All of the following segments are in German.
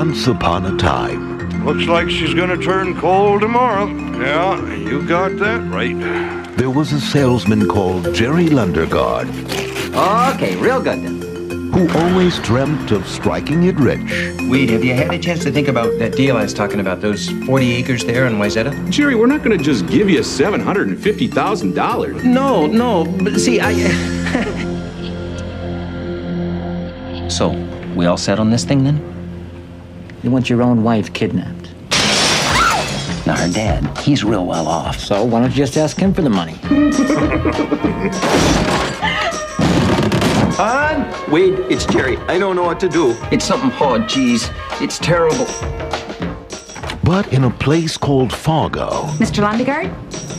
Once upon a time. Looks like she's gonna turn cold tomorrow. Yeah, you got that right. There was a salesman called Jerry Lundergaard Okay, real good then. who always dreamt of striking it rich. Weed, have you had a chance to think about that deal I was talking about? Those 40 acres there in Wayzata? Jerry, we're not going to just give you $750,000. No, no, but see, I. so, we all set on this thing then? You want your own wife kidnapped. Now, her dad, he's real well off. So why don't you just ask him for the money? On! Wade, it's Jerry. I don't know what to do. It's something hard, geez. It's terrible. But in a place called Fargo, Mr. Lundegaard?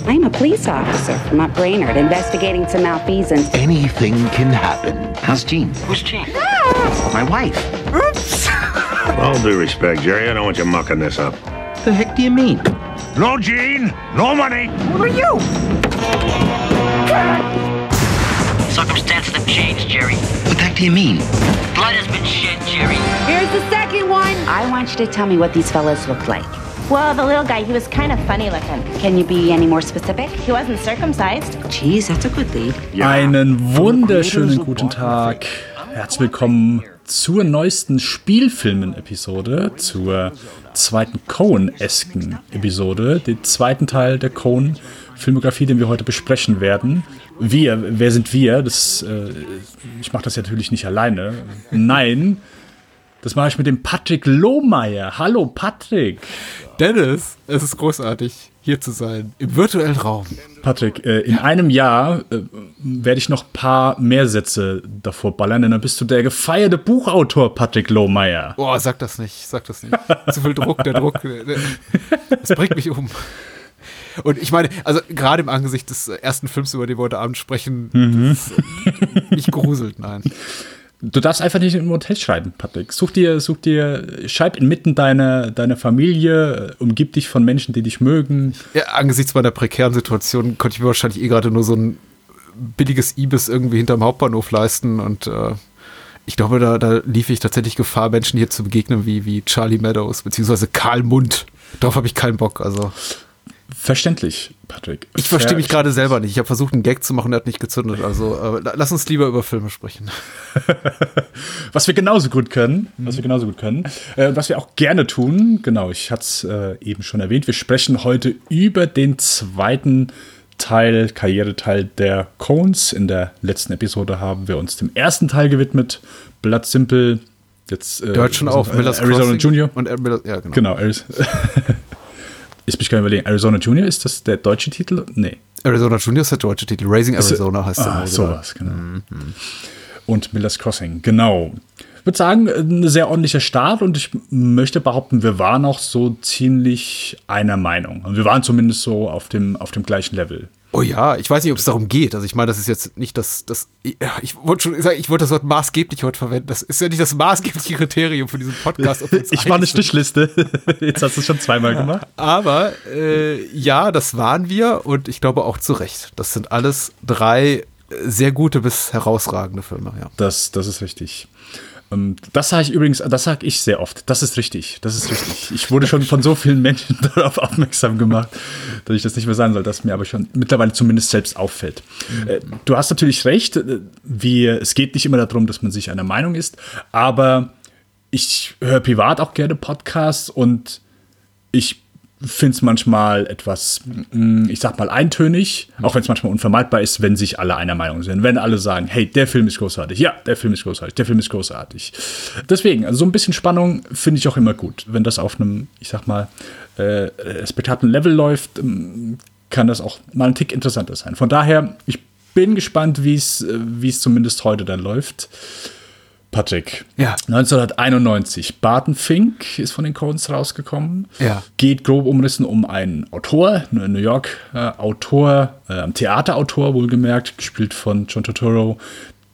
I'm a police officer from up Brainerd investigating some malfeasance. anything can happen. How's Jean? Who's Jean? Ah! My wife. All due respect, Jerry, I don't want you mucking this up. The heck do you mean? No Gene, no money. What are you? Circumstances have changed, Jerry. What the heck do you mean? Blood has been shed, Jerry. Here's the second one. I want you to tell me what these fellas look like. Well, the little guy, he was kind of funny looking. Can you be any more specific? He wasn't circumcised. Geez, that's a good lead. Einen wunderschönen guten Tag. Herzlich willkommen zur neuesten Spielfilmen-Episode, zur zweiten Cohen-esken Episode, den zweiten Teil der Cohen-Filmografie, den wir heute besprechen werden. Wir, wer sind wir? Das, äh, ich mache das ja natürlich nicht alleine. Nein, das mache ich mit dem Patrick Lohmeier. Hallo Patrick. Dennis, es ist großartig, hier zu sein, im virtuellen Raum. Patrick, äh, in einem Jahr äh, werde ich noch ein paar mehr Sätze davor ballern, denn dann bist du der gefeierte Buchautor Patrick Lohmeier. Boah, sag das nicht, sag das nicht. Zu viel Druck, der Druck, das bringt mich um. Und ich meine, also gerade im Angesicht des ersten Films, über den wir heute Abend sprechen, das, äh, nicht gruselt, nein. Du darfst einfach nicht im Hotel schreiben, Patrick. Such dir, such dir, schreib inmitten deiner, deiner Familie, äh, umgib dich von Menschen, die dich mögen. Ja, angesichts meiner prekären Situation konnte ich mir wahrscheinlich eh gerade nur so ein billiges Ibis irgendwie hinterm Hauptbahnhof leisten und äh, ich glaube, da, da lief ich tatsächlich Gefahr, Menschen hier zu begegnen wie, wie Charlie Meadows, beziehungsweise Karl Mund. Darauf habe ich keinen Bock, also. Verständlich, Patrick. Ich verstehe mich gerade selber nicht. Ich habe versucht, einen Gag zu machen, der hat nicht gezündet. Also äh, la- lass uns lieber über Filme sprechen. Was wir genauso gut können, was wir genauso gut können, äh, was wir auch gerne tun, genau, ich hatte es äh, eben schon erwähnt, wir sprechen heute über den zweiten Teil, Karriereteil der Cones. In der letzten Episode haben wir uns dem ersten Teil gewidmet, Blood Simple, jetzt äh, Der hört schon auf. Miller's Arizona Crossing Junior. Und Miller, ja, genau. Genau. Jetzt bin ich gerade überlegen, Arizona Junior, ist das der deutsche Titel? Nee. Arizona Junior ist der deutsche Titel. Raising Arizona heißt der ah, sowas, genau. Und Miller's Crossing, genau. Ich würde sagen, ein sehr ordentlicher Start und ich möchte behaupten, wir waren auch so ziemlich einer Meinung. Und wir waren zumindest so auf dem, auf dem gleichen Level. Oh ja, ich weiß nicht, ob es darum geht. Also ich meine, das ist jetzt nicht das, das ja, ich wollte schon sagen, ich wollte das Wort maßgeblich heute verwenden. Das ist ja nicht das maßgebliche Kriterium für diesen Podcast. Ich war eine. Strichliste. Jetzt hast du es schon zweimal gemacht. Aber äh, ja, das waren wir und ich glaube auch zu Recht. Das sind alles drei äh, sehr gute bis herausragende Filme, ja. Das, das ist richtig. Ähm, Das sage ich übrigens, das sage ich sehr oft. Das ist richtig, das ist richtig. Ich wurde schon von so vielen Menschen darauf aufmerksam gemacht, dass ich das nicht mehr sagen soll, das mir aber schon mittlerweile zumindest selbst auffällt. Äh, Du hast natürlich recht, äh, wir, es geht nicht immer darum, dass man sich einer Meinung ist, aber ich höre privat auch gerne Podcasts und ich finde es manchmal etwas, mm, ich sag mal, eintönig, auch wenn es manchmal unvermeidbar ist, wenn sich alle einer Meinung sind. Wenn alle sagen, hey, der Film ist großartig, ja, der Film ist großartig, der Film ist großartig. Deswegen, also so ein bisschen Spannung finde ich auch immer gut. Wenn das auf einem, ich sag mal, äh, respektablen Level läuft, ähm, kann das auch mal ein Tick interessanter sein. Von daher, ich bin gespannt, wie es äh, wie es zumindest heute dann läuft. Patrick. Ja. 1991. Barton Fink ist von den Coens rausgekommen. Ja. Geht grob umrissen um einen Autor, einen New York äh, Autor, äh, Theaterautor wohlgemerkt, gespielt von John Turturro,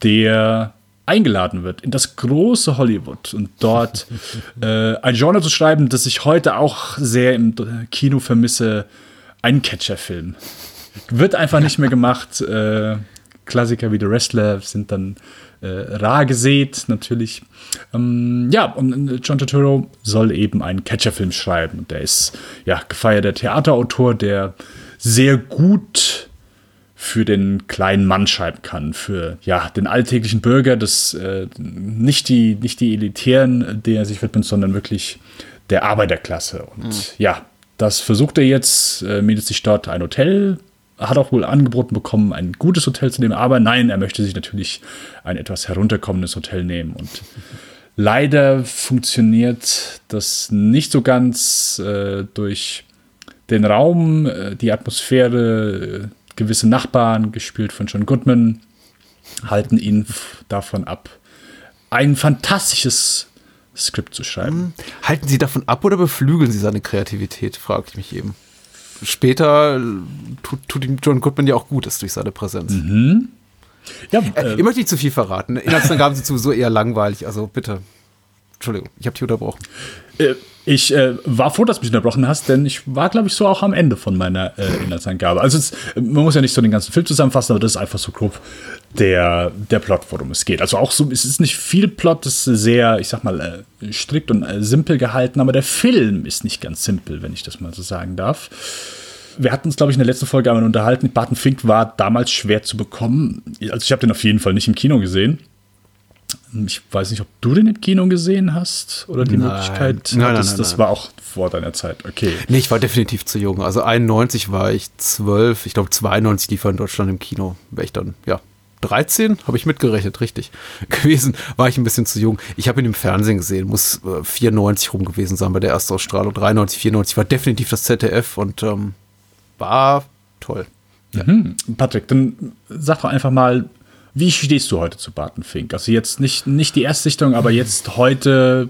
der eingeladen wird in das große Hollywood und dort äh, ein Genre zu schreiben, das ich heute auch sehr im Kino vermisse, einen Catcher-Film. Wird einfach nicht mehr gemacht. Äh, Klassiker wie The Wrestler sind dann rar gesät, natürlich. Ähm, ja, und äh, John Turturro soll eben einen Catcher-Film schreiben. Und der ist ja gefeierter Theaterautor, der sehr gut für den kleinen Mann schreiben kann, für ja, den alltäglichen Bürger, das äh, nicht, die, nicht die Elitären, der er sich widmet, sondern wirklich der Arbeiterklasse. Und mhm. ja, das versucht er jetzt, äh, mietet sich dort ein Hotel, hat auch wohl angeboten bekommen, ein gutes Hotel zu nehmen, aber nein, er möchte sich natürlich ein etwas herunterkommendes Hotel nehmen. Und leider funktioniert das nicht so ganz äh, durch den Raum, äh, die Atmosphäre, äh, gewisse Nachbarn, gespielt von John Goodman, halten ihn davon ab. Ein fantastisches Skript zu schreiben. Hm. Halten Sie davon ab oder beflügeln Sie seine Kreativität, frage ich mich eben. Später tut, tut ihm John Goodman ja auch Gutes durch seine Präsenz. Mhm. Ja, äh, ich möchte nicht zu viel verraten. Inhaltsangaben sind sowieso eher langweilig, also bitte. Entschuldigung, ich habe dich unterbrochen. Äh, ich äh, war froh, dass du mich unterbrochen hast, denn ich war, glaube ich, so auch am Ende von meiner äh, Inhaltsangabe. Also es, man muss ja nicht so den ganzen Film zusammenfassen, aber das ist einfach so grob der, der Plot, worum es geht. Also auch so, es ist nicht viel Plot, es ist sehr, ich sag mal, äh, strikt und äh, simpel gehalten, aber der Film ist nicht ganz simpel, wenn ich das mal so sagen darf. Wir hatten uns, glaube ich, in der letzten Folge einmal unterhalten. Barton Fink war damals schwer zu bekommen. Also ich habe den auf jeden Fall nicht im Kino gesehen. Ich weiß nicht, ob du den im Kino gesehen hast oder die nein. Möglichkeit nein, hattest. Nein, das war auch vor deiner Zeit. Okay. Nee, ich war definitiv zu jung. Also 91 war ich 12. Ich glaube 92 lief er in Deutschland im Kino. Wäre ich dann, ja, 13, habe ich mitgerechnet, richtig. Gewesen, war ich ein bisschen zu jung. Ich habe ihn im Fernsehen gesehen, muss äh, 94 rum gewesen sein bei der Erstausstrahlung. 93, 94 war definitiv das ZDF und ähm, war toll. Ja. Mhm. Patrick, dann sag doch einfach mal, wie stehst du heute zu Barton Fink? Also jetzt nicht, nicht die Erstsichtung, aber jetzt heute,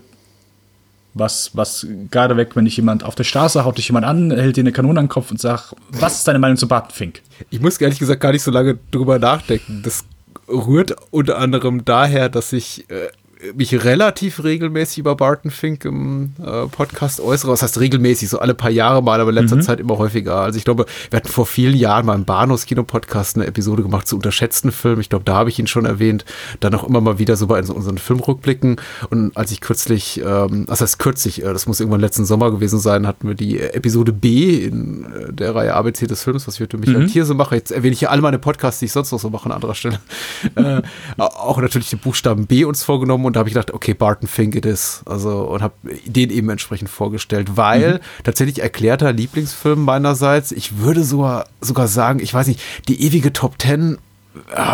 was, was gerade weg, wenn dich jemand auf der Straße haut dich jemand an, hält dir eine Kanone an den Kopf und sagt, was ist deine Meinung zu Barton Fink? Ich muss ehrlich gesagt gar nicht so lange drüber nachdenken. Das rührt unter anderem daher, dass ich äh, mich relativ regelmäßig über Barton Fink im äh, Podcast äußere. Was heißt regelmäßig? So alle paar Jahre mal, aber in letzter mhm. Zeit immer häufiger. Also ich glaube, wir hatten vor vielen Jahren mal im Bahnhofskino-Podcast eine Episode gemacht zu unterschätzten Filmen. Ich glaube, da habe ich ihn schon erwähnt. Dann auch immer mal wieder so bei unseren Filmrückblicken. Und als ich kürzlich, ähm, das heißt kürzlich, äh, das muss irgendwann letzten Sommer gewesen sein, hatten wir die Episode B in äh, der Reihe ABC des Films, was ich heute Michael mhm. hier so mache. Jetzt erwähne ich hier alle meine Podcasts, die ich sonst noch so mache an anderer Stelle. äh, auch natürlich den Buchstaben B uns vorgenommen und da habe ich gedacht, okay, Barton Fink it is. Also, und habe den eben entsprechend vorgestellt, weil mhm. tatsächlich erklärter Lieblingsfilm meinerseits, ich würde sogar, sogar sagen, ich weiß nicht, die ewige Top Ten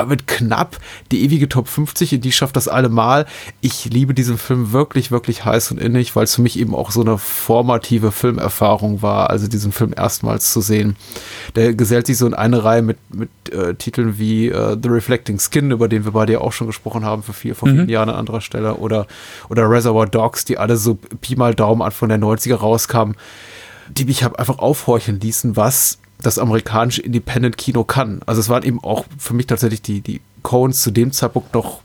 wird knapp. Die ewige Top 50, in die schafft das allemal. Ich liebe diesen Film wirklich, wirklich heiß und innig, weil es für mich eben auch so eine formative Filmerfahrung war, also diesen Film erstmals zu sehen. Der gesellt sich so in eine Reihe mit, mit äh, Titeln wie äh, The Reflecting Skin, über den wir beide ja auch schon gesprochen haben für vier, vor mhm. vielen Jahren an anderer Stelle, oder, oder Reservoir Dogs, die alle so Pi mal Daumen Anfang der 90er rauskamen, die mich einfach aufhorchen ließen, was das amerikanische Independent-Kino kann. Also es waren eben auch für mich tatsächlich die, die Coens zu dem Zeitpunkt noch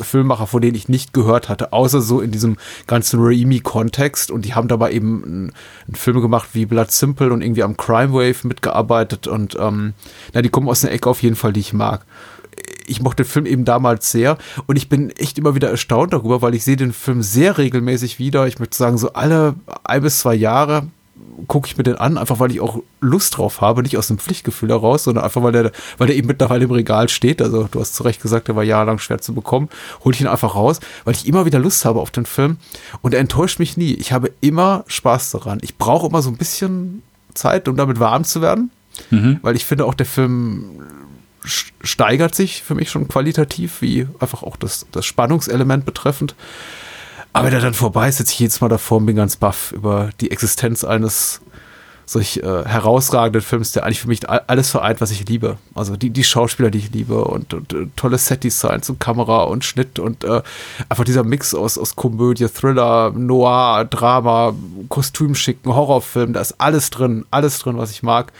Filmmacher, von denen ich nicht gehört hatte, außer so in diesem ganzen Raimi-Kontext. Und die haben dabei eben einen, einen Film gemacht wie Blood Simple und irgendwie am Crime Wave mitgearbeitet. Und ähm, na, die kommen aus einer Ecke auf jeden Fall, die ich mag. Ich mochte den Film eben damals sehr und ich bin echt immer wieder erstaunt darüber, weil ich sehe den Film sehr regelmäßig wieder. Ich möchte sagen, so alle ein bis zwei Jahre gucke ich mir den an, einfach weil ich auch Lust drauf habe, nicht aus dem Pflichtgefühl heraus, sondern einfach weil der, weil der eben mittlerweile im Regal steht. Also du hast zu Recht gesagt, der war jahrelang schwer zu bekommen. Hol ich ihn einfach raus, weil ich immer wieder Lust habe auf den Film. Und er enttäuscht mich nie. Ich habe immer Spaß daran. Ich brauche immer so ein bisschen Zeit, um damit warm zu werden. Mhm. Weil ich finde auch, der Film steigert sich für mich schon qualitativ, wie einfach auch das, das Spannungselement betreffend. Aber wenn er dann vorbei ist, sitze ich jedes Mal davor und bin ganz baff über die Existenz eines solch äh, herausragenden Films, der eigentlich für mich alles vereint, was ich liebe. Also die, die Schauspieler, die ich liebe und, und uh, tolle Set-Designs und Kamera und Schnitt und äh, einfach dieser Mix aus, aus Komödie, Thriller, Noir, Drama, Kostümschicken, Horrorfilm, da ist alles drin, alles drin, was ich mag.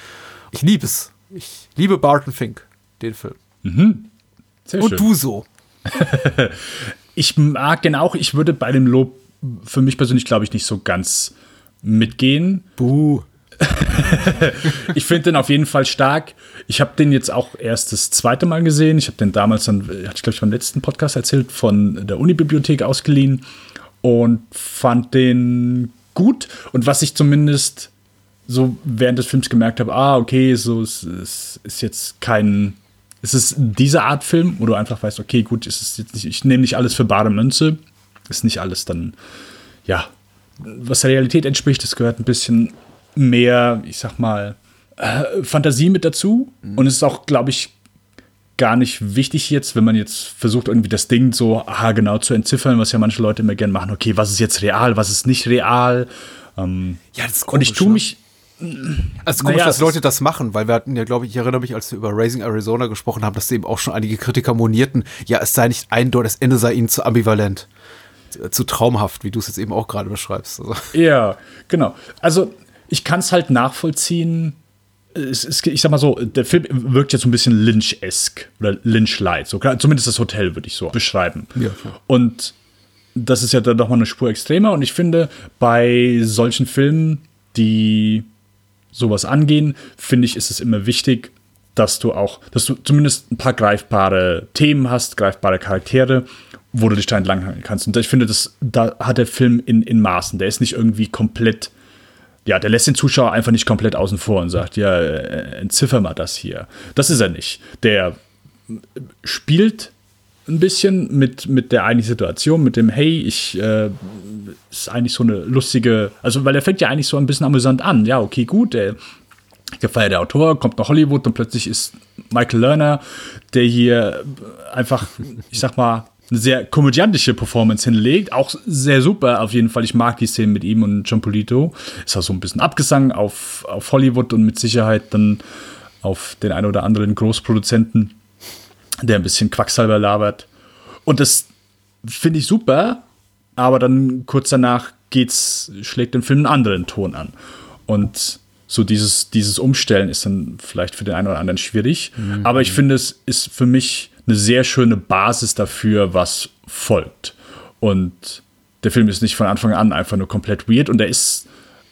Ich liebe es. Ich liebe Barton Fink, den Film. Mhm. Sehr und schön. du so. ich mag den auch. Ich würde bei dem Lob für mich persönlich, glaube ich, nicht so ganz mitgehen. Buh. ich finde den auf jeden Fall stark. Ich habe den jetzt auch erst das zweite Mal gesehen. Ich habe den damals dann, hatte ich glaube ich beim letzten Podcast erzählt, von der Unibibliothek ausgeliehen und fand den gut. Und was ich zumindest so während des Films gemerkt habe, ah, okay, so es, es ist jetzt kein, es ist diese Art Film, wo du einfach weißt, okay, gut, es ist jetzt nicht, ich nehme nicht alles für bare Münze, ist nicht alles dann, ja, was der Realität entspricht, es gehört ein bisschen mehr, ich sag mal, äh, Fantasie mit dazu. Mhm. Und es ist auch, glaube ich, gar nicht wichtig jetzt, wenn man jetzt versucht, irgendwie das Ding so aha, genau zu entziffern, was ja manche Leute immer gerne machen. Okay, was ist jetzt real, was ist nicht real? Ähm, ja, das ist komisch, Und ich tue ne? Mich. Also komisch, naja, dass Leute das machen, weil wir hatten ja, glaube ich, ich erinnere mich, als wir über Raising Arizona gesprochen haben, dass eben auch schon einige Kritiker monierten, ja, es sei nicht eindeutig, das Ende sei ihnen zu ambivalent, zu traumhaft, wie du es jetzt eben auch gerade beschreibst. Also. Ja, genau. Also ich kann es halt nachvollziehen. Es, es, ich sag mal so, der Film wirkt jetzt so ein bisschen Lynch-esque oder Lynch-like. So, zumindest das Hotel würde ich so beschreiben. Ja, Und das ist ja dann nochmal eine Spur extremer. Und ich finde, bei solchen Filmen, die sowas angehen, finde ich, ist es immer wichtig, dass du auch, dass du zumindest ein paar greifbare Themen hast, greifbare Charaktere, wo du dich da entlanghangeln kannst. Und ich finde, das, da hat der Film in, in Maßen. Der ist nicht irgendwie komplett ja, der lässt den Zuschauer einfach nicht komplett außen vor und sagt, ja, äh, entziffer mal das hier. Das ist er nicht. Der spielt ein bisschen mit, mit der eigentlichen Situation, mit dem, hey, ich, äh, ist eigentlich so eine lustige, also, weil er fängt ja eigentlich so ein bisschen amüsant an. Ja, okay, gut, der gefeierte Autor kommt nach Hollywood und plötzlich ist Michael Lerner, der hier einfach, ich sag mal, eine sehr komödiantische Performance hinlegt. Auch sehr super auf jeden Fall. Ich mag die Szenen mit ihm und John Polito. Ist auch so ein bisschen abgesang auf, auf Hollywood und mit Sicherheit dann auf den einen oder anderen Großproduzenten, der ein bisschen Quacksalber labert. Und das finde ich super, aber dann kurz danach geht's, schlägt den Film einen anderen Ton an. Und so dieses, dieses Umstellen ist dann vielleicht für den einen oder anderen schwierig. Mhm. Aber ich finde, es ist für mich eine sehr schöne Basis dafür, was folgt. Und der Film ist nicht von Anfang an einfach nur komplett weird und er ist,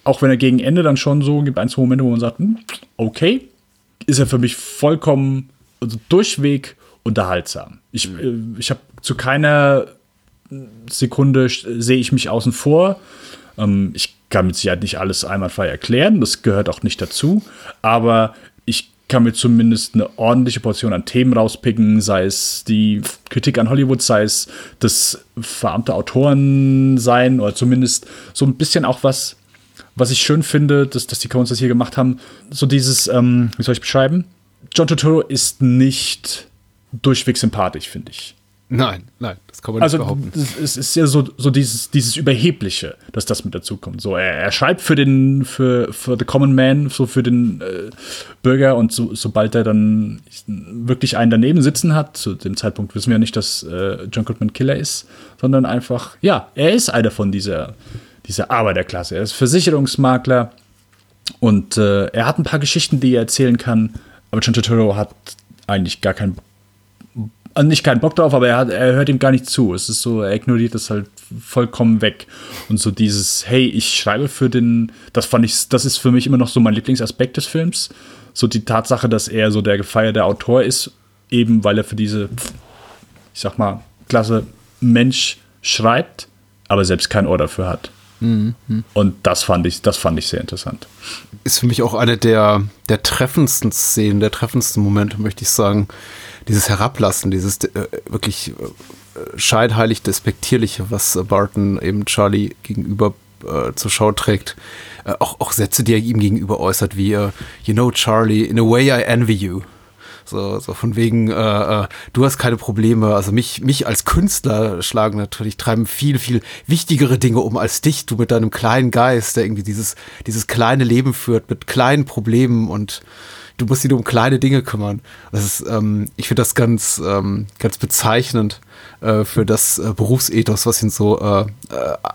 auch wenn er gegen Ende dann schon so, gibt ein, zwei Momente, wo man sagt, hm, okay, ist er für mich vollkommen, also durchweg unterhaltsam. Ich, mhm. äh, ich habe zu keiner Sekunde sehe ich mich außen vor. Ähm, ich kann mit Sicherheit nicht alles einwandfrei erklären, das gehört auch nicht dazu, aber ich kann mir zumindest eine ordentliche Portion an Themen rauspicken, sei es die Kritik an Hollywood, sei es das verarmte Autoren sein oder zumindest so ein bisschen auch was, was ich schön finde, dass, dass die Coens das hier gemacht haben. So dieses, ähm, wie soll ich beschreiben? John Turturro ist nicht durchweg sympathisch, finde ich. Nein, nein, das kann man also, nicht behaupten. Es ist ja so, so dieses, dieses Überhebliche, dass das mit dazu kommt. So, er, er schreibt für den, für, für the Common Man, so für den äh, Bürger und so, sobald er dann wirklich einen daneben sitzen hat, zu dem Zeitpunkt wissen wir ja nicht, dass äh, John Goodman Killer ist, sondern einfach, ja, er ist einer von dieser, dieser Arbeiterklasse. Er ist Versicherungsmakler und äh, er hat ein paar Geschichten, die er erzählen kann, aber John Turturro hat eigentlich gar keinen also nicht keinen Bock drauf, aber er, hat, er hört ihm gar nicht zu. Es ist so, er ignoriert das halt vollkommen weg. Und so dieses, hey, ich schreibe für den, das fand ich, das ist für mich immer noch so mein Lieblingsaspekt des Films. So die Tatsache, dass er so der gefeierte Autor ist, eben weil er für diese, ich sag mal, klasse Mensch schreibt, aber selbst kein Ohr dafür hat. Mhm. Und das fand ich, das fand ich sehr interessant. Ist für mich auch eine der, der treffendsten Szenen, der treffendsten Momente, möchte ich sagen dieses Herablassen, dieses äh, wirklich äh, scheinheilig despektierliche, was Barton eben Charlie gegenüber äh, zur Schau trägt. Äh, auch, auch Sätze, die er ihm gegenüber äußert, wie, uh, you know, Charlie, in a way I envy you. So, so von wegen, äh, äh, du hast keine Probleme. Also mich, mich als Künstler schlagen natürlich, treiben viel, viel wichtigere Dinge um als dich, du mit deinem kleinen Geist, der irgendwie dieses, dieses kleine Leben führt mit kleinen Problemen und du musst dich nur um kleine Dinge kümmern. Das ist, ähm, ich finde das ganz, ähm, ganz bezeichnend äh, für das äh, Berufsethos, was ihn so äh,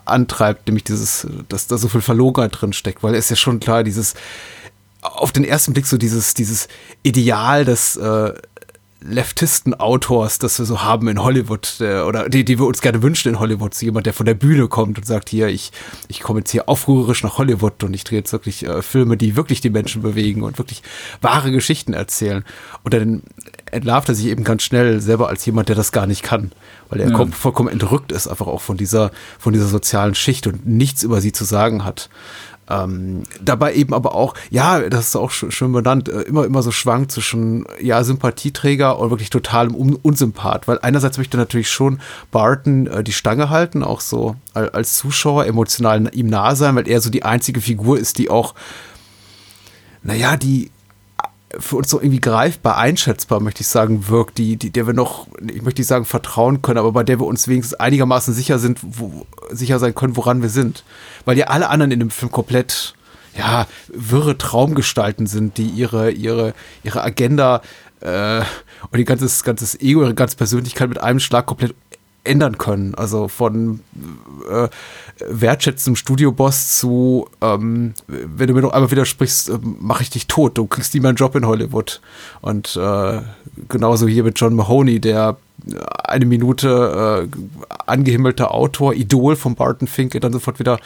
antreibt, nämlich dieses, dass da so viel Verlogenheit drin steckt, weil es ist ja schon klar, dieses auf den ersten Blick so dieses, dieses Ideal des, äh, Leftisten-Autors, das wir so haben in Hollywood, der, oder die, die wir uns gerne wünschen in Hollywood. So jemand, der von der Bühne kommt und sagt, hier, ich, ich komme jetzt hier aufrührerisch nach Hollywood und ich drehe jetzt wirklich äh, Filme, die wirklich die Menschen bewegen und wirklich wahre Geschichten erzählen. Und dann entlarvt er sich eben ganz schnell selber als jemand, der das gar nicht kann. Weil er ja. vollkommen entrückt ist, einfach auch von dieser, von dieser sozialen Schicht und nichts über sie zu sagen hat. Ähm, dabei eben aber auch, ja, das ist auch schön benannt, äh, immer, immer so schwankt zwischen, ja, Sympathieträger und wirklich totalem Un Unsympath. Weil einerseits möchte natürlich schon Barton äh, die Stange halten, auch so als Zuschauer emotional ihm nah sein, weil er so die einzige Figur ist, die auch, naja, die für uns so irgendwie greifbar, einschätzbar, möchte ich sagen, wirkt, die, die, der wir noch, ich möchte nicht sagen vertrauen können, aber bei der wir uns wenigstens einigermaßen sicher sind, wo, sicher sein können, woran wir sind. Weil ja alle anderen in dem Film komplett, ja, wirre Traumgestalten sind, die ihre, ihre, ihre Agenda äh, und ihr ganzes, ganzes Ego, ihre ganze Persönlichkeit mit einem Schlag komplett ändern können. Also von äh, wertschätzendem Studioboss zu, ähm, wenn du mir noch einmal widersprichst, äh, mache ich dich tot. Du kriegst nie mehr einen Job in Hollywood. Und äh, genauso hier mit John Mahoney, der eine Minute äh, angehimmelter Autor, Idol von Barton Fink, dann sofort wieder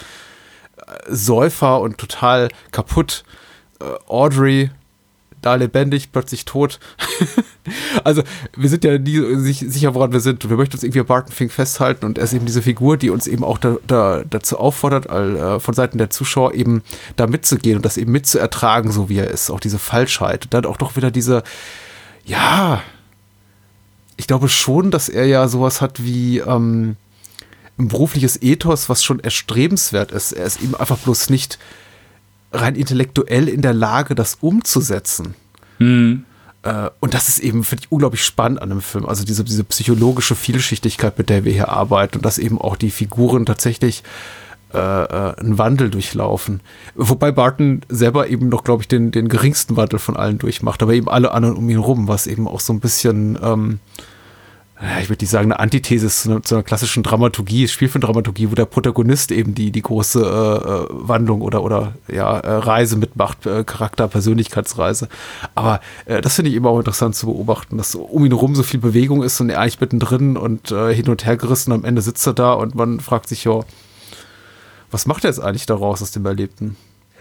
äh, Säufer und total kaputt. Äh, Audrey, da lebendig, plötzlich tot. also wir sind ja nie sicher, woran wir sind. Wir möchten uns irgendwie Barton Fink festhalten und er ist eben diese Figur, die uns eben auch da, da, dazu auffordert, all, äh, von Seiten der Zuschauer eben da mitzugehen und das eben mitzuertragen, so wie er ist. Auch diese Falschheit. Und dann auch doch wieder diese, ja, ich glaube schon, dass er ja sowas hat wie ähm, ein berufliches Ethos, was schon erstrebenswert ist. Er ist eben einfach bloß nicht rein intellektuell in der Lage, das umzusetzen. Mhm. Äh, und das ist eben, finde ich, unglaublich spannend an dem Film. Also diese, diese psychologische Vielschichtigkeit, mit der wir hier arbeiten und dass eben auch die Figuren tatsächlich äh, äh, einen Wandel durchlaufen. Wobei Barton selber eben noch, glaube ich, den, den geringsten Wandel von allen durchmacht, aber eben alle anderen um ihn rum, was eben auch so ein bisschen ähm, ich würde nicht sagen, eine Antithese zu einer, zu einer klassischen Dramaturgie, Spielfilmdramaturgie, wo der Protagonist eben die, die große äh, äh, Wandlung oder, oder ja, äh, Reise mitmacht, äh, Charakter, Persönlichkeitsreise. Aber äh, das finde ich immer auch interessant zu beobachten, dass um ihn herum so viel Bewegung ist und er eigentlich mittendrin und äh, hin und her gerissen. Am Ende sitzt er da und man fragt sich, ja, was macht er jetzt eigentlich daraus aus dem Erlebten?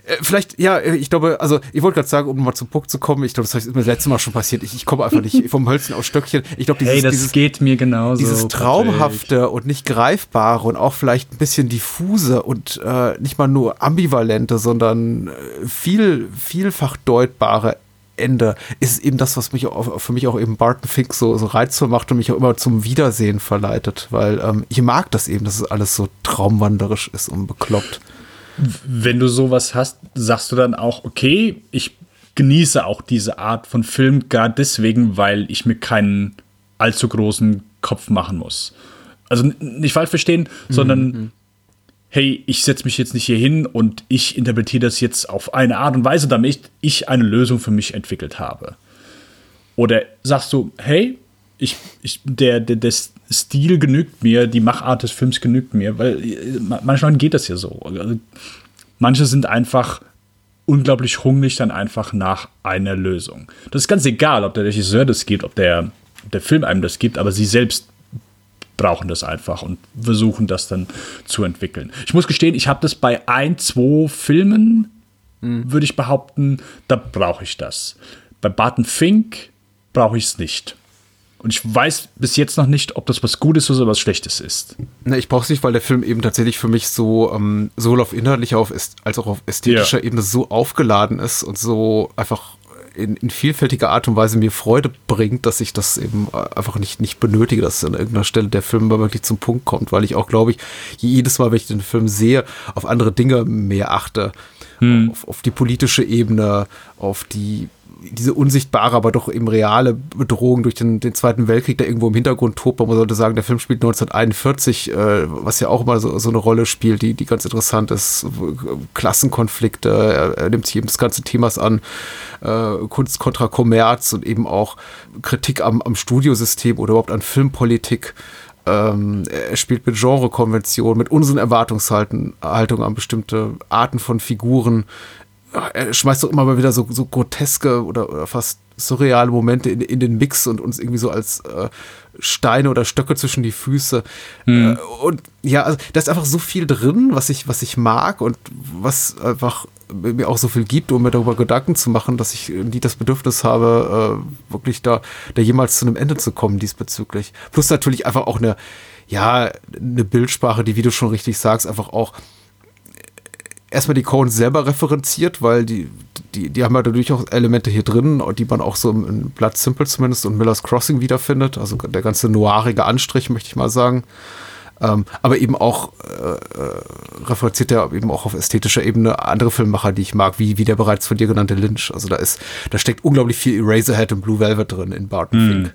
Äh, vielleicht, ja, äh, ich glaube, also ich wollte gerade sagen, um mal zum Punkt zu kommen, ich glaube, das ist mir das letzte Mal schon passiert. Ich, ich komme einfach nicht vom Hölzchen aus Stöckchen. Ich glaube, dieses, hey, das dieses, geht mir genauso. Dieses Traumhafte und nicht Greifbare und auch vielleicht ein bisschen diffuse und äh, nicht mal nur ambivalente, sondern äh, viel, vielfach deutbare Ende ist eben das, was mich auch, für mich auch eben Barton Fink so, so reizvoll macht und mich auch immer zum Wiedersehen verleitet, weil ähm, ich mag das eben, dass es alles so traumwanderisch ist und bekloppt wenn du sowas hast, sagst du dann auch, okay, ich genieße auch diese Art von Film gar deswegen, weil ich mir keinen allzu großen Kopf machen muss. Also nicht falsch verstehen, mhm. sondern mhm. hey, ich setze mich jetzt nicht hier hin und ich interpretiere das jetzt auf eine Art und Weise, damit ich eine Lösung für mich entwickelt habe. Oder sagst du, hey, ich, ich, der, der, der Stil genügt mir, die Machart des Films genügt mir, weil äh, manchmal geht das ja so. Also, manche sind einfach unglaublich hungrig dann einfach nach einer Lösung. Das ist ganz egal, ob der Regisseur das gibt, ob der, der Film einem das gibt, aber sie selbst brauchen das einfach und versuchen das dann zu entwickeln. Ich muss gestehen, ich habe das bei ein, zwei Filmen, mhm. würde ich behaupten, da brauche ich das. Bei Barton Fink brauche ich es nicht. Und ich weiß bis jetzt noch nicht, ob das was Gutes oder was Schlechtes ist. Na, ich brauche es nicht, weil der Film eben tatsächlich für mich so ähm, sowohl auf inhaltlicher auf als auch auf ästhetischer ja. Ebene so aufgeladen ist und so einfach in, in, vielfältiger Art und Weise mir Freude bringt, dass ich das eben einfach nicht, nicht benötige, dass an irgendeiner Stelle der Film mal wirklich zum Punkt kommt, weil ich auch, glaube ich, jedes Mal, wenn ich den Film sehe, auf andere Dinge mehr achte. Hm. Auf, auf die politische Ebene, auf die diese unsichtbare, aber doch eben reale Bedrohung durch den, den Zweiten Weltkrieg, der irgendwo im Hintergrund tobt. Man sollte sagen, der Film spielt 1941, äh, was ja auch immer so, so eine Rolle spielt, die, die ganz interessant ist. Klassenkonflikte, er, er nimmt sich eben des ganzen Themas an, äh, Kunst kontra Kommerz und eben auch Kritik am, am Studiosystem oder überhaupt an Filmpolitik ähm, er spielt mit Genrekonventionen, mit unseren Erwartungshaltungen an bestimmte Arten von Figuren er schmeißt doch immer mal wieder so, so groteske oder, oder fast surreale Momente in, in den Mix und uns irgendwie so als äh, Steine oder Stöcke zwischen die Füße. Mhm. Äh, und ja, also da ist einfach so viel drin, was ich, was ich mag und was einfach mir auch so viel gibt, um mir darüber Gedanken zu machen, dass ich nie das Bedürfnis habe, äh, wirklich da, da jemals zu einem Ende zu kommen diesbezüglich. Plus natürlich einfach auch eine, ja, eine Bildsprache, die, wie du schon richtig sagst, einfach auch erstmal die Coens selber referenziert, weil die, die, die haben ja dadurch auch Elemente hier drin, die man auch so im Blood Simple zumindest und Miller's Crossing wiederfindet. Also der ganze noirige Anstrich, möchte ich mal sagen. Ähm, aber eben auch äh, äh, referenziert er eben auch auf ästhetischer Ebene andere Filmemacher, die ich mag, wie, wie der bereits von dir genannte Lynch. Also da ist, da steckt unglaublich viel Eraserhead und Blue Velvet drin in Barton Mhm. Fink.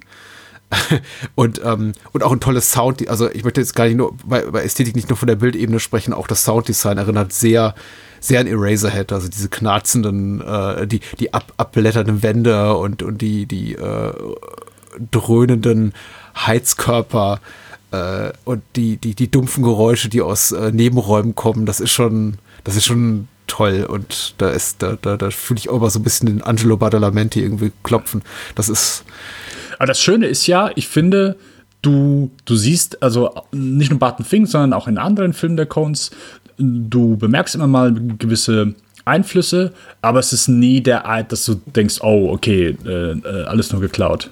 und, ähm, und auch ein tolles Sound, also ich möchte jetzt gar nicht nur bei, bei Ästhetik nicht nur von der Bildebene sprechen, auch das Sounddesign erinnert sehr, sehr an Eraserhead, also diese knarzenden, äh, die, die ab, abblätternden Wände und, und die, die äh, dröhnenden Heizkörper äh, und die, die, die dumpfen Geräusche, die aus äh, Nebenräumen kommen, das ist schon, das ist schon toll und da ist, da, da, da fühle ich auch mal so ein bisschen den Angelo Badalamenti irgendwie klopfen. Das ist. Aber das Schöne ist ja, ich finde, du, du siehst, also nicht nur Barton Fink, sondern auch in anderen Filmen der Coens, du bemerkst immer mal gewisse Einflüsse, aber es ist nie der Art, dass du denkst, oh, okay, äh, äh, alles nur geklaut.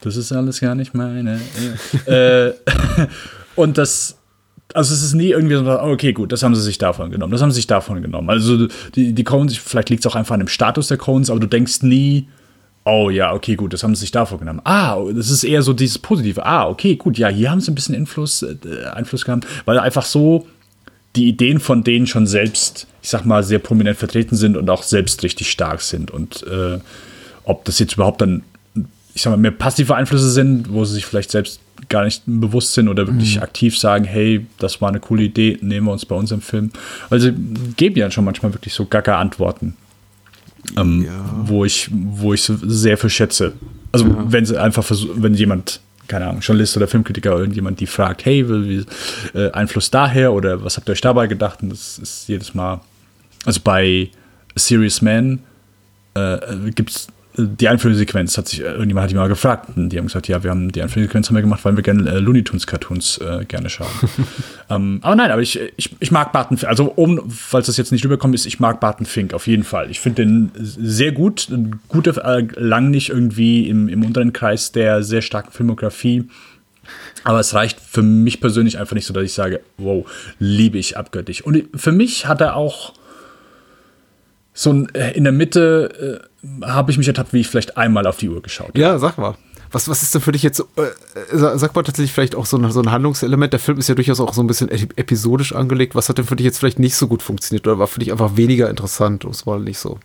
Das ist alles gar nicht meine. äh, und das, also es ist nie irgendwie so, oh, okay, gut, das haben sie sich davon genommen, das haben sie sich davon genommen. Also die, die Coens, vielleicht liegt es auch einfach an dem Status der Coens, aber du denkst nie, oh ja, okay, gut, das haben sie sich davon genommen. Ah, das ist eher so dieses Positive. Ah, okay, gut, ja, hier haben sie ein bisschen Einfluss, äh, Einfluss gehabt, weil einfach so die Ideen von denen schon selbst, ich sag mal, sehr prominent vertreten sind und auch selbst richtig stark sind. Und äh, ob das jetzt überhaupt dann, ich sag mal, mehr passive Einflüsse sind, wo sie sich vielleicht selbst gar nicht bewusst sind oder wirklich Mhm. aktiv sagen, hey, das war eine coole Idee, nehmen wir uns bei uns im Film. Sie geben ja schon manchmal wirklich so gaga Antworten. Ähm, wo ich, wo ich sehr für schätze. Also wenn sie einfach versuchen, wenn jemand, keine Ahnung, Journalist oder Filmkritiker oder irgendjemand die fragt, hey, wie, äh, Einfluss daher oder was habt ihr euch dabei gedacht? Und das ist jedes Mal, also bei A Serious Man äh, gibt es die Einführsequenz, hat sich, äh, irgendjemand hat die mal gefragt und die haben gesagt, ja, wir haben die Einführsequenz haben wir gemacht, weil wir gerne äh, Looney Tunes Cartoons äh, gerne schauen. ähm, aber nein, aber ich, ich, ich mag Barton Fink, also um, falls das jetzt nicht rüberkommt, ist, ich mag Barton Fink auf jeden Fall. Ich finde den sehr gut, ein guter, äh, lang nicht irgendwie im, im unteren Kreis der sehr starken Filmografie. Aber es reicht für mich persönlich einfach nicht so, dass ich sage, wow, liebe ich abgöttisch. Und für mich hat er auch so ein, äh, in der Mitte äh, habe ich mich ertappt, wie ich vielleicht einmal auf die Uhr geschaut habe. Ja, sag mal. Was, was ist denn für dich jetzt, äh, sa- sag mal tatsächlich vielleicht auch so ein, so ein Handlungselement? Der Film ist ja durchaus auch so ein bisschen ep- episodisch angelegt. Was hat denn für dich jetzt vielleicht nicht so gut funktioniert oder war für dich einfach weniger interessant, um es mal nicht so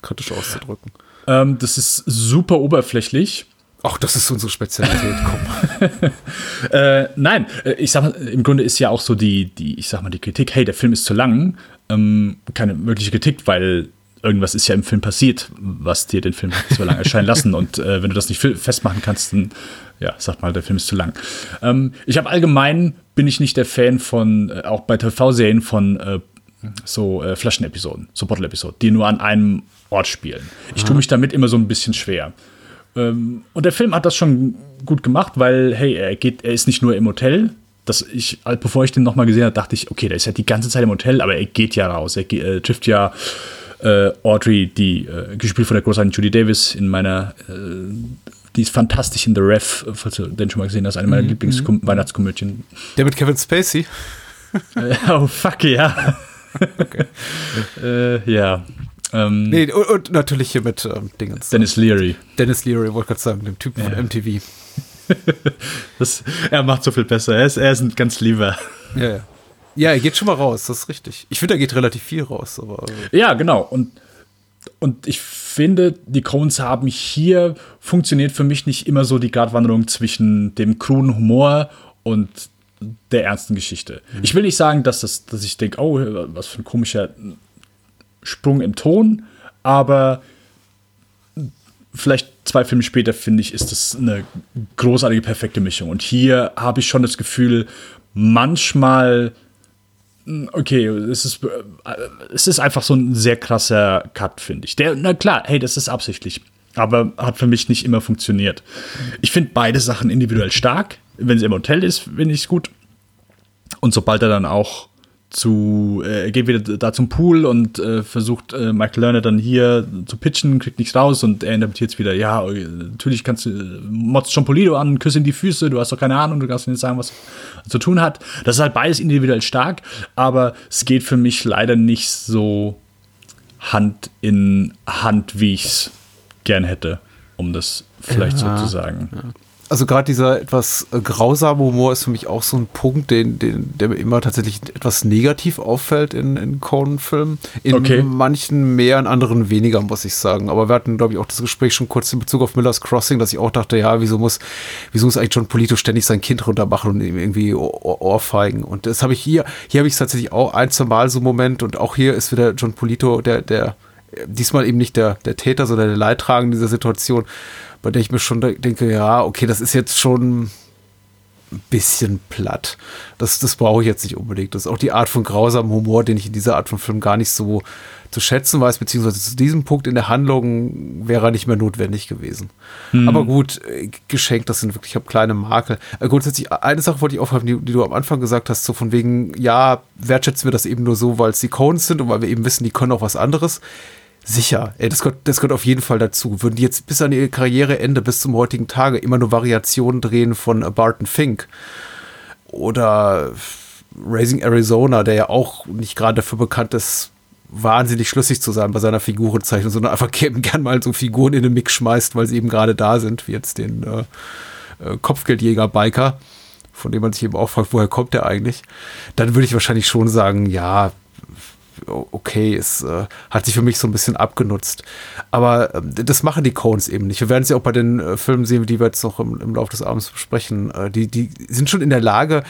kritisch auszudrücken? Ähm, das ist super oberflächlich. Ach, das ist unsere Spezialität, komm. Äh, nein, äh, ich sag mal, im Grunde ist ja auch so die, die, ich sag mal, die Kritik, hey, der Film ist zu lang, ähm, keine wirkliche Kritik, weil irgendwas ist ja im Film passiert, was dir den Film zu lang erscheinen lassen. Und äh, wenn du das nicht festmachen kannst, dann ja, sag mal, der Film ist zu lang. Ähm, ich habe allgemein bin ich nicht der Fan von, äh, auch bei TV-Serien von äh, so äh, Flaschenepisoden, so Bottle-Episoden, die nur an einem Ort spielen. Ich tue mich damit immer so ein bisschen schwer. Ähm, und der Film hat das schon gut gemacht, weil, hey, er geht, er ist nicht nur im Hotel. Das ich, bevor ich den nochmal gesehen habe, dachte ich, okay, der ist ja die ganze Zeit im Hotel, aber er geht ja raus. Er äh, trifft ja äh, Audrey, die äh, gespielt von der großartigen Judy Davis in meiner, äh, die ist fantastisch in The Ref, falls du den schon mal gesehen hast, eine meiner Mhm, Lieblings-Weihnachtskomödien. Der mit Kevin Spacey? Oh, fuck, ja. äh, ja. Ähm, Nee, und, und natürlich hier mit ähm, Dingens. Dennis Leary. Dennis Leary, wollte gerade sagen, dem Typen von Ja. MTV. Das, er macht so viel besser. Er ist, er ist ein ganz lieber. Ja, ja. Ja, er geht schon mal raus, das ist richtig. Ich finde, er geht relativ viel raus, aber. Ja, genau. Und, und ich finde, die Coens haben hier funktioniert für mich nicht immer so die Gratwanderung zwischen dem kruden Humor und der ernsten Geschichte. Ich will nicht sagen, dass, das, dass ich denke, oh, was für ein komischer Sprung im Ton, aber vielleicht zwei Filme später, finde ich, ist das eine großartige, perfekte Mischung. Und hier habe ich schon das Gefühl, manchmal Okay, es ist, äh, es ist einfach so ein sehr krasser Cut, finde ich. Der, na klar, hey, das ist absichtlich. aber hat für mich nicht immer funktioniert. Ich finde beide Sachen individuell stark. Wenn es im Hotel ist, finde ich es gut. Und sobald er dann auch zu, äh, er geht wieder da zum Pool und äh, versucht äh, Michael Lerner dann hier zu pitchen, kriegt nichts raus und er interpretiert jetzt wieder, ja, natürlich kannst du, motzt John Polido an, küsse in die Füße, du hast doch keine Ahnung, du kannst nicht sagen, was zu tun hat. Das ist halt beides individuell stark, aber es geht für mich leider nicht so Hand in Hand, wie ich es gern hätte, um das vielleicht Ja, so zu sagen. Also gerade dieser etwas äh, grausame Humor ist für mich auch so ein Punkt, den, den, der mir immer tatsächlich etwas negativ auffällt in, in Conan-Filmen. In Okay. manchen mehr, in anderen weniger, muss ich sagen. Aber wir hatten, glaube ich, auch das Gespräch schon kurz in Bezug auf Miller's Crossing, dass ich auch dachte, ja, wieso muss, wieso muss eigentlich John Polito ständig sein Kind runtermachen und ihm irgendwie Ohr, Ohr- Ohrfeigen? Und das habe ich hier, hier habe ich es tatsächlich auch ein, zwei Mal so einen Moment und auch hier ist wieder John Polito, der, der, diesmal eben nicht der, der Täter, sondern der Leidtragende dieser Situation, bei der ich mir schon de- denke, ja, okay, das ist jetzt schon ein bisschen platt. Das, das brauche ich jetzt nicht unbedingt. Das ist auch die Art von grausamem Humor, den ich in dieser Art von Film gar nicht so zu schätzen weiß, beziehungsweise zu diesem Punkt in der Handlung wäre er nicht mehr notwendig gewesen. Aber gut, äh, geschenkt, das sind wirklich ich hab kleine Makel. Äh, Grundsätzlich, eine Sache wollte ich aufgreifen, die, die du am Anfang gesagt hast, so von wegen, ja, wertschätzen wir das eben nur so, weil es die Cones sind und weil wir eben wissen, die können auch was anderes. Sicher, ey, das gehört, das gehört auf jeden Fall dazu. Würden die jetzt bis an ihr Karriereende, bis zum heutigen Tage, immer nur Variationen drehen von Barton Fink oder Raising Arizona, der ja auch nicht gerade dafür bekannt ist, wahnsinnig schlüssig zu sein bei seiner Figurenzeichnung, sondern einfach gern, gern mal so Figuren in den Mix schmeißt, weil sie eben gerade da sind, wie jetzt den äh, äh, Kopfgeldjäger-Biker, von dem man sich eben auch fragt, woher kommt der eigentlich? Dann würde ich wahrscheinlich schon sagen, ja, okay, es äh, hat sich für mich so ein bisschen abgenutzt. Aber ähm, das machen die Cones eben nicht. Wir werden es ja auch bei den äh, Filmen sehen, die wir jetzt noch im, im Laufe des Abends besprechen. Äh, die, die sind schon in der Lage,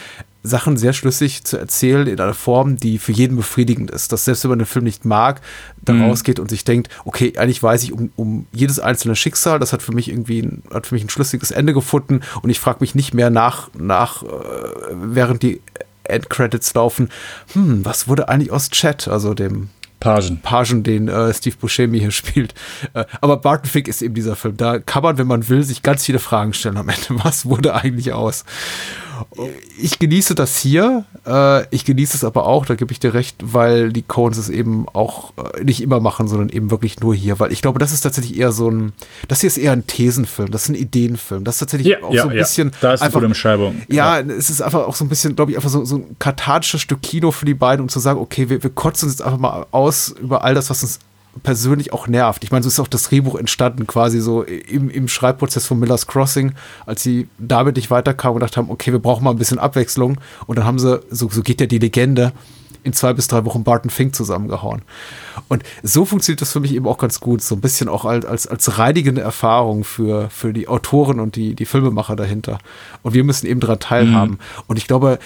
Sachen sehr schlüssig zu erzählen in einer Form, die für jeden befriedigend ist. Dass selbst wenn man den Film nicht mag, da Mhm. rausgeht und sich denkt, okay, eigentlich weiß ich um, um jedes einzelne Schicksal, das hat für mich irgendwie ein, hat für mich ein schlüssiges Ende gefunden und ich frage mich nicht mehr nach, nach äh, während die Endcredits laufen, hm, was wurde eigentlich aus Chat, also dem Pagen. Pagen, den äh, Steve Buscemi hier spielt. Äh, aber Barton Fink ist eben dieser Film. Da kann man, wenn man will, sich ganz viele Fragen stellen am Ende. Was wurde eigentlich aus? Ich genieße das hier. Äh, ich genieße es aber auch, da gebe ich dir recht, weil die Coens es eben auch äh, nicht immer machen, sondern eben wirklich nur hier. Weil ich glaube, das ist tatsächlich eher so ein, das hier ist eher ein Thesenfilm, das ist ein Ideenfilm. Das ist tatsächlich Ja, auch ja, so ein ja. bisschen. Da ist eine einfach- gute Beschreibung. Ja, es ist einfach auch so ein bisschen, glaube ich, einfach so, so ein kathartisches Stück Kino für die beiden, um zu sagen, okay, wir, wir kotzen uns jetzt einfach mal aus über all das, was uns persönlich auch nervt. Ich meine, so ist auch das Drehbuch entstanden, quasi so im, im Schreibprozess von Miller's Crossing, als sie damit nicht weiterkamen und gedacht haben, okay, wir brauchen mal ein bisschen Abwechslung. Und dann haben sie, so, so geht ja die Legende, in zwei bis drei Wochen Barton Fink zusammengehauen. Und so funktioniert das für mich eben auch ganz gut, so ein bisschen auch als, als, als reinigende Erfahrung für, für die Autoren und die, die Filmemacher dahinter. Und wir müssen eben daran teilhaben. Und ich glaube,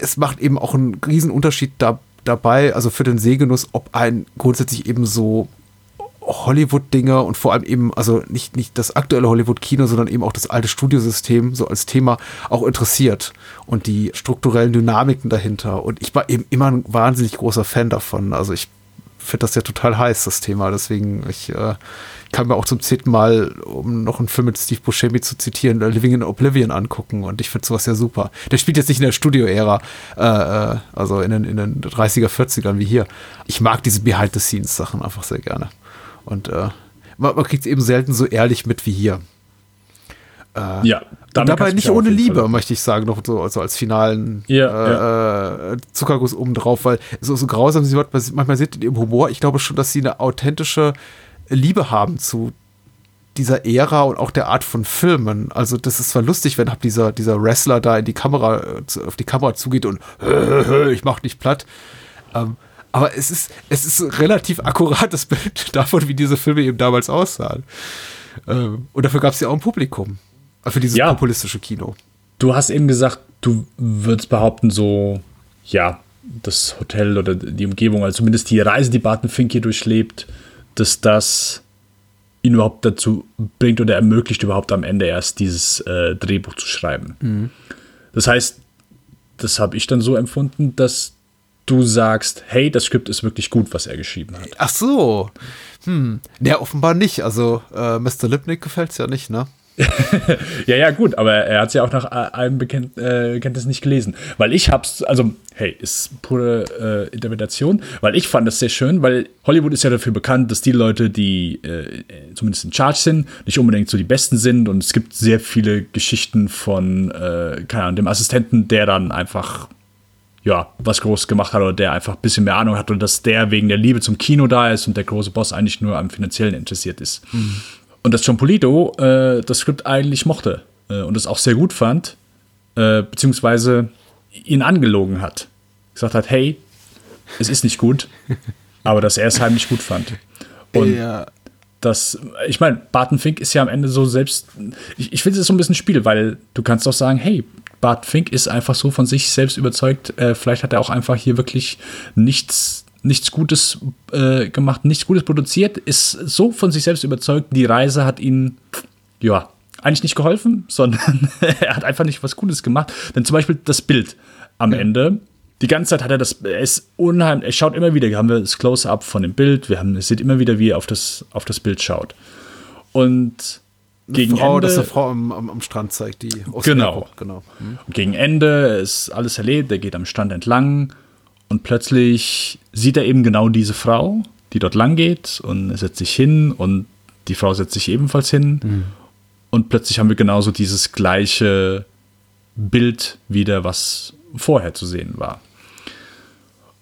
es macht eben auch einen riesen Unterschied da, dabei, also für den Sehgenuss, ob ein grundsätzlich eben so Hollywood-Dinge und vor allem eben, also nicht, nicht das aktuelle Hollywood-Kino, sondern eben auch das alte Studiosystem so als Thema auch interessiert und die strukturellen Dynamiken dahinter. Und ich war eben immer ein wahnsinnig großer Fan davon. Also ich finde das ja total heiß, das Thema. Deswegen, ich äh, kann mir auch zum zehnten Mal, um noch einen Film mit Steve Buscemi zu zitieren, äh, Living in Oblivion angucken. Und ich finde sowas ja super. Der spielt jetzt nicht in der Studio-Ära, äh, äh, also in den, in den 30er, 40ern wie hier. Ich mag diese Behind-the-Scenes-Sachen einfach sehr gerne. Und äh, man, man kriegt es eben selten so ehrlich mit wie hier. Äh, Ja, und dabei nicht ohne Liebe, Fall- möchte ich sagen, noch so also als finalen Ja, äh, äh, Zuckerguss obendrauf, weil so, so grausam sie manchmal sind in ihrem Humor, ich glaube schon, dass sie eine authentische Liebe haben zu dieser Ära und auch der Art von Filmen. Also das ist zwar lustig, wenn hab dieser, dieser Wrestler da in die Kamera, auf die Kamera zugeht und ich mach dich platt. Ähm, aber es ist, es ist ein relativ akkurates Bild davon, wie diese Filme eben damals aussahen. Ähm, und dafür gab es ja auch ein Publikum. Äh, Für dieses Ja. populistische Kino. Du hast eben gesagt, du würdest behaupten, so, ja, das Hotel oder die Umgebung, also zumindest die Reise, die Barton Fink hier durchlebt, dass das ihn überhaupt dazu bringt oder ermöglicht, überhaupt am Ende erst dieses äh, Drehbuch zu schreiben. Das heißt, das habe ich dann so empfunden, dass du sagst, hey, das Skript ist wirklich gut, was er geschrieben hat. Ach so. Hm. Ja, offenbar nicht. Also äh, Mr. Lipnick gefällt es ja nicht, ne? ja, ja, gut, aber er hat es ja auch nach allem Bekennt, äh, Bekenntnis nicht gelesen. Weil ich hab's, also, hey, ist pure äh, Interpretation, weil ich fand das sehr schön, weil Hollywood ist ja dafür bekannt, dass die Leute, die äh, zumindest in Charge sind, nicht unbedingt so die Besten sind und es gibt sehr viele Geschichten von, äh, keine Ahnung, dem Assistenten, der dann einfach ja, was groß gemacht hat oder der einfach ein bisschen mehr Ahnung hat und dass der wegen der Liebe zum Kino da ist und der große Boss eigentlich nur am finanziellen interessiert ist. Mhm. Und dass John Polito äh, das Skript eigentlich mochte äh, und es auch sehr gut fand, äh, beziehungsweise ihn angelogen hat. Gesagt hat, hey, es ist nicht gut, aber dass er es heimlich gut fand. Und ja. das, ich meine, Barton Fink ist ja am Ende so selbst, ich, ich finde es so ein bisschen Spiel, weil du kannst doch sagen, hey, Bart Fink ist einfach so von sich selbst überzeugt, äh, vielleicht hat er auch einfach hier wirklich nichts nichts Gutes äh, gemacht, nichts Gutes produziert, ist so von sich selbst überzeugt, die Reise hat ihn, ja, eigentlich nicht geholfen, sondern er hat einfach nicht was Gutes gemacht. Denn zum Beispiel das Bild am ja. Ende, die ganze Zeit hat er das, er ist unheimlich, er schaut immer wieder, haben wir das Close-Up von dem Bild, wir haben, es sieht immer wieder, wie er auf das, auf das Bild schaut. Und gegen Frau, Ende, dass eine Frau am, am, am Strand zeigt, die Genau. genau. Hm. Gegen Ende ist alles erlebt, er geht am Strand entlang und plötzlich sieht er eben genau diese Frau, die dort lang geht und er setzt sich hin und die Frau setzt sich ebenfalls hin. Mhm. Und plötzlich haben wir genauso dieses gleiche Bild wieder, was vorher zu sehen war.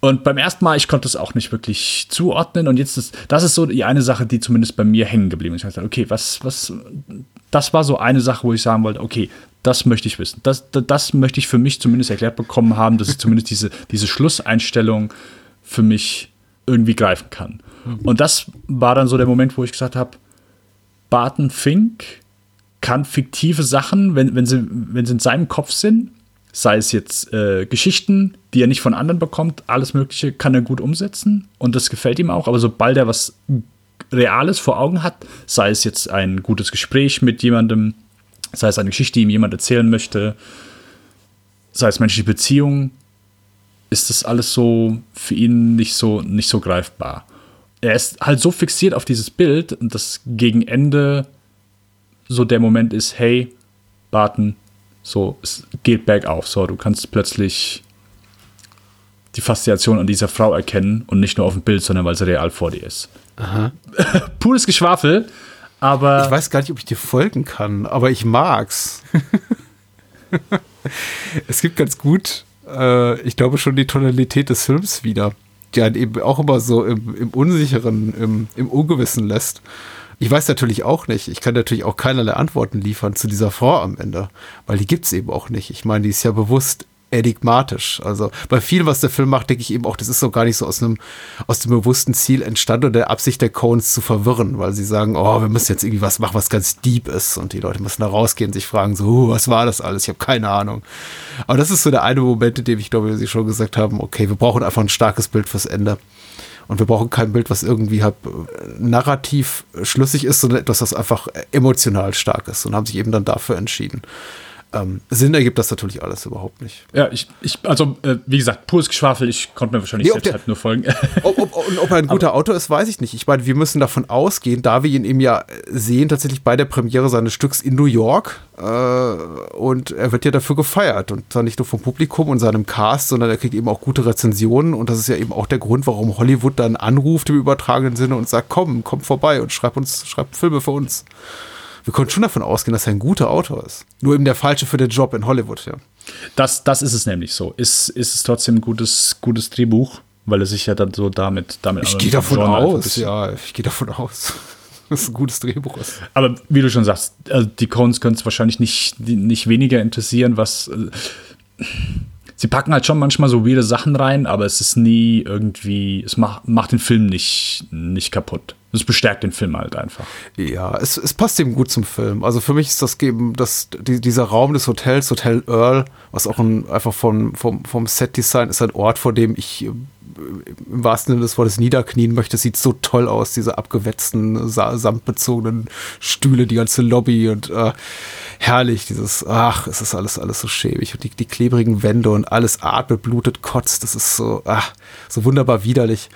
Und beim ersten Mal, ich konnte es auch nicht wirklich zuordnen. Und jetzt ist, das ist so die eine Sache, die zumindest bei mir hängen geblieben ist. Ich dachte, okay, was, was, das war so eine Sache, wo ich sagen wollte, okay, das möchte ich wissen. Das, das, das möchte ich für mich zumindest erklärt bekommen haben, dass ich zumindest diese, diese Schlusseinstellung für mich irgendwie greifen kann. Mhm. Und das war dann so der Moment, wo ich gesagt habe, Barton Fink kann fiktive Sachen, wenn, wenn, sie, wenn sie in seinem Kopf sind, sei es jetzt äh, Geschichten, die er nicht von anderen bekommt, alles Mögliche kann er gut umsetzen und das gefällt ihm auch. Aber sobald er was Reales vor Augen hat, sei es jetzt ein gutes Gespräch mit jemandem, sei es eine Geschichte, die ihm jemand erzählen möchte, sei es menschliche Beziehungen, ist das alles so für ihn nicht so, nicht so greifbar. Er ist halt so fixiert auf dieses Bild, dass gegen Ende so der Moment ist, hey, Barton, so, es geht bergauf, so, du kannst plötzlich die Faszination an dieser Frau erkennen und nicht nur auf dem Bild, sondern weil sie real vor dir ist. Aha. Pures Geschwafel, aber. Ich weiß gar nicht, ob ich dir folgen kann, aber ich mag's. es gibt ganz gut, äh, ich glaube schon die Tonalität des Films wieder, die einen eben auch immer so im, im Unsicheren, im, im Ungewissen lässt. Ich weiß natürlich auch nicht, ich kann natürlich auch keinerlei Antworten liefern zu dieser Frau am Ende, weil die gibt es eben auch nicht. Ich meine, die ist ja bewusst enigmatisch. Also bei vielem, was der Film macht, denke ich eben auch, das ist so gar nicht so aus einem, aus dem bewussten Ziel entstanden oder der Absicht der Coens zu verwirren, weil sie sagen, oh, wir müssen jetzt irgendwie was machen, was ganz deep ist und die Leute müssen da rausgehen und sich fragen, so, was war das alles? Ich habe keine Ahnung. Aber das ist so der eine Moment, in dem ich glaube, Sie schon gesagt haben, okay, wir brauchen einfach ein starkes Bild fürs Ende. Und wir brauchen kein Bild, was irgendwie halt narrativ schlüssig ist, sondern etwas, das einfach emotional stark ist und haben sich eben dann dafür entschieden. Ähm, Sinn ergibt das natürlich alles überhaupt nicht. Ja, ich, ich also äh, wie gesagt, pures Geschwafel, ich konnte mir wahrscheinlich nee, selbst der, halt nur folgen. Ob, ob, und ob er ein guter Autor ist, weiß ich nicht. Ich meine, wir müssen davon ausgehen, da wir ihn eben ja sehen, tatsächlich bei der Premiere seines Stücks in New York. Äh, und er wird ja dafür gefeiert. Und zwar nicht nur vom Publikum und seinem Cast, sondern er kriegt eben auch gute Rezensionen. Und das ist ja eben auch der Grund, warum Hollywood dann anruft im übertragenen Sinne und sagt, komm, komm vorbei und schreib uns, schreib Filme für uns wir konnten schon davon ausgehen, dass er ein guter Autor ist. Nur eben der Falsche für den Job in Hollywood, ja. Das, das ist es nämlich so. Ist, ist es trotzdem ein gutes, gutes Drehbuch, weil er sich ja dann so damit. damit ich gehe davon aus, ja, ich gehe davon aus. dass es ein gutes Drehbuch ist. Aber wie du schon sagst, also die Coens können es wahrscheinlich nicht, nicht weniger interessieren, was. Äh, sie packen halt schon manchmal so weirde Sachen rein, aber es ist nie irgendwie, es macht, macht den Film nicht, nicht kaputt. Es bestärkt den Film halt einfach. Ja, es, es passt eben gut zum Film. Also für mich ist das eben, das, die, dieser Raum des Hotels, Hotel Earl, was auch ein, einfach vom, vom, vom Set-Design ist ein Ort, vor dem ich im wahrsten Sinne des Wortes niederknien möchte. Sieht so toll aus, diese abgewetzten, samtbezogenen Stühle, die ganze Lobby und äh, herrlich, dieses, ach, es ist alles, alles so schäbig und die, die klebrigen Wände und alles atmet, blutet, kotzt, das ist so, ach, so wunderbar widerlich.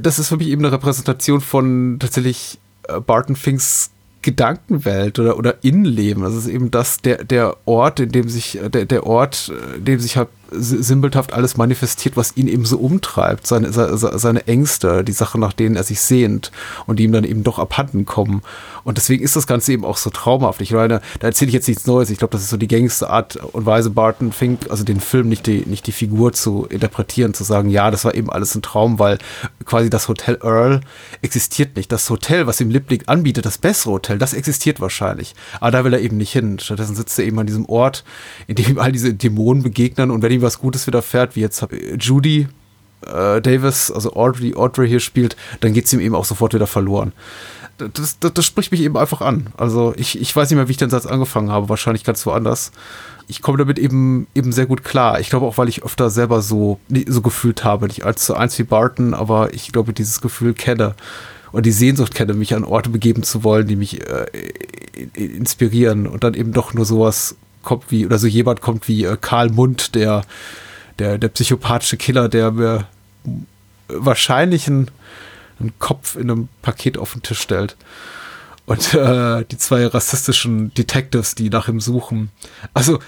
Das ist für mich eben eine Repräsentation von tatsächlich äh, Barton Finks Gedankenwelt oder, oder Innenleben. Das ist eben das, der, der Ort, in dem sich, der, der Ort, in dem sich halt sinnbildhaft alles manifestiert, was ihn eben so umtreibt, seine, seine Ängste, die Sachen, nach denen er sich sehnt und die ihm dann eben doch abhanden kommen. Und deswegen ist das Ganze eben auch so traumhaft. Ich meine, da erzähle ich jetzt nichts Neues. Ich glaube, das ist so die gängigste Art und Weise, Barton Fink, also den Film, nicht die, nicht die Figur zu interpretieren, zu sagen, ja, das war eben alles ein Traum, weil quasi das Hotel Earl existiert nicht. Das Hotel, was ihm Liebling anbietet, das bessere Hotel, das existiert wahrscheinlich. Aber da will er eben nicht hin. Stattdessen sitzt er eben an diesem Ort, in dem ihm all diese Dämonen begegnen und wenn ihm was Gutes widerfährt, wie jetzt Judy äh, Davis, also Audrey, Audrey hier spielt, dann geht es ihm eben auch sofort wieder verloren. Das, das, das, spricht mich eben einfach an. Also ich, ich weiß nicht mehr, wie ich den Satz angefangen habe, wahrscheinlich ganz woanders. Ich komme damit eben, eben sehr gut klar. Ich glaube auch, weil ich öfter selber so, so gefühlt habe. Nicht allzu eins wie Barton, aber ich glaube, dieses Gefühl kenne und die Sehnsucht kenne, mich an Orte begeben zu wollen, die mich äh, inspirieren und dann eben doch nur sowas kommt wie, oder so jemand kommt wie äh, Karl Mund, der, der, der psychopathische Killer, der mir wahrscheinlich einen, einen Kopf in einem Paket auf den Tisch stellt. Und äh, die zwei rassistischen Detectives, die nach ihm suchen. Also,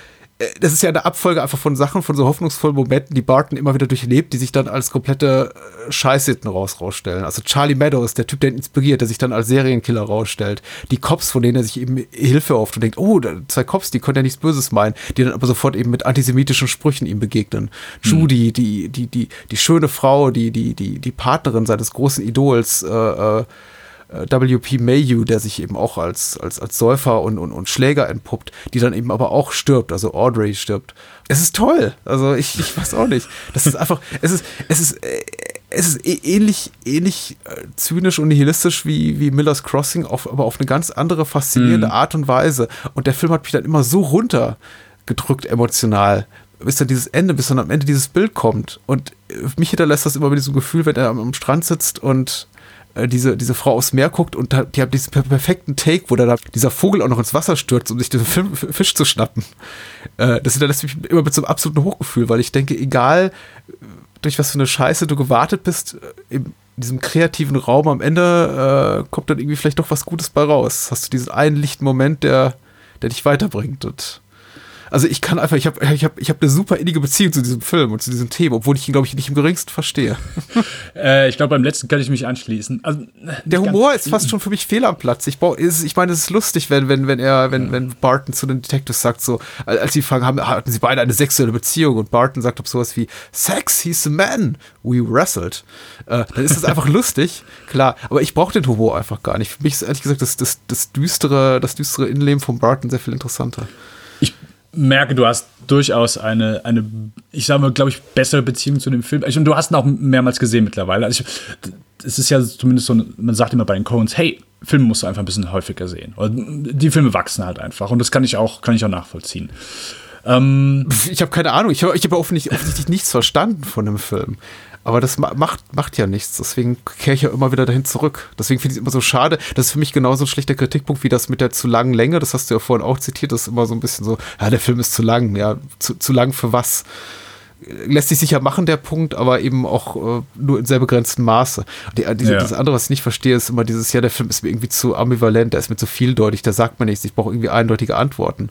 das ist ja eine Abfolge einfach von Sachen, von so hoffnungsvollen Momenten, die Barton immer wieder durchlebt, die sich dann als komplette äh, Scheiße hinten raus rausstellen. Also Charlie Meadows, der Typ, der ihn inspiriert, der sich dann als Serienkiller rausstellt. Die Cops, von denen er sich eben Hilfe oft und denkt, oh, zwei Cops, die können ja nichts Böses meinen, die dann aber sofort eben mit antisemitischen Sprüchen ihm begegnen. Mhm. Judy, die, die, die, die schöne Frau, die, die, die, die Partnerin seines großen Idols, äh, äh, äh, W.P. Mayhew, der sich eben auch als, als, als Säufer und, und, und Schläger entpuppt, die dann eben aber auch stirbt, also Audrey stirbt. Es ist toll. Also ich, ich weiß auch nicht. Das ist einfach, es ist, es ist, äh, es ist ähnlich, ähnlich äh, zynisch und nihilistisch wie, wie Miller's Crossing, auf, aber auf eine ganz andere, faszinierende mhm. Art und Weise. Und der Film hat mich dann immer so runtergedrückt emotional, bis dann dieses Ende, bis dann am Ende dieses Bild kommt. Und mich hinterlässt das immer mit diesem Gefühl, wenn er am Strand sitzt und äh, diese, diese Frau aufs Meer guckt und die haben diesen perfekten Take, wo da dieser Vogel auch noch ins Wasser stürzt, um sich den Fisch zu schnappen. Äh, das hinterlässt mich immer mit so einem absoluten Hochgefühl, weil ich denke, egal durch was für eine Scheiße du gewartet bist, äh, in diesem kreativen Raum am Ende äh, kommt dann irgendwie vielleicht doch was Gutes bei raus. Hast du diesen einen lichten Moment, der, der dich weiterbringt und also ich kann einfach, ich habe ich hab, ich hab eine super innige Beziehung zu diesem Film und zu diesem Thema, obwohl ich ihn, glaube ich, nicht im geringsten verstehe. äh, ich glaube, beim letzten kann ich mich anschließen. Also, der Humor ist fast schon für mich fehl am Platz. Ich, ich meine, es ist lustig, wenn, wenn, wenn er, wenn, ja. wenn Barton zu den Detectives sagt, so, als sie fragen, haben, hatten sie beide eine sexuelle Beziehung und Barton sagt ob sowas wie, Sex, he's a man, we wrestled. Äh, dann ist das einfach lustig, klar, aber ich brauche den Humor einfach gar nicht. Für mich ist ehrlich gesagt das, das, das düstere, das düstere Innenleben von Barton sehr viel interessanter. Ich merke, du hast durchaus eine, eine ich sage mal, glaube ich, bessere Beziehung zu dem Film. Und du hast ihn auch mehrmals gesehen mittlerweile. Also ich, es ist ja zumindest so, man sagt immer bei den Coens, hey, Filme musst du einfach ein bisschen häufiger sehen. Die Filme wachsen halt einfach. Und das kann ich auch, kann ich auch nachvollziehen. Ähm, ich habe keine Ahnung. Ich habe ich hab offensichtlich nichts verstanden von dem Film. Aber das macht, macht ja nichts. Deswegen kehre ich ja immer wieder dahin zurück. Deswegen finde ich es immer so schade. Das ist für mich genauso ein schlechter Kritikpunkt wie das mit der zu langen Länge. Das hast du ja vorhin auch zitiert. Das ist immer so ein bisschen so, ja, der Film ist zu lang. Ja, zu, zu lang für was? Lässt sich sicher machen, der Punkt, aber eben auch äh, nur in sehr begrenztem Maße. Die, diese, ja. Das andere, was ich nicht verstehe, ist immer dieses, ja, der Film ist mir irgendwie zu ambivalent, der ist mir zu vieldeutig, da sagt man nichts, ich brauche irgendwie eindeutige Antworten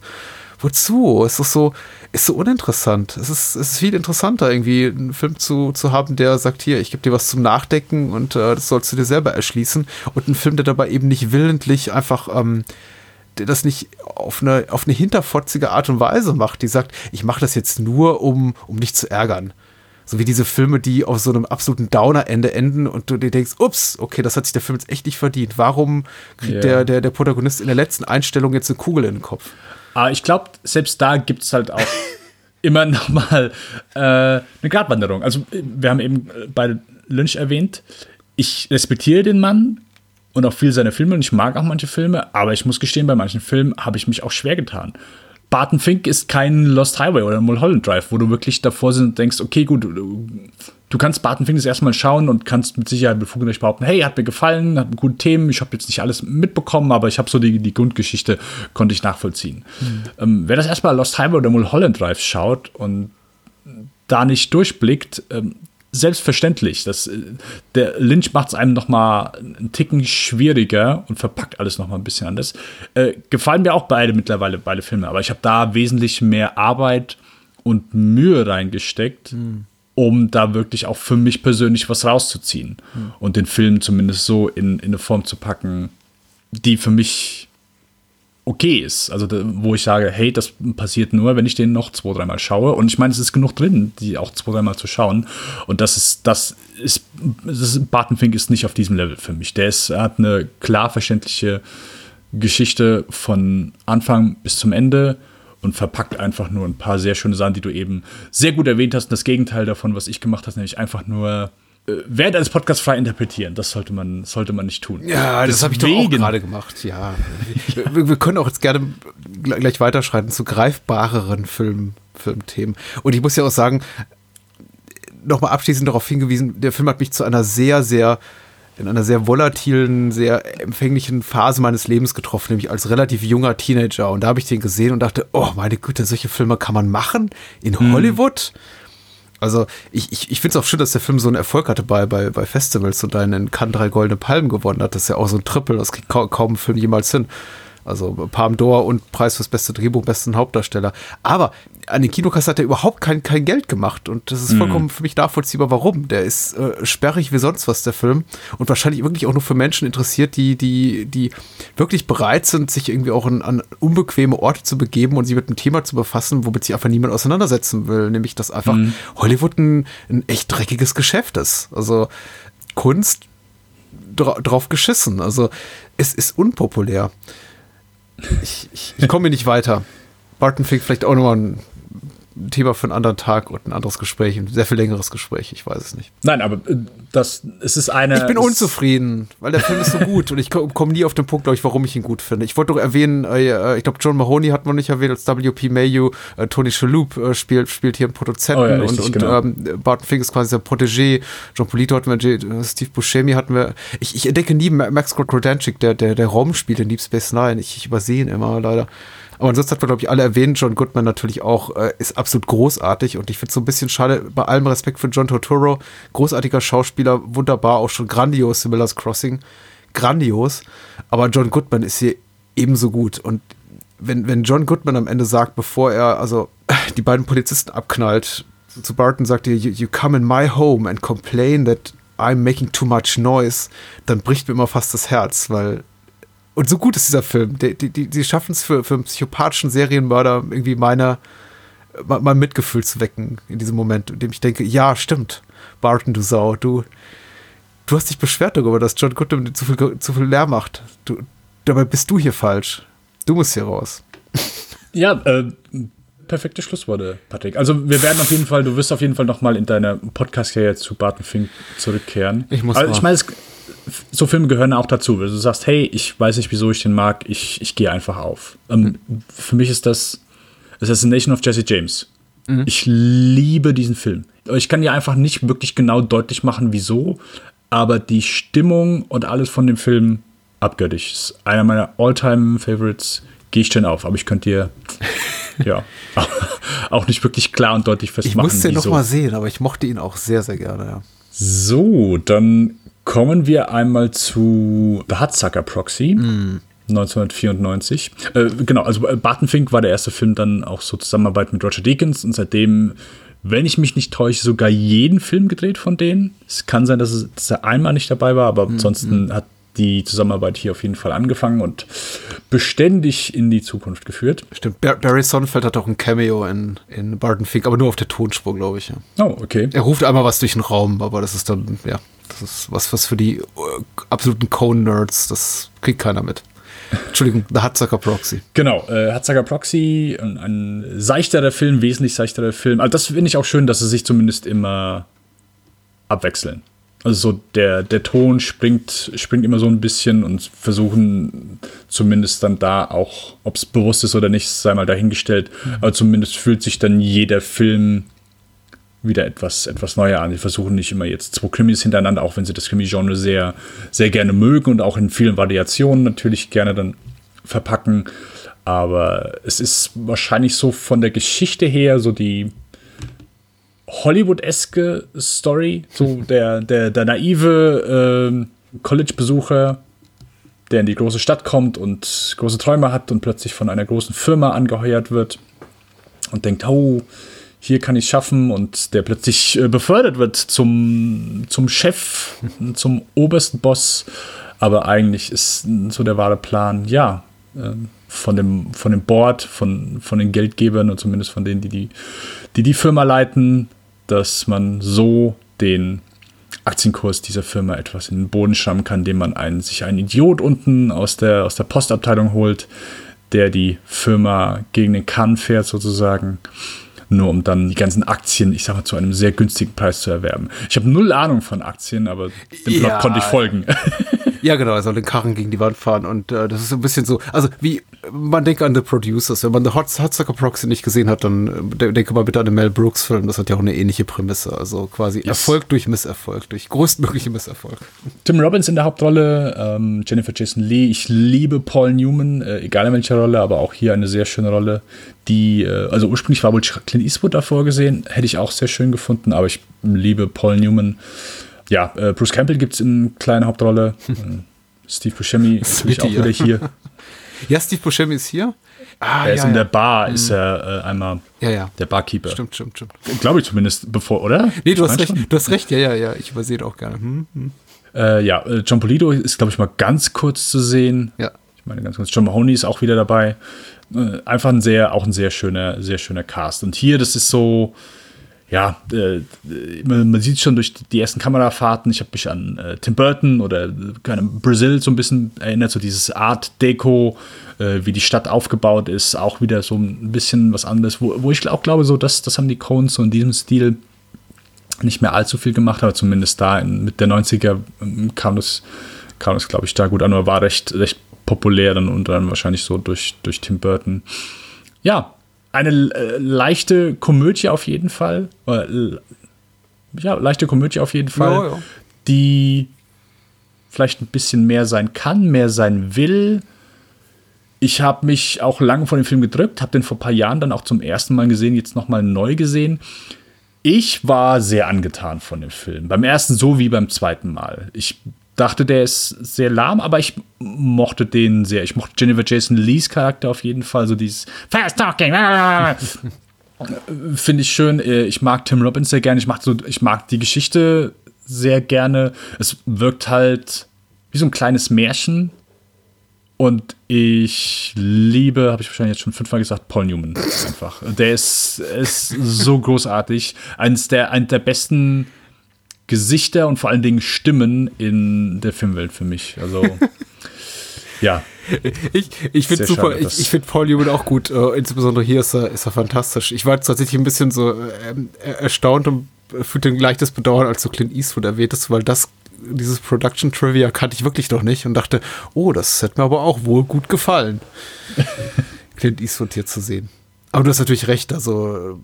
wozu? Es ist so, ist so uninteressant. Es ist, es ist viel interessanter, irgendwie einen Film zu, zu haben, der sagt, hier, ich gebe dir was zum Nachdenken und äh, das sollst du dir selber erschließen. Und ein Film, der dabei eben nicht willentlich einfach, ähm, der das nicht auf eine, auf eine hinterfotzige Art und Weise macht, die sagt, ich mache das jetzt nur, um, um dich zu ärgern. So wie diese Filme, die auf so einem absoluten Downer-Ende enden und du dir denkst, ups, okay, das hat sich der Film jetzt echt nicht verdient. Warum kriegt yeah. der, der, der Protagonist in der letzten Einstellung jetzt eine Kugel in den Kopf? Aber ich glaube, selbst da gibt es halt auch immer noch mal äh, eine Gratwanderung. Also wir haben eben bei Lynch erwähnt, ich respektiere den Mann und auch viel seiner Filme und ich mag auch manche Filme, aber ich muss gestehen, bei manchen Filmen habe ich mich auch schwer getan. Barton Fink ist kein Lost Highway oder Mulholland Drive, wo du wirklich davor sitzt und denkst, okay, gut, du kannst Barton Fink das erstmal schauen und kannst mit Sicherheit befugt behaupten, hey, hat mir gefallen, hat gute Themen, ich habe jetzt nicht alles mitbekommen, aber ich habe so die, die Grundgeschichte, konnte ich nachvollziehen. Mhm. Ähm, wer das erstmal Lost Highway oder Mulholland Drive schaut und da nicht durchblickt, ähm, selbstverständlich. Das, äh, der Lynch macht es einem noch mal einen Ticken schwieriger und verpackt alles noch mal ein bisschen anders. Äh, gefallen mir auch beide mittlerweile, beide Filme, aber ich habe da wesentlich mehr Arbeit und Mühe reingesteckt, mhm. Um da wirklich auch für mich persönlich was rauszuziehen mhm. und den Film zumindest so in, in eine Form zu packen, die für mich okay ist. Also wo ich sage, hey, das passiert nur, wenn ich den noch zwei, dreimal schaue. Und ich meine, es ist genug drin, die auch zwei, dreimal zu schauen. Und das ist, das ist, das ist Barton Fink ist nicht auf diesem Level für mich. Der ist, hat eine klar verständliche Geschichte von Anfang bis zum Ende und verpackt einfach nur ein paar sehr schöne Sachen, die du eben sehr gut erwähnt hast. Und das Gegenteil davon, was ich gemacht habe, nämlich einfach nur äh, während eines Podcasts frei interpretieren. Das sollte man, sollte man nicht tun. Ja, das habe ich doch auch gerade gemacht. Ja, wir, wir, können auch jetzt gerne gleich weiterschreiten zu greifbareren Film, Filmthemen. Und ich muss ja auch sagen, nochmal abschließend darauf hingewiesen, der Film hat mich zu einer sehr, sehr in einer sehr volatilen, sehr empfänglichen Phase meines Lebens getroffen, nämlich als relativ junger Teenager. Und da habe ich den gesehen und dachte, oh meine Güte, solche Filme kann man machen in hm. Hollywood. Also ich, ich, ich finde es auch schön, dass der Film so einen Erfolg hatte bei, bei, bei Festivals und einen in Cannes drei goldene Palmen gewonnen hat. Das ist ja auch so ein Triple, das kriegt kaum, kaum ein Film jemals hin. Also Palm d'Or und Preis fürs beste Drehbuch, besten Hauptdarsteller. Aber an den Kinokassen hat er überhaupt kein, kein Geld gemacht. Und das ist mhm. vollkommen für mich nachvollziehbar, warum. Der ist äh, sperrig wie sonst was, der Film. Und wahrscheinlich wirklich auch nur für Menschen interessiert, die, die, die wirklich bereit sind, sich irgendwie auch an, an unbequeme Orte zu begeben und sich mit einem Thema zu befassen, womit sich einfach niemand auseinandersetzen will. Nämlich, dass einfach mhm. Hollywood ein, ein echt dreckiges Geschäft ist. Also Kunst dra drauf geschissen. Also es ist unpopulär ich, ich, ich komme nicht weiter. Barton Fink vielleicht auch nochmal ein Thema für einen anderen Tag und ein anderes Gespräch, ein sehr viel längeres Gespräch, ich weiß es nicht. Nein, aber äh, das, es ist eine. Ich bin unzufrieden, weil der Film ist so gut und ich komme nie auf den Punkt, glaube ich, warum ich ihn gut finde. Ich wollte doch erwähnen, äh, ich glaube, John Mahoney hat man nicht erwähnt, als W.P. Äh, Tony Shalhoub äh, spielt, spielt hier einen Produzenten oh ja, richtig, und, und genau. ähm, Barton Fink ist quasi sein Protégé, John Polito hatten wir, äh, Steve Buscemi hatten wir. Ich, ich entdecke nie Max Rodancic, der, der, der Raum spielt in Deep Space Nine. Ich, ich übersehe ihn immer leider. Aber ansonsten hat man, glaube ich, alle erwähnt. John Goodman natürlich auch äh, ist absolut großartig. Und ich finde es so ein bisschen schade, bei allem Respekt für John Turturro, großartiger Schauspieler, wunderbar, auch schon grandios in Miller's Crossing. Grandios. Aber John Goodman ist hier ebenso gut. Und wenn, wenn John Goodman am Ende sagt, bevor er also die beiden Polizisten abknallt, zu Barton sagt er, you, you come in my home and complain that I'm making too much noise, dann bricht mir immer fast das Herz, weil und so gut ist dieser Film. Die, die, die, die schaffen es für, für einen psychopathischen Serienmörder irgendwie meiner mein Mitgefühl zu wecken in diesem Moment, in dem ich denke, ja, stimmt, Barton, du Sau, du, du hast dich beschwert darüber, dass John Goodman zu viel, zu viel Lärm macht. Du, dabei bist du hier falsch. Du musst hier raus. Ja, äh, perfekte Schlussworte, Patrick. Also wir werden auf jeden Fall, du wirst auf jeden Fall noch mal in deiner Podcast-Karriere zu Barton Fink zurückkehren. Ich muss also, ich meine, so Filme gehören auch dazu. Wenn du sagst, hey, ich weiß nicht, wieso ich den mag, ich, ich gehe einfach auf. Ähm, mhm. Für mich ist das Assassination of Jesse James. Mhm. Ich liebe diesen Film. Ich kann dir einfach nicht wirklich genau deutlich machen, wieso, aber die Stimmung und alles von dem Film abgöttisch. Ist einer meiner All-Time-Favorites. Gehe ich schon auf, aber ich könnte dir ja auch nicht wirklich klar und deutlich festmachen. Ich musste ihn noch mal sehen, aber ich mochte ihn auch sehr, sehr gerne. Ja. So, dann Kommen wir einmal zu The Hudsucker Proxy. Mm. 1994. Äh, genau, also äh, Barton Fink war der erste Film dann auch so Zusammenarbeit mit Roger Deakins und seitdem, wenn ich mich nicht täusche, sogar jeden Film gedreht von denen. Es kann sein, dass, es, dass er einmal nicht dabei war, aber mm, ansonsten mm. hat die Zusammenarbeit hier auf jeden Fall angefangen und beständig in die Zukunft geführt. Stimmt, Barry Sonnenfeld hat auch ein Cameo in, in Barton Fink, aber nur auf der Tonspur, glaube ich. Ja. Oh, okay. Er ruft einmal was durch den Raum, aber das ist dann, ja, das ist was, was für die äh, absoluten Cone-Nerds, das kriegt keiner mit. Entschuldigung, The Hudsucker Proxy. Genau, äh, Proxy, ein, ein seichterer Film, wesentlich seichterer Film. Also das finde ich auch schön, dass sie sich zumindest immer abwechseln. Also so der, der Ton springt, springt immer so ein bisschen und versuchen zumindest dann da auch, ob es bewusst ist oder nicht, sei mal dahingestellt, mhm. aber zumindest fühlt sich dann jeder Film wieder etwas, etwas neuer an. Sie versuchen nicht immer jetzt zwei Krimis hintereinander, auch wenn sie das Krimi-Genre sehr, sehr gerne mögen und auch in vielen Variationen natürlich gerne dann verpacken. Aber es ist wahrscheinlich so von der Geschichte her so die Hollywood-eske Story. So der, der, der naive äh, College-Besucher, der in die große Stadt kommt und große Träume hat und plötzlich von einer großen Firma angeheuert wird und denkt, oh, hier kann ich schaffen und der plötzlich äh, befördert wird zum, zum Chef, zum obersten Boss. Aber eigentlich ist so der wahre Plan, ja, äh, von dem, von dem Board, von, von den Geldgebern und zumindest von denen, die die, die die Firma leiten, dass man so den Aktienkurs dieser Firma etwas in den Boden schrammen kann, indem man einen, sich einen Idiot unten aus der, aus der Postabteilung holt, der die Firma gegen den Kahn fährt sozusagen, nur um dann die ganzen Aktien, ich sag mal, zu einem sehr günstigen Preis zu erwerben. Ich habe null Ahnung von Aktien, aber dem Plot Ja. konnte ich folgen. Ja, genau, er soll den Karren gegen die Wand fahren und äh, das ist so ein bisschen so, also wie, man denkt an The Producers, wenn man The Hot, Hotsucker Proxy nicht gesehen hat, dann äh, de- denke mal bitte an den Mel Brooks Film, das hat ja auch eine ähnliche Prämisse, also quasi Erfolg durch Misserfolg, durch größtmögliche Misserfolg. Tim Robbins in der Hauptrolle, ähm, Jennifer Jason Lee. Ich liebe Paul Newman, äh, egal in welcher Rolle, aber auch hier eine sehr schöne Rolle. Die, äh, also ursprünglich war wohl Clint Eastwood davor gesehen, hätte ich auch sehr schön gefunden, aber ich liebe Paul Newman. Ja, äh, Bruce Campbell gibt es in kleiner Hauptrolle. Äh, Steve Buscemi ist natürlich auch ja. wieder hier. Ja, Steve Buscemi ist hier? Ah, er ist ja, in der Bar, ist er äh, einmal Ja, ja. der Barkeeper. Stimmt, stimmt, stimmt. Glaube ich zumindest, bevor, oder? Nee, du Ich hast recht, schon. du hast recht, ja, ja, ja, ich übersehe auch gerne. Hm, hm. Äh, ja, äh, John Polito ist, glaube ich, mal ganz kurz zu sehen. Ja. Ich meine, ganz kurz. John Mahoney ist auch wieder dabei. Äh, einfach ein sehr, auch ein sehr schöner, sehr schöner Cast. Und hier, das ist so, ja, äh, man, man sieht schon durch die ersten Kamerafahrten, ich habe mich an äh, Tim Burton oder äh, keine Ahnung, Brazil so ein bisschen erinnert, so dieses Art Deco, äh, wie die Stadt aufgebaut ist, auch wieder so ein bisschen was anderes, wo, wo ich auch glaube, so das, das haben die Coens so in diesem Stil nicht mehr allzu viel gemacht, aber zumindest da in, mit der 90er ähm, kam das, kam das glaube ich, da gut an, aber war recht, recht populär dann und dann wahrscheinlich so durch, durch Tim Burton. Ja, eine äh, leichte Komödie auf jeden Fall. Äh, ja, leichte Komödie auf jeden Fall, Ja, ja. die vielleicht ein bisschen mehr sein kann, mehr sein will. Ich habe mich auch lange vor dem Film gedrückt, habe den vor ein paar Jahren dann auch zum ersten Mal gesehen, jetzt nochmal neu gesehen. Ich war sehr angetan von dem Film. Beim ersten so wie beim zweiten Mal. Ich dachte, der ist sehr lahm, aber ich mochte den sehr. Ich mochte Jennifer Jason Lees Charakter auf jeden Fall. So dieses Fast Talking. Finde ich schön. Äh, Ich mag Tim Robbins sehr gerne. Ich mag, so, ich mag die Geschichte sehr gerne. Es wirkt halt wie so ein kleines Märchen. Und ich liebe, habe ich wahrscheinlich jetzt schon fünfmal gesagt, Paul Newman einfach. Der ist, ist so großartig. Eines der, eines der besten Gesichter und vor allen Dingen Stimmen in der Filmwelt für mich. Also, ja. Ich, ich finde super, schade, ich, ich finde Paul Newman auch gut, äh, insbesondere hier ist er, ist er fantastisch. Ich war tatsächlich ein bisschen so ähm, er- erstaunt und fühlte ein leichtes Bedauern, als du Clint Eastwood erwähntest, weil das, dieses Production Trivia kannte ich wirklich noch nicht und dachte, oh, das hätte mir aber auch wohl gut gefallen, Clint Eastwood hier zu sehen. Aber du hast natürlich recht, also äh,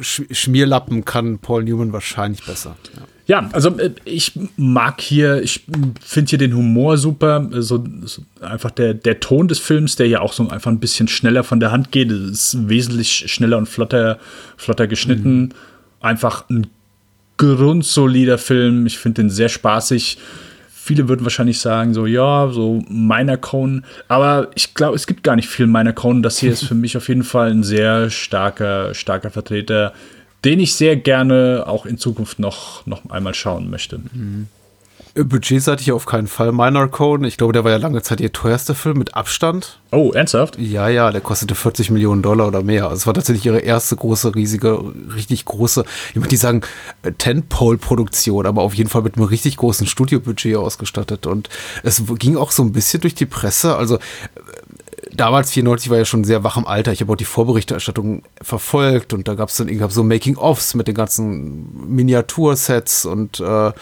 Sch Schmierlappen kann Paul Newman wahrscheinlich besser. Ja. Ja, also äh, ich mag hier, ich finde hier den Humor super. äh, So, so einfach der, der Ton des Films, der ja auch so einfach ein bisschen schneller von der Hand geht, ist wesentlich schneller und flotter, flotter geschnitten. Einfach ein grundsolider Film. Ich finde den sehr spaßig. Viele würden wahrscheinlich sagen, so, ja, so Minor Cone. Aber ich glaube, es gibt gar nicht viel Minor Cone. Das hier ist für mich auf jeden Fall ein sehr starker, starker Vertreter, den ich sehr gerne auch in Zukunft noch, noch einmal schauen möchte. Äh, Budgetseitig auf keinen Fall Minor Cone. Ich glaube, der war ja lange Zeit ihr teuerster Film mit Abstand. Oh, ernsthaft? Ja, ja, der kostete 40 Millionen Dollar oder mehr. Also es war tatsächlich ihre erste große, riesige, richtig große, ich würde nicht sagen äh, Tentpole-Produktion, aber auf jeden Fall mit einem richtig großen Studiobudget ausgestattet. Und es ging auch so ein bisschen durch die Presse. Also äh, damals 94 war ja schon sehr wach im Alter. Ich habe auch die Vorberichterstattung verfolgt und da gab es dann gab so Making-ofs mit den ganzen Miniatursets und äh,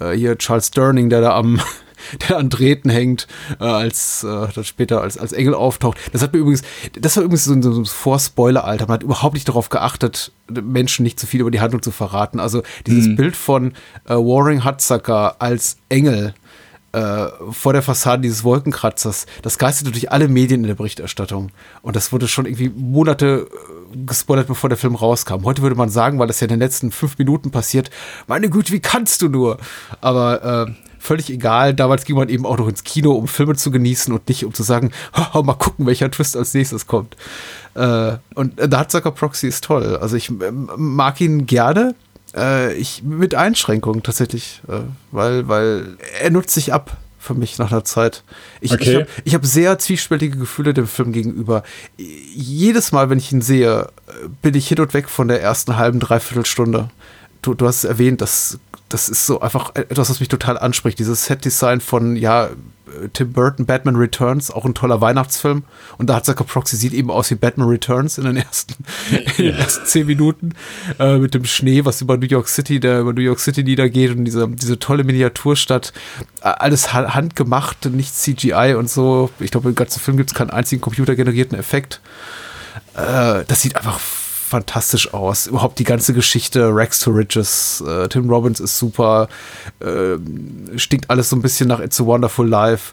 äh, hier Charles Durning, der da am der an Drähten hängt, äh, als äh, dann später als, als Engel auftaucht. Das hat mir übrigens, das war übrigens so ein, so ein Vorspoiler-Alter. Man hat überhaupt nicht darauf geachtet, Menschen nicht zu viel über die Handlung zu verraten. Also dieses Mhm. Bild von äh, Warring Hudsucker als Engel äh, vor der Fassade dieses Wolkenkratzers, das geisterte durch alle Medien in der Berichterstattung. Und das wurde schon irgendwie Monate äh, gespoilert, bevor der Film rauskam. Heute würde man sagen, weil das ja in den letzten fünf Minuten passiert, meine Güte, wie kannst du nur? Aber äh, völlig egal. Damals ging man eben auch noch ins Kino, um Filme zu genießen und nicht um zu sagen, "Haha, mal gucken, welcher Twist als nächstes kommt. Äh, und The Hudsucker Proxy ist toll. Also ich ähm, mag ihn gerne. Äh, ich mit Einschränkungen tatsächlich, äh, weil, weil er nutzt sich ab für mich nach einer Zeit. Ich, Okay. ich habe ich hab sehr zwiespältige Gefühle dem Film gegenüber. Jedes Mal, wenn ich ihn sehe, bin ich hin und weg von der ersten halben, dreiviertel Stunde. Du, du hast es erwähnt, das, das ist so einfach etwas, was mich total anspricht. Dieses Set-Design von, ja, Tim Burton, Batman Returns, auch ein toller Weihnachtsfilm. Und da hat Zucker Proxy sieht eben aus wie Batman Returns in den ersten, in den ersten zehn Minuten äh, mit dem Schnee, was über New York City, der über New York City niedergeht und diese, diese tolle Miniaturstadt. Äh, Alles ha- handgemacht, nicht CGI und so. Ich glaube, im ganzen Film gibt es keinen einzigen computergenerierten Effekt. Äh, das sieht einfach fantastisch aus. Überhaupt die ganze Geschichte, Rex to Riches, äh, Tim Robbins ist super, äh, stinkt alles so ein bisschen nach It's a Wonderful Life.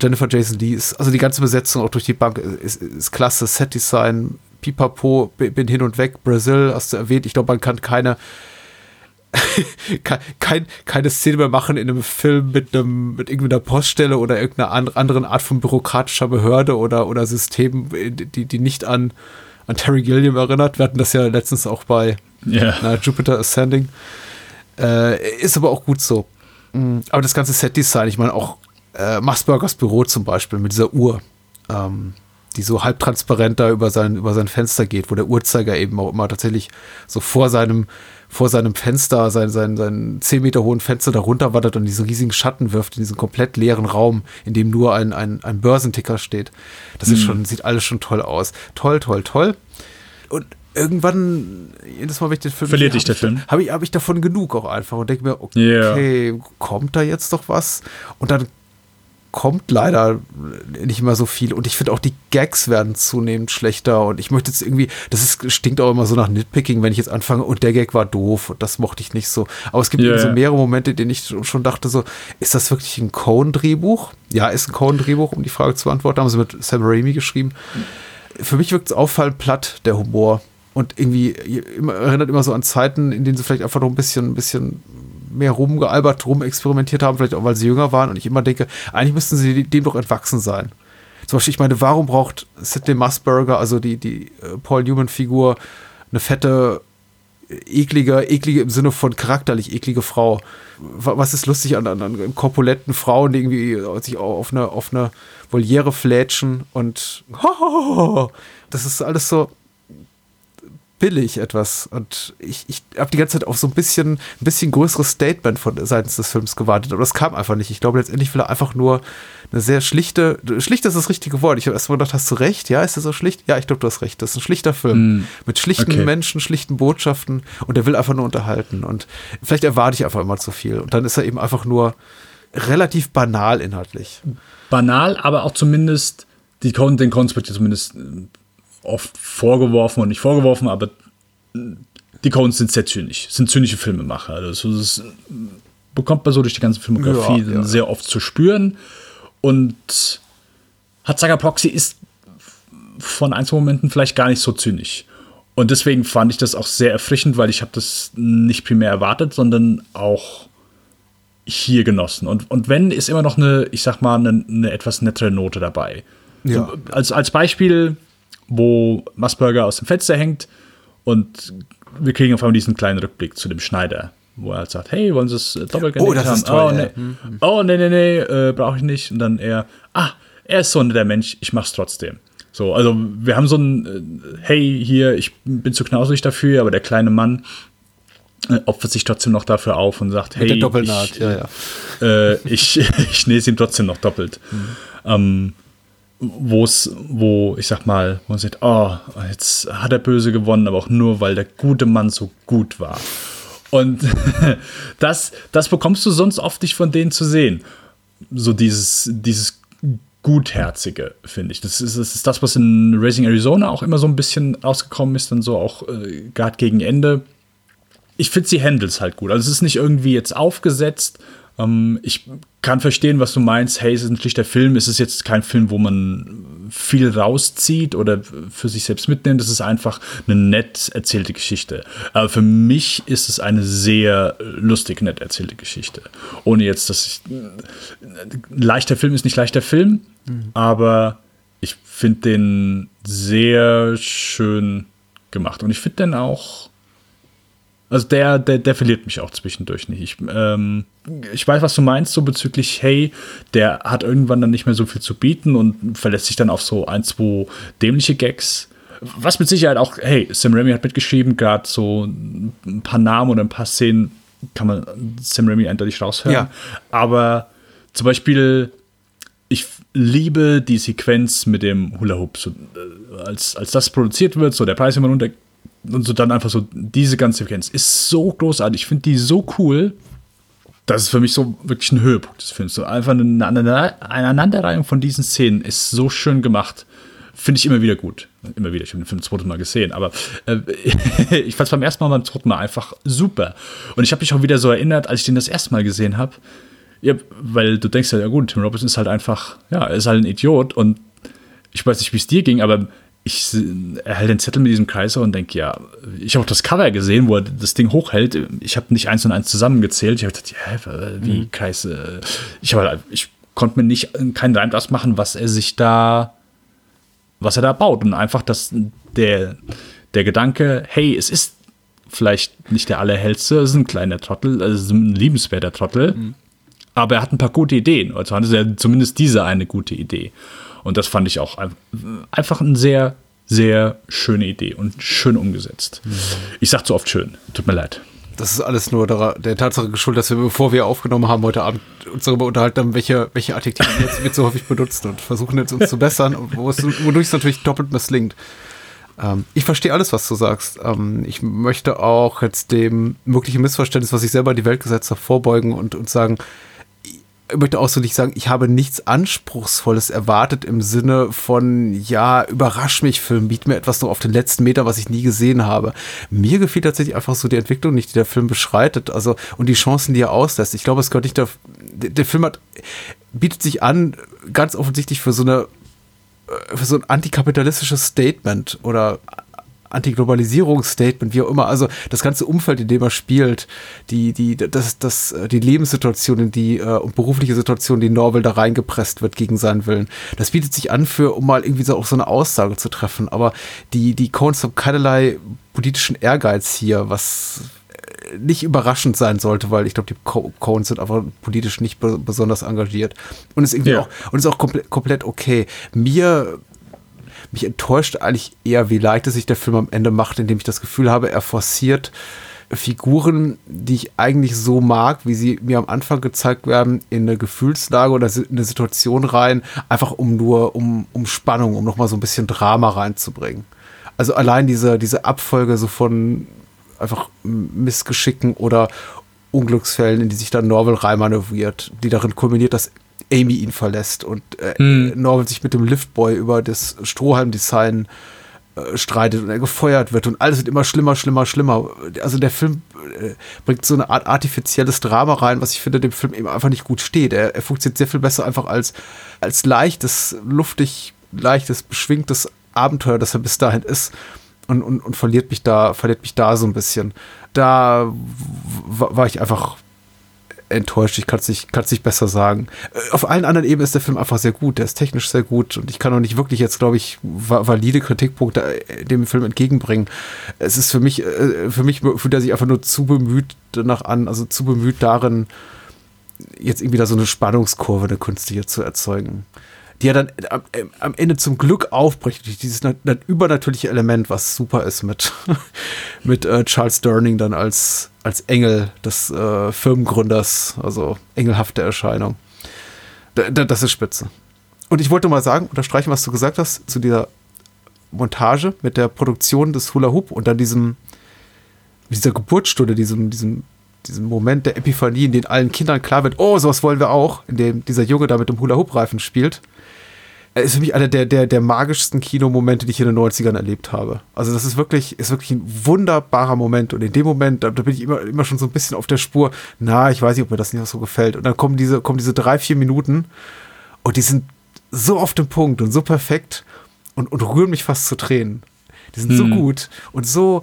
Jennifer Jason Lee ist, also die ganze Besetzung auch durch die Bank ist, ist klasse, Set-Design, Pipapo, bi- bin hin und weg, Brazil, hast du erwähnt, ich glaube, man kann keine kein, kein, keine Szene mehr machen in einem Film mit einem mit irgendeiner Poststelle oder irgendeiner an, anderen Art von bürokratischer Behörde oder oder System, die die nicht an an Terry Gilliam erinnert. Wir hatten das ja letztens auch bei Ja. na, Jupiter Ascending. Äh, ist aber auch gut so. Mm, Aber das ganze Set-Design, ich meine auch äh, Masburgers Büro zum Beispiel mit dieser Uhr, ähm, die so halbtransparent da über sein, über sein Fenster geht, wo der Uhrzeiger eben auch immer tatsächlich so vor seinem, vor seinem Fenster, sein, sein, sein 10 Meter hohen Fenster darunter wandert und diese riesigen Schatten wirft in diesen komplett leeren Raum, in dem nur ein, ein, ein Börsenticker steht. Das ist Mhm. schon, sieht alles schon toll aus. Toll, toll, toll. Und irgendwann, jedes Mal, wenn ich den Film Verliert dich der Film? Habe ich, hab ich davon genug auch einfach und denke mir, okay, kommt da jetzt doch was? Und dann kommt leider nicht mehr so viel. Und ich finde auch, die Gags werden zunehmend schlechter. Und ich möchte jetzt irgendwie, das ist, stinkt auch immer so nach Nitpicking, wenn ich jetzt anfange, und der Gag war doof und das mochte ich nicht so. Aber es gibt eben so mehrere Momente, in denen ich schon dachte, so, ist das wirklich ein Coen-Drehbuch? Ja, ist ein Coen-Drehbuch, um die Frage zu beantworten. Haben sie mit Sam Raimi geschrieben. Für mich wirkt es auffallend platt, der Humor. Und irgendwie erinnert immer so an Zeiten, in denen sie vielleicht einfach noch ein bisschen, ein bisschen mehr rumgealbert, rumexperimentiert haben, vielleicht auch weil sie jünger waren. Und ich immer denke, eigentlich müssten sie dem doch entwachsen sein. Zum Beispiel, ich meine, warum braucht Sidney Musburger, also die, die äh, Paul Newman-Figur, eine fette, eklige, eklige im Sinne von charakterlich eklige Frau? Wa- Was ist lustig an, an, an korpulenten Frauen, die irgendwie sich auch auf eine, auf eine Voliere flätschen und das ist alles so, billig etwas. Und ich, ich habe die ganze Zeit auf so ein bisschen, ein bisschen größeres Statement von seitens des Films gewartet, aber das kam einfach nicht. Ich glaube, letztendlich will er einfach nur eine sehr schlichte, schlicht ist das richtige Wort. Ich habe erst mal gedacht, hast du recht? Ja, ist das so schlicht? Ja, ich glaube, du hast recht. Das ist ein schlichter Film. Mm, Mit schlichten okay. Menschen, schlichten Botschaften und er will einfach nur unterhalten. Und vielleicht erwarte ich einfach immer zu viel. Und dann ist er eben einfach nur relativ banal inhaltlich. Banal, aber auch zumindest, die Coen, den ja zumindest äh, oft vorgeworfen und nicht vorgeworfen, aber die Coens sind sehr zynisch, sind zynische Filmemacher. Also das äh, bekommt man so durch die ganze Filmografie Ja, ja. sehr oft zu spüren. Und Hatzaga Proxy ist von Einzelmomenten vielleicht gar nicht so zynisch. Und deswegen fand ich das auch sehr erfrischend, weil ich habe das nicht primär erwartet, sondern auch hier genossen. Und, und wenn, ist immer noch eine, ich sag mal, eine, eine etwas nettere Note dabei. Ja. So, als, als Beispiel, wo Masburger aus dem Fenster hängt und wir kriegen auf einmal diesen kleinen Rückblick zu dem Schneider, wo er halt sagt, hey, wollen Sie es äh, doppelt Oh, das haben? ist toll, Oh, nee, oh, nee, nee, nee, äh, brauche ich nicht. Und dann er, ah, er ist so ein netter Mensch, ich mach's trotzdem. So, also wir haben so ein, äh, hey, hier, ich bin zu knausrig dafür, aber der kleine Mann äh, opfert sich trotzdem noch dafür auf und sagt, hey, ich, ja, ja. Äh, ich, ich nähe es ihm trotzdem noch doppelt. Ähm, wo es, wo, ich sag mal, wo man sagt, oh, jetzt hat er böse gewonnen, aber auch nur, weil der gute Mann so gut war. Und das, das bekommst du sonst oft nicht von denen zu sehen. so dieses, dieses Gutherzige, finde ich. Das ist, das ist das, was in Racing Arizona auch immer so ein bisschen rausgekommen ist, dann so auch äh, gerade gegen Ende. Ich finde, sie handelt es halt gut. Also es ist nicht irgendwie jetzt aufgesetzt. Ähm, ich kann verstehen, was du meinst. Hey, es ist ein schlichter Film. Es ist jetzt kein Film, wo man viel rauszieht oder für sich selbst mitnimmt. Es ist einfach eine nett erzählte Geschichte. Aber für mich ist es eine sehr lustig nett erzählte Geschichte. Ohne jetzt, dass ich. Ein leichter Film ist nicht leichter Film, mhm. aber ich finde den sehr schön gemacht. Und ich finde den auch also der, der, der verliert mich auch zwischendurch nicht. Ich, ähm, ich weiß, was du meinst, so bezüglich, hey, der hat irgendwann dann nicht mehr so viel zu bieten und verlässt sich dann auf so ein, zwei dämliche Gags. Was mit Sicherheit auch, hey, Sam Raimi hat mitgeschrieben, gerade so ein paar Namen oder ein paar Szenen kann man Sam Raimi eindeutig raushören. Ja. Aber zum Beispiel, ich liebe die Sequenz mit dem Hula Hoop. So, äh, als, als das produziert wird, so der Preis immer runter und so dann einfach so diese ganze Sequenz ist so großartig. Ich finde die so cool. Das ist für mich so wirklich ein Höhepunkt des Films. So einfach eine, Aneinanderreihung von diesen Szenen ist so schön gemacht. Finde ich immer wieder gut. Immer wieder. Ich habe den Film das zweite Mal gesehen. Aber äh, ich fand es beim ersten Mal beim zweiten Mal einfach super. Und ich habe mich auch wieder so erinnert, als ich den das erste Mal gesehen habe. Ja, weil du denkst ja, ja gut, Tim Robertson ist halt einfach, ja, er ist halt ein Idiot. Und ich weiß nicht, wie es dir ging, aber ich erhalte den Zettel mit diesem Kaiser und denke, ja, ich habe auch das Cover gesehen, wo er das Ding hochhält. Ich habe nicht eins und eins zusammengezählt. Ich habe gedacht, ja, wie mhm. Kaiser. Ich, hab, ich konnte mir nicht keinen Reim das machen, was er sich da, was er da baut. Und einfach das, der, der Gedanke, hey, es ist vielleicht nicht der allerhellste, es ist ein kleiner Trottel, es ist ein liebenswerter Trottel, mhm. aber er hat ein paar gute Ideen. Also hatte er zumindest diese eine gute Idee. Und das fand ich auch einfach eine sehr, sehr schöne Idee und schön umgesetzt. Ich sag zu oft schön, tut mir leid. Das ist alles nur der, der Tatsache geschuldet, dass wir, bevor wir aufgenommen haben, heute Abend uns darüber unterhalten haben, welche, welche Adjektive jetzt so häufig benutzt und versuchen jetzt uns zu bessern, wodurch es natürlich doppelt misslingt. Ähm, ich verstehe alles, was du sagst. Ähm, ich möchte auch jetzt dem möglichen Missverständnis, was ich selber in die Welt gesetzt habe, vorbeugen und, und sagen, möchte auch so nicht sagen, ich habe nichts Anspruchsvolles erwartet im Sinne von, ja, überrasch mich Film, biet mir etwas noch auf den letzten Meter, was ich nie gesehen habe. Mir gefiel tatsächlich einfach so die Entwicklung nicht, die der Film beschreitet, also, und die Chancen, die er auslässt. Ich glaube, es gehört nicht, der, der Film hat, bietet sich an, ganz offensichtlich für so eine, äh, für so ein antikapitalistisches Statement oder Antiglobalisierungsstatement, wie auch immer. Also das ganze Umfeld, in dem er spielt, die, die, das, das, die Lebenssituation, in die äh, und berufliche Situation, die Norwell da reingepresst wird gegen seinen Willen. Das bietet sich an, für, um mal irgendwie so auch so eine Aussage zu treffen. Aber die, die Coens haben keinerlei politischen Ehrgeiz hier, was äh, nicht überraschend sein sollte, weil ich glaube, die Coens sind einfach politisch nicht besonders engagiert. Und ist irgendwie ja. auch, und ist auch komplett, komplett okay. Mir mich enttäuscht eigentlich eher, wie leicht es sich der Film am Ende macht, indem ich das Gefühl habe, er forciert Figuren, die ich eigentlich so mag, wie sie mir am Anfang gezeigt werden, in eine Gefühlslage oder in eine Situation rein, einfach um nur, um, um Spannung, um nochmal so ein bisschen Drama reinzubringen. Also allein diese, diese Abfolge so von einfach Missgeschicken oder Unglücksfällen, in die sich dann Norvel reinmanövriert, die darin kulminiert, dass Amy ihn verlässt und äh, hm. Norman sich mit dem Liftboy über das Strohhalm-Design äh, streitet und er gefeuert wird und alles wird immer schlimmer, schlimmer, schlimmer. Also der Film äh, bringt so eine Art artifizielles Drama rein, was ich finde dem Film eben einfach nicht gut steht. Er, er funktioniert sehr viel besser einfach als, als leichtes, luftig, leichtes, beschwingtes Abenteuer, das er bis dahin ist. Und, und, und verliert mich da, verliert mich da so ein bisschen. Da war ich einfach enttäuscht. Ich kann es nicht, nicht besser sagen. Äh, auf allen anderen Ebenen ist der Film einfach sehr gut. Der ist technisch sehr gut und ich kann auch nicht wirklich jetzt, glaube ich, valide Kritikpunkte äh, dem Film entgegenbringen. Es ist für mich, äh, für mich fühlt er sich einfach nur zu bemüht danach an, also zu bemüht darin, jetzt irgendwie da so eine Spannungskurve, eine künstliche zu erzeugen die ja dann am, am, Ende zum Glück aufbricht, dieses übernatürliche Element, was super ist mit, mit äh, Charles Durning dann als, als Engel des äh, Firmengründers, also engelhafte Erscheinung. Da, da, das ist spitze. Und ich wollte mal sagen, unterstreichen, was du gesagt hast, zu dieser Montage mit der Produktion des Hula Hoop und dann diesem, dieser Geburtsstunde, diesem, diesem diesen Moment der Epiphanie, in dem allen Kindern klar wird, oh, sowas wollen wir auch, in dem dieser Junge da mit dem Hula-Hoop-Reifen spielt, äh, ist für mich einer der, der, der magischsten Kinomomente, die ich in den 90ern erlebt habe. Also das ist wirklich, ist wirklich ein wunderbarer Moment. Und in dem Moment, da, da bin ich immer, immer schon so ein bisschen auf der Spur, na, ich weiß nicht, ob mir das nicht so gefällt. Und dann kommen diese, kommen diese drei, vier Minuten und die sind so auf dem Punkt und so perfekt und, und rühren mich fast zu Tränen. Die sind so Hm. gut und so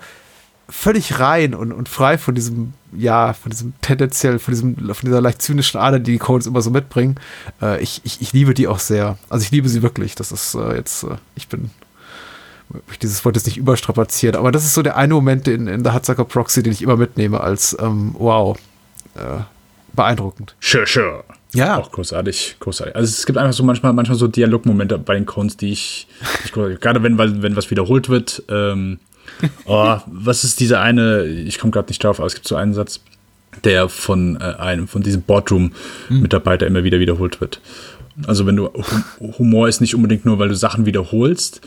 völlig rein und, und frei von diesem, ja, von diesem tendenziell, von diesem, von dieser leicht zynischen Ader, die die Coens immer so mitbringen. Äh, ich, ich, ich liebe die auch sehr. Also ich liebe sie wirklich. Das ist äh, jetzt, äh, ich bin, möchte dieses Wort jetzt nicht überstrapaziert, aber das ist so der eine Moment in, in der Hudsucker Proxy, den ich immer mitnehme als, ähm, wow, äh, beeindruckend. Sure, sure. Ja. Auch großartig, großartig. Also es gibt einfach so manchmal, manchmal so Dialogmomente bei den Coens, die ich, ich gerade wenn, weil, wenn was wiederholt wird, ähm, oh, was ist dieser eine, ich komme gerade nicht drauf, aber es gibt so einen Satz, der von äh, einem, von diesem Boardroom-Mitarbeiter immer wieder wiederholt wird. Also wenn du, Hum- Humor ist nicht unbedingt nur, weil du Sachen wiederholst,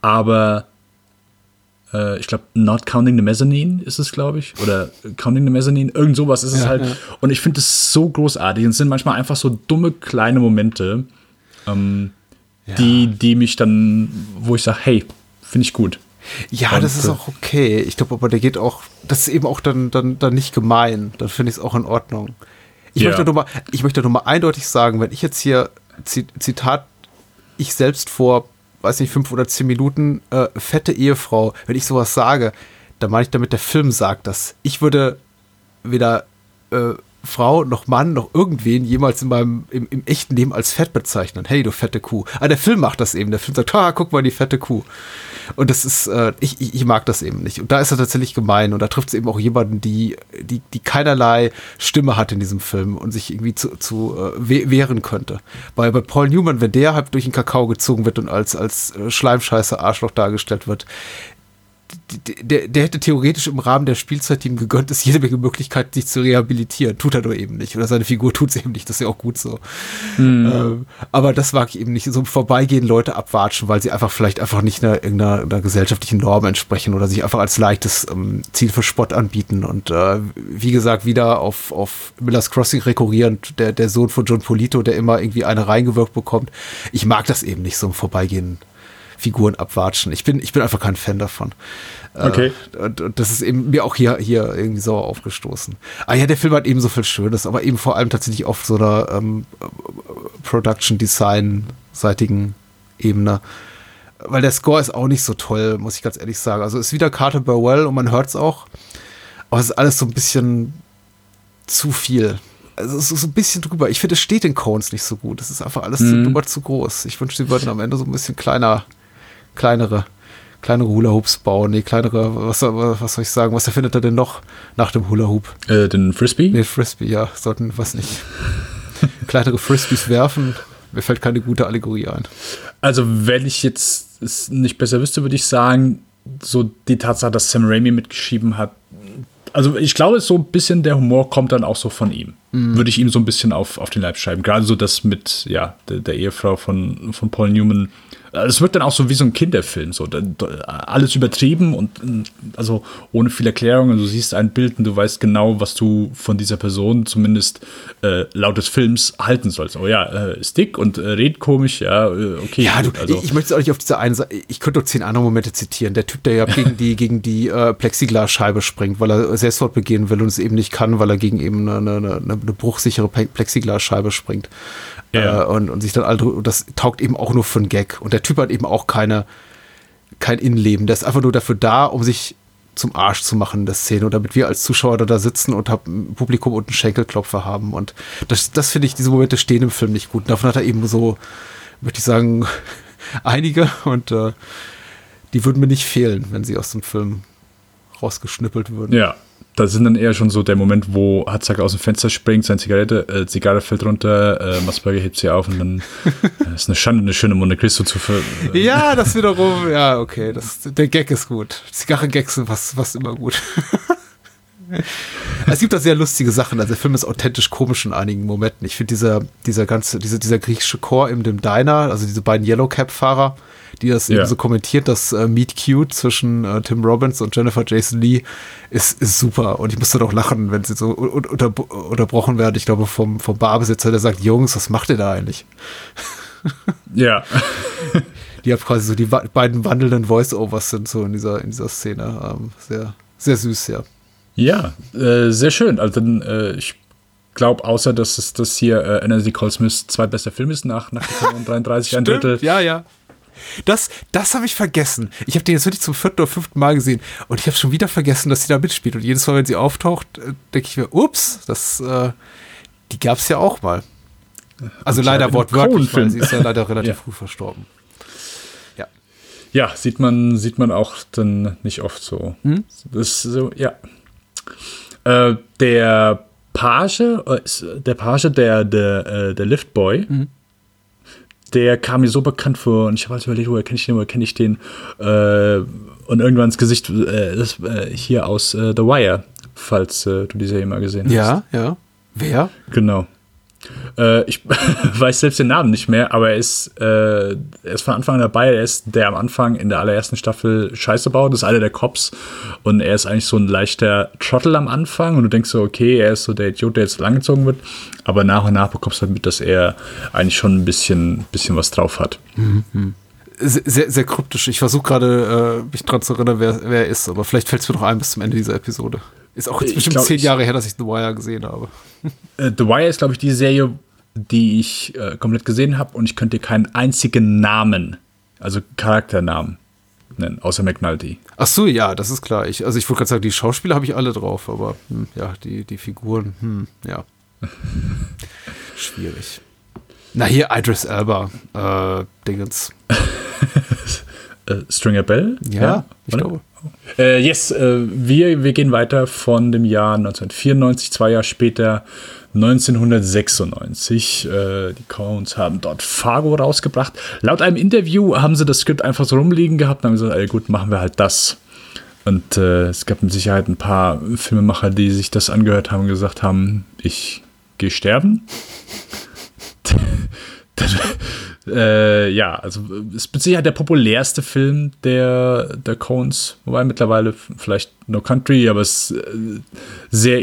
aber äh, ich glaube, Not Counting the Mezzanine ist es, glaube ich. Oder Counting the Mezzanine, irgend sowas ist es Ja, halt. ja. Und ich finde es so großartig. Und es sind manchmal einfach so dumme kleine Momente, ähm, die, die mich dann, wo ich sage, hey, finde ich gut. Ja, Und, das ist auch okay. Ich glaube, aber der geht auch, das ist eben auch dann, dann, dann nicht gemein. Dann finde ich es auch in Ordnung. Ich, Ja. möchte nur mal, ich möchte nur mal eindeutig sagen, wenn ich jetzt hier, Zi- Zitat, ich selbst vor, weiß nicht, fünf oder zehn Minuten, äh, fette Ehefrau, wenn ich sowas sage, dann meine ich damit, der Film sagt das. Ich würde weder äh, Frau noch Mann noch irgendwen jemals in meinem im, im echten Leben als fett bezeichnen. Hey, du fette Kuh. Aber der Film macht das eben. Der Film sagt, ha, guck mal, die fette Kuh. Und das ist, äh, ich, ich, ich mag das eben nicht. Und da ist er tatsächlich gemein. Und da trifft es eben auch jemanden, die, die, die keinerlei Stimme hat in diesem Film und sich irgendwie zu, zu äh, we- wehren könnte. Bei, bei Paul Newman, wenn der halt durch den Kakao gezogen wird und als, als äh, Schleimscheiße Arschloch dargestellt wird, der, der hätte theoretisch im Rahmen der Spielzeit, ihm gegönnt ist, jede Menge Möglichkeiten, sich zu rehabilitieren. Tut er nur eben nicht. Oder seine Figur tut es eben nicht. Das ist ja auch gut so. Ähm, aber das mag ich eben nicht. So im Vorbeigehen Leute abwatschen, weil sie einfach vielleicht einfach nicht einer, irgendeiner einer gesellschaftlichen Norm entsprechen oder sich einfach als leichtes ähm, Ziel für Spott anbieten. Und äh, wie gesagt, wieder auf, auf Miller's Crossing rekurrierend, der, der Sohn von John Polito, der immer irgendwie eine reingewirkt bekommt. Ich mag das eben nicht, so im Vorbeigehen Figuren abwatschen. Ich bin, ich bin einfach kein Fan davon. Okay. Äh, und, und das ist eben mir auch hier, hier irgendwie sauer aufgestoßen. Ah ja, der Film hat eben so viel Schönes, aber eben vor allem tatsächlich auf so einer ähm, Production Design-seitigen Ebene. Weil der Score ist auch nicht so toll, muss ich ganz ehrlich sagen. Also ist wieder Carter Burwell und man hört es auch. Aber es ist alles so ein bisschen zu viel. Also es ist so ein bisschen drüber. Ich finde, es steht den Cones nicht so gut. Es ist einfach alles Mhm. zu, zu groß. Ich wünschte, sie würden am Ende so ein bisschen kleiner, kleinere, kleinere Hula Hoops bauen. Nee, kleinere, was, was soll ich sagen? Was erfindet er denn noch nach dem Hula Hoop? Äh, den Frisbee? Nee, Frisbee, ja. Sollten, was nicht. kleinere Frisbees werfen. Mir fällt keine gute Allegorie ein. Also, wenn ich jetzt es nicht besser wüsste, würde ich sagen, so die Tatsache, dass Sam Raimi mitgeschrieben hat. Also, ich glaube, so ein bisschen der Humor kommt dann auch so von ihm. Würde ich ihm so ein bisschen auf, auf den Leib schreiben. Gerade so das mit, ja, der, der Ehefrau von, von Paul Newman. Es wird dann auch so wie so ein Kinderfilm, so alles übertrieben und also ohne viel Erklärung. Du siehst ein Bild und du weißt genau, was du von dieser Person zumindest äh, laut des Films halten sollst. Oh ja, äh, ist dick und äh, redet komisch, ja, äh, okay. Ja, du, gut, also, ich möchte es auch nicht auf diese eine Seite. Ich könnte doch zehn andere Momente zitieren. Der Typ, der ja gegen die, gegen die äh, Plexiglasscheibe springt, weil er Selbstmord begehen will und es eben nicht kann, weil er gegen eben eine, eine, eine, bruchsichere Plexiglasscheibe springt. Ja. Äh, und, und sich dann alle, und das taugt eben auch nur für einen Gag. Und der Typ hat eben auch keine, kein Innenleben. Der ist einfach nur dafür da, um sich zum Arsch zu machen in der Szene und damit wir als Zuschauer da, da sitzen und hab ein Publikum und einen Schenkelklopfer haben. Und das, das finde ich, diese Momente stehen im Film nicht gut. Und davon hat er eben so, möchte ich sagen, einige und äh, die würden mir nicht fehlen, wenn sie aus dem Film rausgeschnippelt würden. Ja, das sind dann eher schon so der Moment, wo Hatzak aus dem Fenster springt, seine Zigarette, äh, Zigarre fällt runter, äh, Masperger hebt sie auf und dann äh, ist eine Schande, eine schöne Monte Cristo zu ver äh, Ja, das wiederum, ja, okay, das, der Gag ist gut. Zigarren-Gags sind was, was immer gut. Es gibt da sehr lustige Sachen. Also der Film ist authentisch komisch in einigen Momenten. Ich finde dieser, dieser ganze, dieser, dieser griechische Chor im dem Diner, also diese beiden Yellow Cap Fahrer, die das Ja. eben so kommentiert, das äh, Meet Cute zwischen äh, Tim Robbins und Jennifer Jason Lee ist, ist super. Und ich musste doch lachen, wenn sie so un unter unterbrochen werden. Ich glaube, vom, vom Barbesitzer, der sagt, Jungs, was macht ihr da eigentlich? Ja. Die haben quasi so die beiden wandelnden Voice-Overs sind so in dieser, in dieser Szene. Ähm, sehr, sehr süß, ja. Ja, äh, sehr schön. Also dann, äh, ich glaube, außer dass es das hier äh, Energy Call Smith zweitbester Film ist, nach, nach Kanon 33 ein Drittel. Ja, ja. Das, das habe ich vergessen. Ich habe den jetzt wirklich zum vierten oder fünften Mal gesehen und ich habe schon wieder vergessen, dass sie da mitspielt. Und jedes Mal, wenn sie auftaucht, äh, denke ich mir, ups, das, äh, die gab es ja auch mal. Also Und leider wortwörtlich, weil sie ist ja leider relativ Ja. früh verstorben. Ja, sieht man, sieht man auch dann nicht oft so. Hm? Das ist so, ja. Äh, der Page, äh, ist der Page, der, der, äh, der Liftboy, Mhm. der kam mir so bekannt vor und ich habe halt überlegt, woher kenne ich den, woher kenne ich den? Äh, und irgendwann ins Gesicht, äh, das, äh, hier aus äh, The Wire, falls äh, du die Serie mal gesehen hast. Ja, ja. Wer? Genau. Äh, ich weiß selbst den Namen nicht mehr, aber er ist, äh, er ist von Anfang an dabei. Er ist der am Anfang in der allerersten Staffel Scheiße baut. Das ist einer der Cops. Und er ist eigentlich so ein leichter Trottel am Anfang. Und du denkst so, okay, er ist so der Idiot, der jetzt langgezogen wird. Aber nach und nach bekommst du halt mit, dass er eigentlich schon ein bisschen, bisschen was drauf hat. Sehr, sehr, sehr kryptisch. Ich versuche gerade, äh, mich dran zu erinnern, wer, wer er ist, aber vielleicht fällt es mir noch ein bis zum Ende dieser Episode. Ist auch jetzt Ich bestimmt glaub, zehn Jahre her, dass ich The Wire gesehen habe. Äh, The Wire ist, glaube ich, die Serie, die ich äh, komplett gesehen habe. Und ich könnte keinen einzigen Namen, also Charakternamen nennen, außer McNulty. Ach so, ja, das ist klar. Ich, also ich wollte gerade sagen, die Schauspieler habe ich alle drauf, aber hm, ja, die, die Figuren, hm, ja. Schwierig. Na hier, Idris Elba, äh, Dingens. äh, Stringer Bell? Ja, ich oder? glaube. Äh, yes, äh, wir, wir gehen weiter von dem Jahr 1994, zwei Jahre später, 1996. Äh, die Coens haben dort Fargo rausgebracht. Laut einem Interview haben sie das Skript einfach so rumliegen gehabt und haben gesagt, ey, gut, machen wir halt das. Und äh, es gab mit Sicherheit ein paar Filmemacher, die sich das angehört haben und gesagt haben, ich gehe sterben. äh, ja, also es ist mit Sicherheit der populärste Film der, der Coens, wobei mittlerweile vielleicht No Country, aber es ist äh, sehr,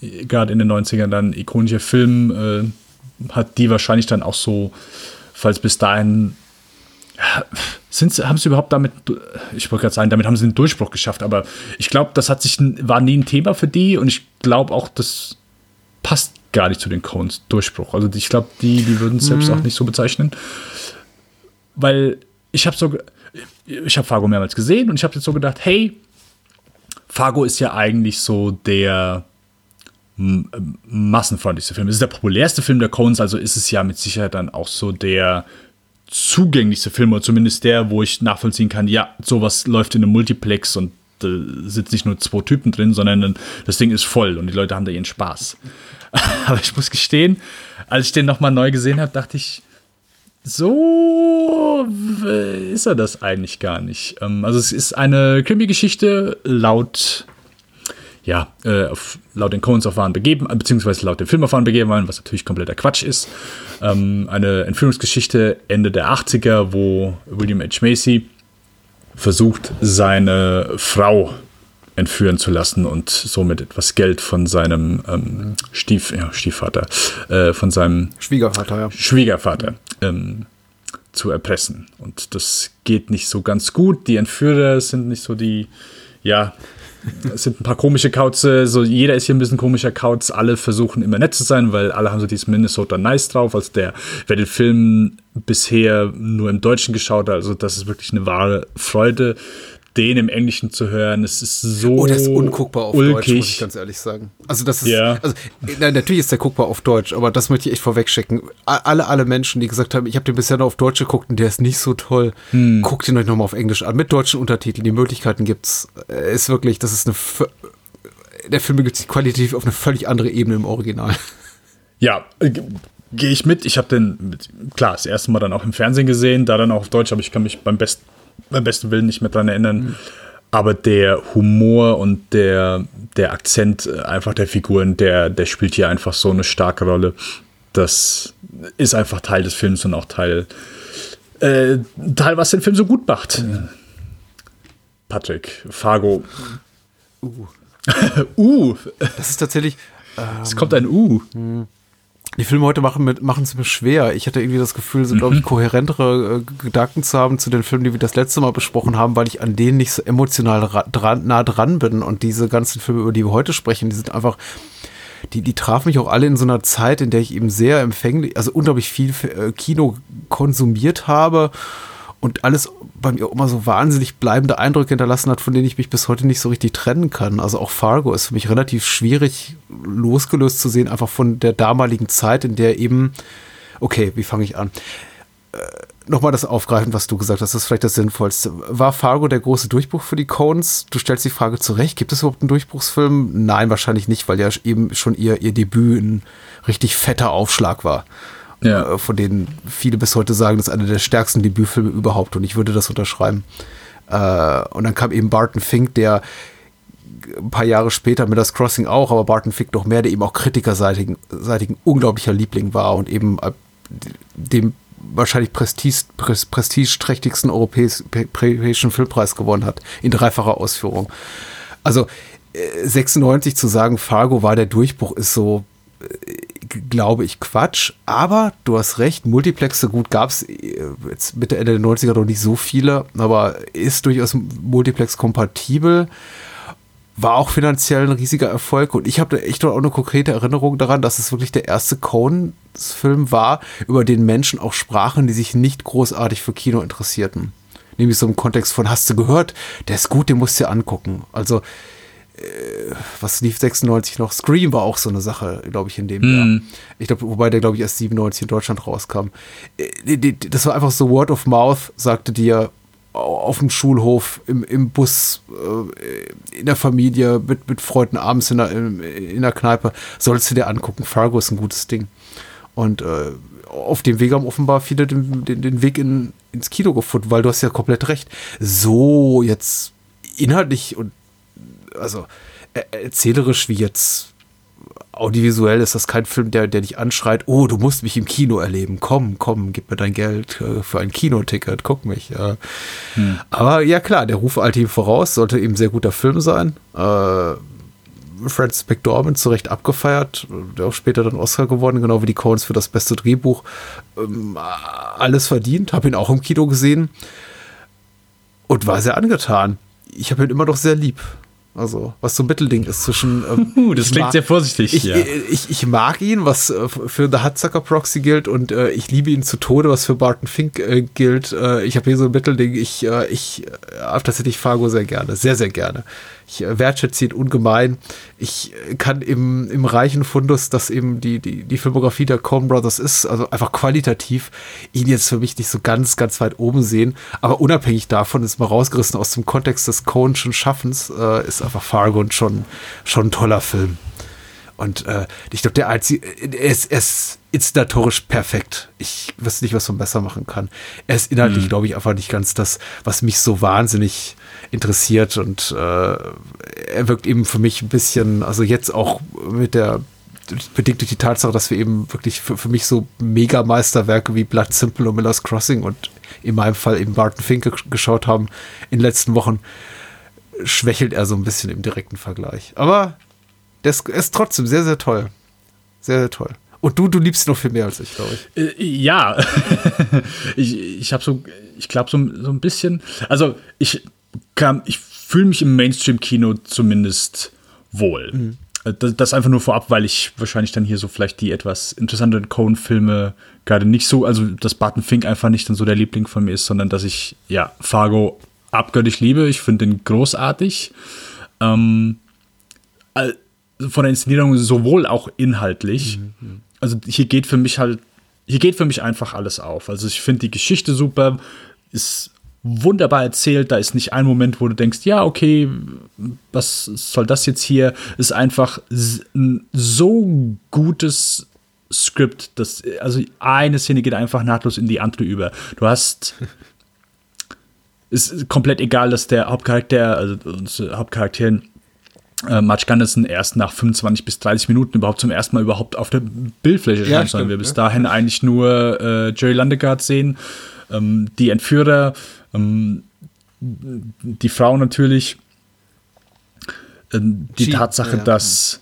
gerade in den 90ern dann ikonischer Film, äh, hat die wahrscheinlich dann auch so, falls bis dahin sind sie, haben sie überhaupt damit, ich wollte gerade sagen, damit haben sie einen Durchbruch geschafft, aber ich glaube, das hat sich, war nie ein Thema für die und ich glaube auch, das passt gar nicht zu den Coens Durchbruch. Also ich glaube, die, die würden es selbst Mhm. auch nicht so bezeichnen. Weil ich habe so, ich habe Fargo mehrmals gesehen und ich habe jetzt so gedacht, hey, Fargo ist ja eigentlich so der massenfreundlichste Film. Es ist der populärste Film der Coens, also ist es ja mit Sicherheit dann auch so der zugänglichste Film oder zumindest der, wo ich nachvollziehen kann, ja, sowas läuft in einem Multiplex und da sitzen nicht nur zwei Typen drin, sondern das Ding ist voll und die Leute haben da ihren Spaß. Aber ich muss gestehen, als ich den nochmal neu gesehen habe, dachte ich, so ist er das eigentlich gar nicht. Ähm, Also es ist eine Krimi-Geschichte laut ja, äh, laut den Coens auf wahren Begeben, beziehungsweise laut dem Film auf wahren Begeben, was natürlich kompletter Quatsch ist. Ähm, eine Entführungsgeschichte Ende der 80er, wo William H. Macy versucht, seine Frau entführen zu lassen und somit etwas Geld von seinem ähm, Stief, ja, Stiefvater, äh, von seinem Schwiegervater, ja. Schwiegervater ähm, zu erpressen. Und das geht nicht so ganz gut. Die Entführer sind nicht so die, ja, es sind ein paar komische Kauze, so jeder ist hier ein bisschen komischer Kauz, alle versuchen immer nett zu sein, weil alle haben so dieses Minnesota Nice drauf, also der, wer den Film bisher nur im Deutschen geschaut hat, also das ist wirklich eine wahre Freude, den im Englischen zu hören, es ist so Oh, der ist unguckbar auf Deutsch, muss ich ulkig. ganz ehrlich sagen. Also das ist, Ja. also, nein, natürlich ist der guckbar auf Deutsch, aber das möchte ich echt vorwegschicken. A- Alle, alle Menschen, die gesagt haben, ich habe den bisher nur auf Deutsch geguckt und der ist nicht so toll, Hm. guckt ihn euch nochmal auf Englisch an, mit deutschen Untertiteln. Die Möglichkeiten gibt's. Äh, Ist wirklich, das ist eine, der Film gibt sich qualitativ auf eine völlig andere Ebene im Original. Ja, äh, ge- gehe ich mit. Ich habe den, klar, das erste Mal dann auch im Fernsehen gesehen, da dann auch auf Deutsch, aber ich kann mich beim, best, beim besten Willen nicht mehr dran erinnern. aber der Humor und der, der Akzent äh, einfach der Figuren, der, der spielt hier einfach so eine starke Rolle. Das ist einfach Teil des Films und auch Teil, äh, Teil was den Film so gut macht. Patrick, Fargo. Uh. uh. Das ist tatsächlich. es kommt ein U. Die Filme heute machen mit, machen es mir schwer. Ich hatte irgendwie das Gefühl, so, glaube ich, kohärentere äh, Gedanken zu haben zu den Filmen, die wir das letzte Mal besprochen haben, weil ich an denen nicht so emotional ra- dran, nah dran bin. Und diese ganzen Filme, über die wir heute sprechen, die sind einfach, die, die trafen mich auch alle in so einer Zeit, in der ich eben sehr empfänglich, also unglaublich viel äh, Kino konsumiert habe und alles bei mir auch immer so wahnsinnig bleibende Eindrücke hinterlassen hat, von denen ich mich bis heute nicht so richtig trennen kann. Also auch Fargo ist für mich relativ schwierig losgelöst zu sehen, einfach von der damaligen Zeit, in der eben, okay, wie fange ich an? Äh, Nochmal das aufgreifen, was du gesagt hast, das ist vielleicht das Sinnvollste. War Fargo der große Durchbruch für die Coens? Du stellst die Frage zurecht, gibt es überhaupt einen Durchbruchsfilm? Nein, wahrscheinlich nicht, weil ja eben schon ihr, ihr Debüt ein richtig fetter Aufschlag war Ja. äh, von denen viele bis heute sagen, das ist einer der stärksten Debütfilme überhaupt und ich würde das unterschreiben. Äh, und dann kam eben Barton Fink, der ein paar Jahre später mit das Crossing auch, aber Barton Fink noch mehr, der eben auch kritikerseitigen seitigen unglaublicher Liebling war und eben äh, dem wahrscheinlich prestige, pres- prestigeträchtigsten europäis- europäischen Filmpreis gewonnen hat, in dreifacher Ausführung. Also äh, 96 zu sagen, Fargo war der Durchbruch, ist so, glaube ich, Quatsch. Aber du hast recht, Multiplexe, gut, gab es jetzt Mitte, Ende der 90er noch nicht so viele, aber ist durchaus Multiplex kompatibel. War auch finanziell ein riesiger Erfolg und ich habe da echt auch eine konkrete Erinnerung daran, dass es wirklich der erste Coen-Film war, über den Menschen auch sprachen, die sich nicht großartig für Kino interessierten. Nämlich so im Kontext von, hast du gehört, der ist gut, den musst du dir angucken. Also, äh, was lief 96 noch? Scream war auch so eine Sache, glaube ich, in dem Jahr. Ich glaube, wobei der, glaube ich, erst 97 in Deutschland rauskam. Äh, Das war einfach so Word of Mouth, sagte dir auf dem Schulhof, im, im Bus, äh, in der Familie, mit, mit Freunden abends in der, in der Kneipe, sollst du dir angucken. Fargo ist ein gutes Ding. Und äh, auf dem Weg haben offenbar viele den, den, den Weg in, ins Kino gefunden, weil du hast ja komplett recht. So jetzt inhaltlich und also er- erzählerisch wie jetzt audiovisuell ist das kein Film, der, der dich anschreit, oh, du musst mich im Kino erleben. Komm, komm, gib mir dein Geld äh, für ein Kinoticket, guck mich. Ja. Aber ja klar, der Ruf eilt ihm voraus, sollte eben ein sehr guter Film sein. Äh, Francis McDormand zu Recht abgefeiert, der auch später dann Oscar gewonnen, genau wie die Coens für das beste Drehbuch. Ähm, alles verdient, habe ihn auch im Kino gesehen und war sehr angetan. Ich habe ihn immer noch sehr lieb. Also, was so ein Mittelding ist zwischen. Ähm, Uh, das klingt mag- sehr vorsichtig, Ich, ja. ich, ich mag ihn, was äh, für The Hudsucker Proxy gilt, und äh, ich liebe ihn zu Tode, was für Barton Fink äh, gilt. Äh, ich habe hier so ein Mittelding. Ich, äh, ich äh, habe tatsächlich Fargo sehr gerne, sehr, sehr gerne. Ich äh, wertschätze ihn ungemein. Ich äh, kann im, im reichen Fundus, dass eben die, die, die Filmografie der Coen Brothers ist, also einfach qualitativ, ihn jetzt für mich nicht so ganz, ganz weit oben sehen. Aber unabhängig davon ist mal rausgerissen aus dem Kontext des Coen'schen Schaffens, äh, ist einfach Fargo schon, schon ein toller Film. Und äh, ich glaube, der einzige, er ist, er ist inszenatorisch perfekt. Ich wüsste nicht, was man besser machen kann. Er ist inhaltlich, Mhm. glaube ich, einfach nicht ganz das, was mich so wahnsinnig interessiert. Und äh, er wirkt eben für mich ein bisschen, also jetzt auch mit der, bedingt durch die Tatsache, dass wir eben wirklich für, für mich so Mega-Meisterwerke wie Blood Simple und Miller's Crossing und in meinem Fall eben Barton Fink ge- geschaut haben in den letzten Wochen, schwächelt er so ein bisschen im direkten Vergleich. Aber das ist trotzdem sehr, sehr toll. Sehr, sehr toll. Und du, du liebst ihn noch viel mehr als ich, glaube ich. Äh, ja, ich, ich habe so, ich glaube so, so ein bisschen, also ich kam, ich fühle mich im Mainstream-Kino zumindest wohl. Äh, Das, das einfach nur vorab, weil ich wahrscheinlich dann hier so vielleicht die etwas interessanteren Coen-Filme gerade nicht so, also dass Barton Fink einfach nicht dann so der Liebling von mir ist, sondern dass ich, ja, Fargo abgöttisch liebe. Ich finde den großartig. Ähm, von der Inszenierung sowohl auch inhaltlich. Also hier geht für mich halt, hier geht für mich einfach alles auf. Also ich finde die Geschichte super, ist wunderbar erzählt. Da ist nicht ein Moment, wo du denkst, ja, okay, was soll das jetzt hier? Ist einfach ein so gutes Skript, dass also eine Szene geht einfach nahtlos in die andere über. Du hast ist komplett egal, dass der Hauptcharakter, also unsere Hauptcharakteren, äh, Marge Gunderson erst nach 25 bis 30 Minuten überhaupt zum ersten Mal überhaupt auf der Bildfläche Ja, stimmt, wir bis ja. dahin eigentlich nur äh, Jerry Landegard sehen, ähm, die Entführer, ähm, die Frau natürlich, ähm, die She, Tatsache, ja. dass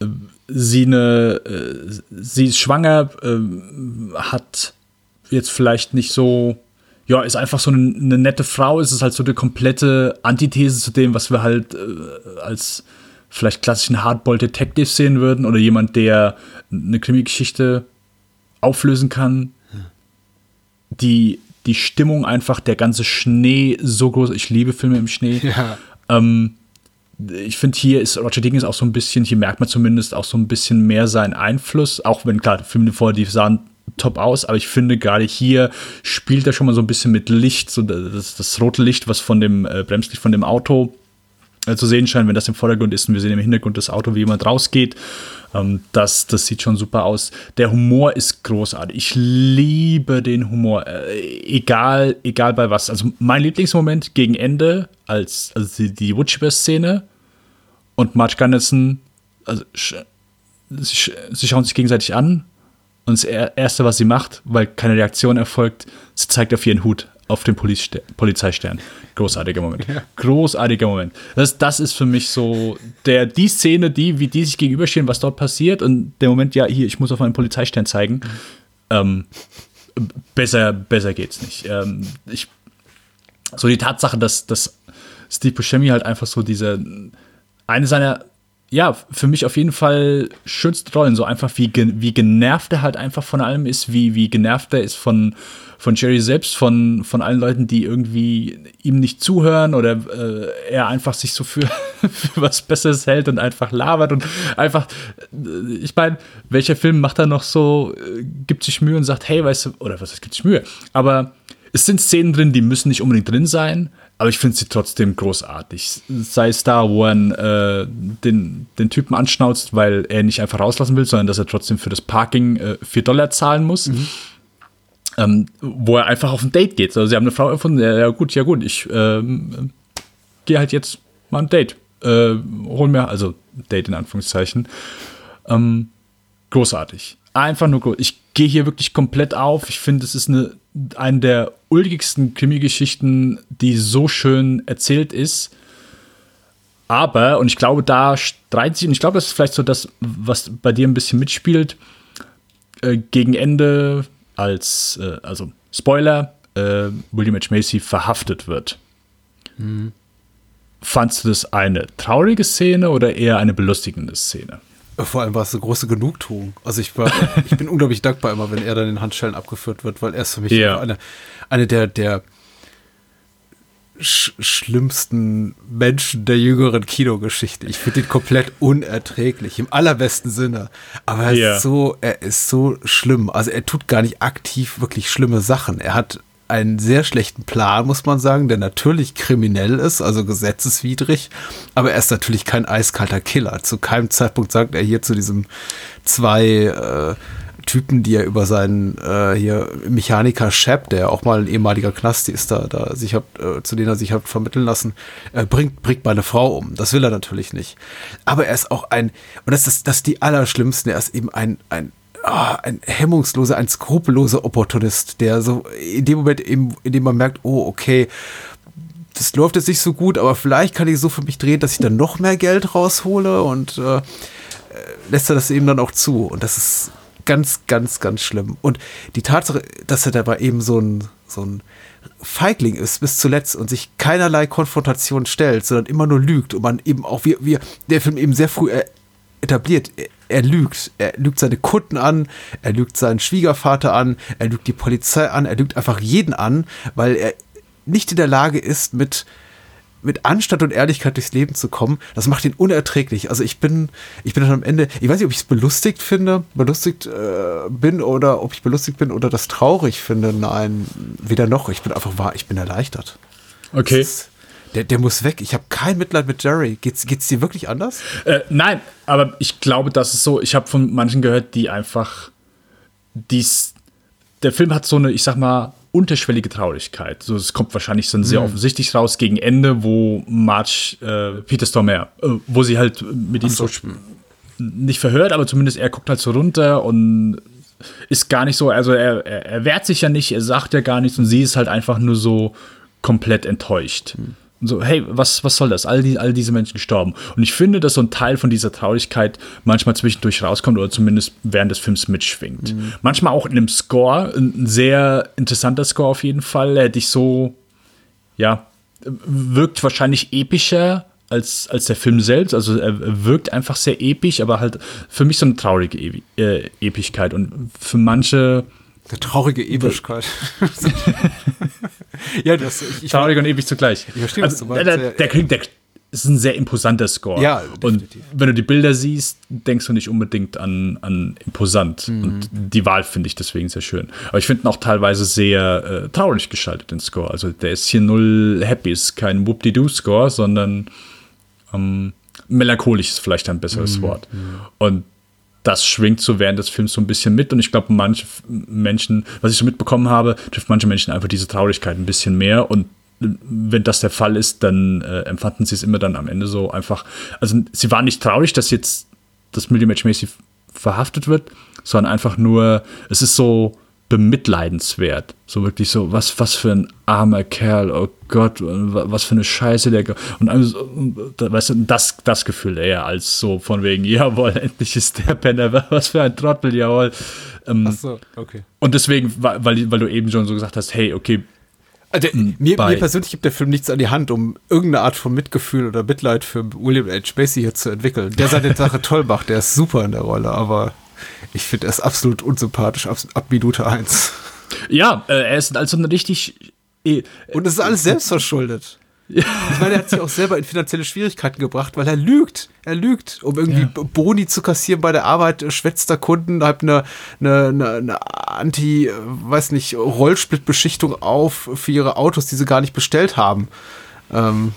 äh, sie eine, äh, sie ist schwanger, ähm, hat jetzt vielleicht nicht so, ja, ist einfach so eine, eine nette Frau, ist es halt so eine komplette Antithese zu dem, was wir halt äh, als vielleicht klassischen Hardball Detective sehen würden oder jemand, der eine Krimi-Geschichte auflösen kann. Die, die Stimmung einfach, der ganze Schnee so groß. Ich liebe Filme im Schnee. Ja. Ähm, ich finde, hier ist Roger Deakins auch so ein bisschen, hier merkt man zumindest auch so ein bisschen mehr seinen Einfluss, auch wenn klar, Filme vorher, die sahen top aus, aber ich finde gerade hier spielt er schon mal so ein bisschen mit Licht, so das, das rote Licht, was von dem äh, Bremslicht von dem Auto äh, zu sehen scheint, wenn das im Vordergrund ist und wir sehen im Hintergrund das Auto, wie jemand rausgeht. Ähm, das, das sieht schon super aus. Der Humor ist großartig. Ich liebe den Humor. Äh, egal, egal bei was. Also mein Lieblingsmoment gegen Ende, als also die, die Woodchipper-Szene und Marge Gunderson, also sch- sie, sch- sie schauen sich gegenseitig an und das Er- Erste, was sie macht, weil keine Reaktion erfolgt, sie zeigt auf ihren Hut, auf den Police Polizeistern. Großartiger Moment. Großartiger Moment. Das, das ist für mich so der, die Szene, die, wie die sich gegenüberstehen, was dort passiert und der Moment, ja, hier, ich muss auf meinen Polizeistern zeigen. Ähm, besser, besser geht's nicht. Ähm, ich, so die Tatsache, dass, dass Steve Buscemi halt einfach so diese, eine seiner, ja, für mich auf jeden Fall schönsten Rollen, so einfach wie, wie genervt er halt einfach von allem ist, wie, wie genervt er ist von, von Jerry selbst, von, von allen Leuten, die irgendwie ihm nicht zuhören oder äh, er einfach sich so für, für was Besseres hält und einfach labert und einfach, äh, ich meine, welcher Film macht er noch so, äh, gibt sich Mühe und sagt, hey, weißt du, oder was heißt, gibt sich Mühe, aber es sind Szenen drin, die müssen nicht unbedingt drin sein, aber ich finde sie trotzdem großartig. Sei es da, wo er äh, den, den Typen anschnauzt, weil er nicht einfach rauslassen will, sondern dass er trotzdem für das Parking äh, 4 Dollar zahlen muss. Ähm, wo er einfach auf ein Date geht. Also sie haben eine Frau erfunden, ja, ja gut, ja gut, ich ähm, gehe halt jetzt mal ein Date. Äh, hol mir, also Date in Anführungszeichen. Ähm, großartig. Einfach nur gut. Ich gehe hier wirklich komplett auf. Ich finde, es ist eine, eine der ulkigsten Krimi-Geschichten, die so schön erzählt ist. Aber, und ich glaube, da streiten sich, und ich glaube, das ist vielleicht so das, was bei dir ein bisschen mitspielt, äh, gegen Ende als, äh, also Spoiler, äh, William H. Macy verhaftet wird. Fandst du das eine traurige Szene oder eher eine belustigende Szene? Vor allem war es eine große Genugtuung. Also ich war, ich bin unglaublich dankbar immer, wenn er dann in Handschellen abgeführt wird, weil er ist für mich Ja. eine, eine der, der sch schlimmsten Menschen der jüngeren Kinogeschichte. Ich finde ihn komplett unerträglich, im allerbesten Sinne. Aber er Ja. ist so, er ist so schlimm. Also er tut gar nicht aktiv wirklich schlimme Sachen. Er hat einen sehr schlechten Plan, muss man sagen, der natürlich kriminell ist, also gesetzeswidrig, aber er ist natürlich kein eiskalter Killer. Zu keinem Zeitpunkt sagt er hier zu diesem zwei äh, Typen, die er über seinen äh, hier Mechaniker Shep, der auch mal ein ehemaliger Knasti ist, da, da sich hat, äh, zu denen er sich hat vermitteln lassen, äh, bringt, bringt meine Frau um. Das will er natürlich nicht. Aber er ist auch ein, und das ist das ist die Allerschlimmsten, er ist eben ein, ein ah, ein hemmungsloser, ein skrupelloser Opportunist, der so in dem Moment, eben, in dem man merkt, oh, okay, das läuft jetzt nicht so gut, aber vielleicht kann ich so für mich drehen, dass ich dann noch mehr Geld raushole und äh, äh, lässt er das eben dann auch zu. Und das ist ganz, ganz, ganz schlimm. Und die Tatsache, dass er dabei eben so ein, so ein Feigling ist bis zuletzt und sich keinerlei Konfrontation stellt, sondern immer nur lügt und man eben auch, wie, wie der Film eben sehr früh etabliert, er, lügt. Er lügt seine Kunden an, er lügt seinen Schwiegervater an, er lügt die Polizei an, er lügt einfach jeden an, weil er nicht in der Lage ist, mit, mit Anstand und Ehrlichkeit durchs Leben zu kommen. Das macht ihn unerträglich. Also ich bin, ich bin dann am Ende, ich weiß nicht, ob ich es belustigt finde, belustigt äh, bin oder ob ich belustigt bin oder das traurig finde. Nein, weder noch. Ich bin einfach wahr, ich bin erleichtert. Okay. Das Der, der muss weg. Ich habe kein Mitleid mit Jerry. Geht's, geht's dir wirklich anders? Äh, nein, aber ich glaube, das ist so. Ich habe von manchen gehört, die einfach dies. Der Film hat so eine, ich sag mal, unterschwellige Traurigkeit. So, es kommt wahrscheinlich dann sehr Mhm. offensichtlich raus gegen Ende, wo Marge, äh, Peter Stormare, äh, wo sie halt mit ihm so sp- nicht verhört, aber zumindest er guckt halt so runter und ist gar nicht so, also er, er, er wehrt sich ja nicht, er sagt ja gar nichts und sie ist halt einfach nur so komplett enttäuscht. Und so, hey, was, was soll das? All, die, all diese Menschen gestorben. Und ich finde, dass so ein Teil von dieser Traurigkeit manchmal zwischendurch rauskommt oder zumindest während des Films mitschwingt. Manchmal auch in einem Score, ein sehr interessanter Score auf jeden Fall. Hätte ich so, ja, wirkt wahrscheinlich epischer als, als der Film selbst. Also er wirkt einfach sehr episch, aber halt für mich so eine traurige Ewi äh, Epigkeit. Und für manche. Eine traurige Ewigkeit. ja, das ich, ich Traurig und ewig zugleich. Ich verstehe, was also, du meinst. Der, der, der, der ist ein sehr imposanter Score. Ja, und wenn du die Bilder siehst, denkst du nicht unbedingt an, an imposant. Mhm. Und die Wahl finde ich deswegen sehr schön. Aber ich finde ihn auch teilweise sehr äh, traurig gestaltet, den Score. Also der ist hier null happy, ist kein Whoop-de-Doo-Score, sondern ähm, melancholisch ist vielleicht ein besseres Mhm, Wort. Und das schwingt so während des Films so ein bisschen mit und ich glaube, manche Menschen, was ich so mitbekommen habe, trifft manche Menschen einfach diese Traurigkeit ein bisschen mehr und äh, wenn das der Fall ist, dann äh, empfanden sie es immer dann am Ende so einfach. Also sie waren nicht traurig, dass jetzt das Millimatch-mäßig verhaftet wird, sondern einfach nur, es ist so bemitleidenswert. So wirklich so, was, was für ein armer Kerl, oh Gott, was für eine Scheiße der. Und weißt du, das, das Gefühl eher als so von wegen, jawohl, endlich ist der Penner, was für ein Trottel, jawohl. Ähm, Ach so, okay. Und deswegen, weil, weil du eben schon so gesagt hast, hey, okay, Also, mir, bei- mir persönlich gibt der Film nichts an die Hand, um irgendeine Art von Mitgefühl oder Mitleid für William H. Macy hier zu entwickeln. Der seine Sache toll macht, der ist super in der Rolle, aber ich finde, er ist absolut unsympathisch ab, ab Minute 1. ja, äh, er ist also ein richtig. eh, Und es ist alles selbstverschuldet. Ich meine, er hat sich auch selber in finanzielle Schwierigkeiten gebracht, weil er lügt. Er lügt, um irgendwie Ja. Boni zu kassieren bei der Arbeit, äh, schwätzt der Kunden halt eine, eine, eine, eine Anti, äh, weiß nicht, Rollsplitbeschichtung auf für ihre Autos, die sie gar nicht bestellt haben. Ähm,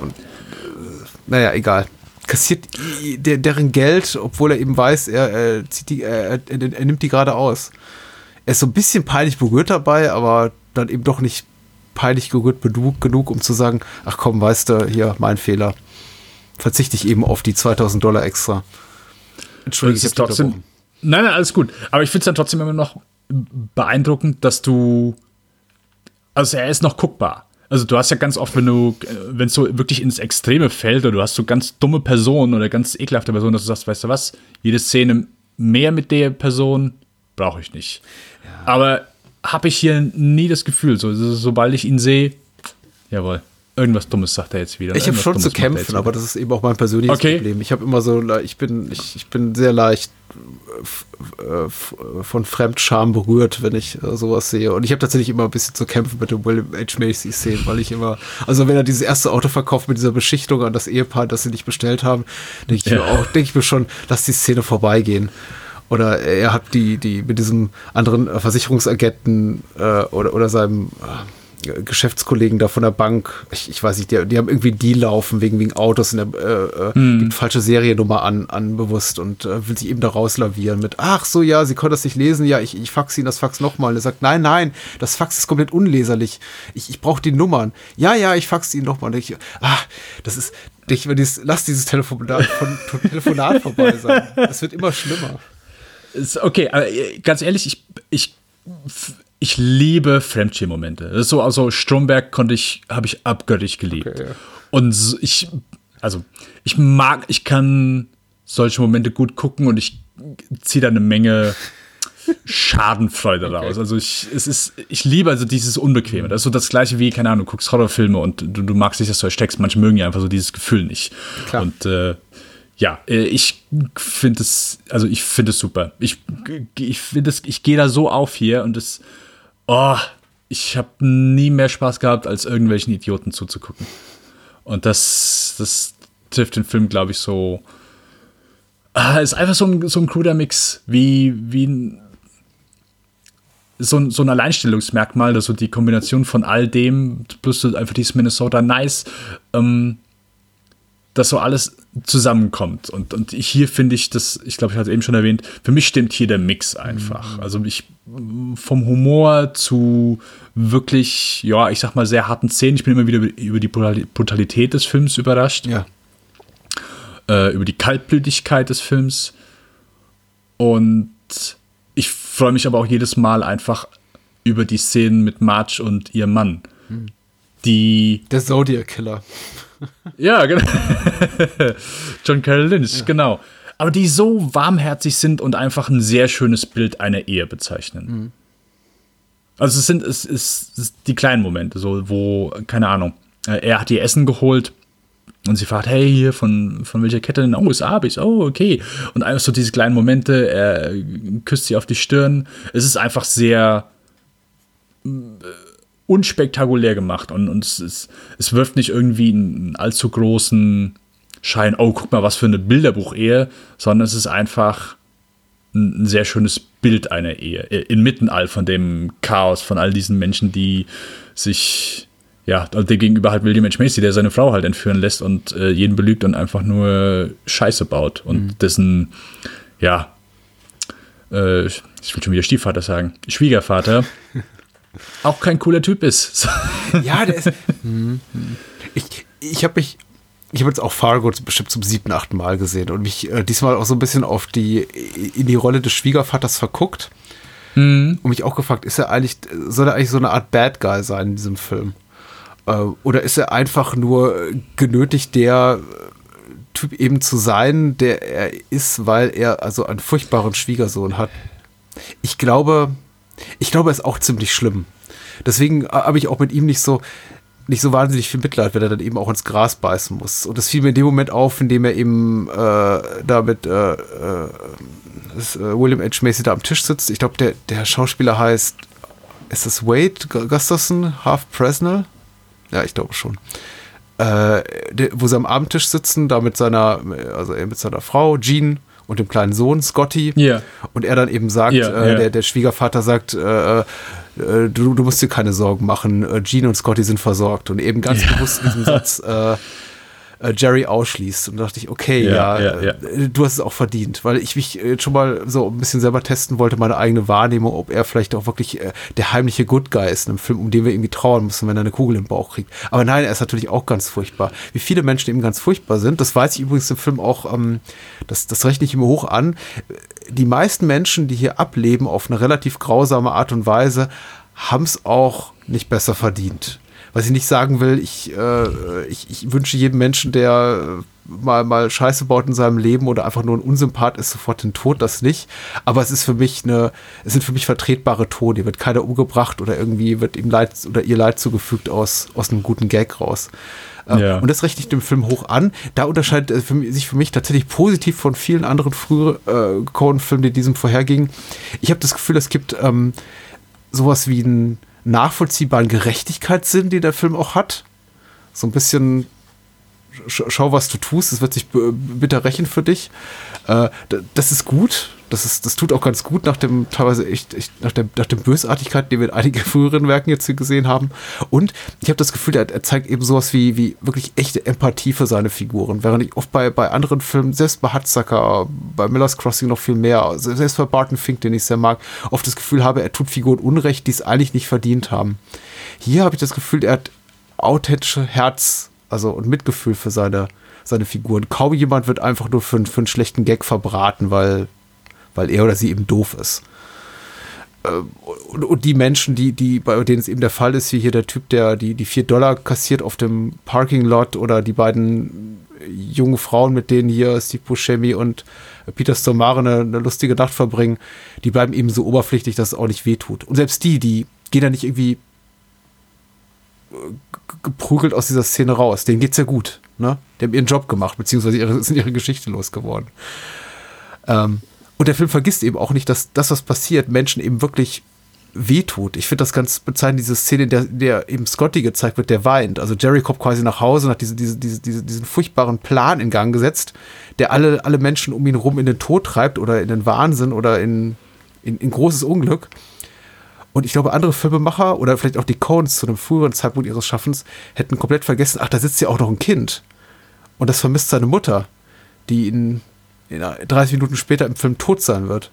und, äh, naja, egal. Kassiert der, deren Geld, obwohl er eben weiß, er, er, zieht die, er, er, er nimmt die gerade aus. Er ist so ein bisschen peinlich berührt dabei, aber dann eben doch nicht peinlich gerührt genug, genug, um zu sagen, ach komm, weißt du, hier, mein Fehler. Verzichte ich eben auf die 2000 Dollar extra. Entschuldigung, es ich ist hab dich trotzdem. Nein, nein, alles gut. Aber ich finde es dann trotzdem immer noch beeindruckend, dass du. Also er ist noch guckbar. Also du hast ja ganz oft, wenn du, wenn es so wirklich ins Extreme fällt oder du hast so ganz dumme Personen oder ganz ekelhafte Personen, dass du sagst, weißt du was, jede Szene mehr mit der Person brauche ich nicht. Aber habe ich hier nie das Gefühl, so, so, sobald ich ihn sehe, jawohl, irgendwas Dummes sagt er jetzt wieder. Ich habe schon zu Dummes jetzt kämpfen, aber das ist eben auch mein persönliches Okay. Problem. Ich habe immer so, ich bin, ich, ich bin sehr leicht äh, äh, äh, von Fremdscham berührt, wenn ich äh, sowas sehe. Und ich habe tatsächlich immer ein bisschen zu kämpfen mit dem William H. Macy Szenen, weil ich immer, also wenn er dieses erste Auto verkauft mit dieser Beschichtung an das Ehepaar, das sie nicht bestellt haben, denke ich Ja. mir auch, denke ich mir schon, lass die Szene vorbeigehen. Oder er hat die, die mit diesem anderen äh, Versicherungsagenten äh, oder, oder seinem äh, Geschäftskollegen da von der Bank, ich, ich weiß nicht, die, die haben irgendwie Deal laufen wegen, wegen Autos und er äh, äh, gibt falsche Seriennummer an, an bewusst und äh, will sich eben da rauslavieren mit, ach so, ja, sie konnte das nicht lesen, ja, ich, ich fax Ihnen das Fax nochmal. Und er sagt, nein, nein, das Fax ist komplett unleserlich. Ich, ich brauche die Nummern. Ja, ja, ich fax Ihnen nochmal. Und ich, ah, das ist, ich, dieses, lass dieses Telefonat, von, Telefonat vorbei sein. Das wird immer schlimmer. Ist okay, aber äh, ganz ehrlich, ich, ich, ich liebe Fremdschirm-Momente. Das ist so, also Stromberg konnte ich, habe ich abgöttisch geliebt. Okay, ja. Und ich, also ich mag, ich kann solche Momente gut gucken und ich ziehe da eine Menge Schadenfreude raus. Also ich, es ist, ich liebe also dieses Unbequeme. Das ist so das gleiche wie, keine Ahnung, du guckst Horrorfilme und du, du magst nicht, dass du ersteckst. Manche mögen ja einfach so dieses Gefühl nicht. Klar. Und äh, ja, äh, ich finde es, also ich finde es super. Ich, ich finde es, ich gehe da so auf hier und es, oh, ich habe nie mehr Spaß gehabt, als irgendwelchen Idioten zuzugucken. Und das, das trifft den Film, glaube ich, so. Ah, ist einfach so ein, so ein cruder Mix, wie, wie ein, so, ein, so ein Alleinstellungsmerkmal, also die Kombination von all dem, plus einfach dieses Minnesota Nice, ähm, dass so alles zusammenkommt. Und, und hier finde ich das, ich glaube, ich hatte es eben schon erwähnt, für mich stimmt hier der Mix einfach. Mhm. Also ich vom Humor zu wirklich, ja, ich sag mal, sehr harten Szenen. Ich bin immer wieder über, die Brutali- Brutalität des Films überrascht, Ja. äh, über die Kaltblütigkeit des Films. Und ich freue mich aber auch jedes Mal einfach über die Szenen mit Marge und ihrem Mann. Die Der Zodiac Killer. Ja, genau. John Carroll Lynch, genau. Aber die so warmherzig sind und einfach ein sehr schönes Bild einer Ehe bezeichnen. Also es sind es es ist die kleinen Momente, so wo keine Ahnung. äh, Er hat ihr Essen geholt und sie fragt, hey, hier von, von welcher Kette denn? Oh, ist Abis. Oh, okay. Und einfach so diese kleinen Momente, er küsst sie auf die Stirn. Es ist einfach sehr unspektakulär gemacht und, und es, ist, es wirft nicht irgendwie einen allzu großen Schein, oh, guck mal, was für eine Bilderbuch-Ehe, sondern es ist einfach ein, ein sehr schönes Bild einer Ehe. äh, Inmitten all von dem Chaos, von all diesen Menschen, die sich, ja, also dem gegenüber halt William H. Macy, der seine Frau halt entführen lässt und äh, jeden belügt und einfach nur Scheiße baut und dessen, ja, äh, ich will schon wieder Stiefvater sagen, Schwiegervater auch kein cooler Typ ist. Ja, der ist. Hm, ich ich habe mich. Ich habe jetzt auch Fargo bestimmt zum siebten, achten Mal gesehen und mich äh, diesmal auch so ein bisschen auf die, in die Rolle des Schwiegervaters verguckt. Und mich auch gefragt, ist er eigentlich, soll er eigentlich so eine Art Bad Guy sein in diesem Film? Äh, oder ist er einfach nur genötigt, der äh, Typ eben zu sein, der er ist, weil er also einen furchtbaren Schwiegersohn hat? Ich glaube, ich glaube, er ist auch ziemlich schlimm. Deswegen äh, habe ich auch mit ihm nicht so, nicht so wahnsinnig viel Mitleid, wenn er dann eben auch ins Gras beißen muss. Und das fiel mir in dem Moment auf, in dem er eben äh, da mit äh, äh, äh, William H. Macy da am Tisch sitzt. Ich glaube, der, der Schauspieler heißt, ist das Wade Gu- Gustafson, Half Presnell? Ja, ich glaube schon. Äh, der, wo sie am Abendtisch sitzen, da mit seiner, also mit seiner Frau, Jean, und dem kleinen Sohn, Scotty. Ja. Und er dann eben sagt, Ja, äh, ja. Der, der Schwiegervater sagt, äh, äh, du, du musst dir keine Sorgen machen, äh, Jean und Scotty sind versorgt. Und eben ganz bewusst in diesem Satz äh, Jerry ausschließt. Und da dachte ich, okay, ja, Ja, ja, ja. äh, du hast es auch verdient, weil ich mich äh, schon mal so ein bisschen selber testen wollte, meine eigene Wahrnehmung, ob er vielleicht auch wirklich äh, der heimliche Good Guy ist in einem Film, um den wir irgendwie trauern müssen, wenn er eine Kugel im Bauch kriegt. Aber nein, er ist natürlich auch ganz furchtbar. Wie viele Menschen eben ganz furchtbar sind, das weiß ich übrigens im Film auch, ähm, das, das rechne ich immer hoch an. Die meisten Menschen, die hier ableben auf eine relativ grausame Art und Weise, haben es auch nicht besser verdient. Was ich nicht sagen will, ich, äh, ich, ich wünsche jedem Menschen, der äh, mal, mal Scheiße baut in seinem Leben oder einfach nur ein Unsympath ist, sofort den Tod, das nicht. Aber es ist für mich eine, es sind für mich vertretbare Tode. Hier wird keiner umgebracht oder irgendwie wird ihm Leid oder ihr Leid zugefügt aus, aus einem guten Gag raus. Äh, Ja. Und das rechne ich dem Film hoch an. Da unterscheidet er mich, sich für mich tatsächlich positiv von vielen anderen früheren äh, Coen-Filmen, die diesem vorhergingen. Ich habe das Gefühl, es gibt ähm, sowas wie einen nachvollziehbaren Gerechtigkeitssinn, den der Film auch hat. So ein bisschen sch schau, was du tust, es wird sich bitter rächen für dich. Äh, das ist gut. Das, ist, das tut auch ganz gut nach dem, teilweise echt, echt nach, der, nach dem Bösartigkeit, die wir in einigen früheren Werken jetzt hier gesehen haben. Und ich habe das Gefühl, er, er zeigt eben sowas wie, wie wirklich echte Empathie für seine Figuren. Während ich oft bei, bei anderen Filmen, selbst bei Hudsucker, bei Miller's Crossing noch viel mehr, selbst bei Barton Fink, den ich sehr mag, oft das Gefühl habe, er tut Figuren Unrecht, die es eigentlich nicht verdient haben. Hier habe ich das Gefühl, er hat authentische Herz, also und Mitgefühl für seine, seine Figuren. Kaum jemand wird einfach nur für, für einen schlechten Gag verbraten, weil, weil er oder sie eben doof ist. Ähm, Und, die Menschen, die, die, bei denen es eben der Fall ist, wie hier der Typ, der die, die vier Dollar kassiert auf dem Parking Lot oder die beiden jungen Frauen, mit denen hier Steve Buscemi und Peter Stormare eine, eine lustige Nacht verbringen, die bleiben eben so oberflächlich, dass es auch nicht wehtut. Und selbst die, die gehen da nicht irgendwie geprügelt aus dieser Szene raus. Denen geht's ja gut. Ne? Die haben ihren Job gemacht, beziehungsweise ihre, sind ihre Geschichte losgeworden. Ähm, und der Film vergisst eben auch nicht, dass das, was passiert, Menschen eben wirklich wehtut. Ich finde das ganz bezeichnend, diese Szene, in der, der eben Scotty gezeigt wird, der weint. Also Jerry kommt quasi nach Hause und hat diese, diese, diese, diese, diesen furchtbaren Plan in Gang gesetzt, der alle, alle Menschen um ihn rum in den Tod treibt oder in den Wahnsinn oder in, in, in großes Unglück. Und ich glaube, andere Filmemacher oder vielleicht auch die Coens zu einem früheren Zeitpunkt ihres Schaffens hätten komplett vergessen, ach, da sitzt ja auch noch ein Kind. und das vermisst seine Mutter, die in 30 Minuten später im Film tot sein wird.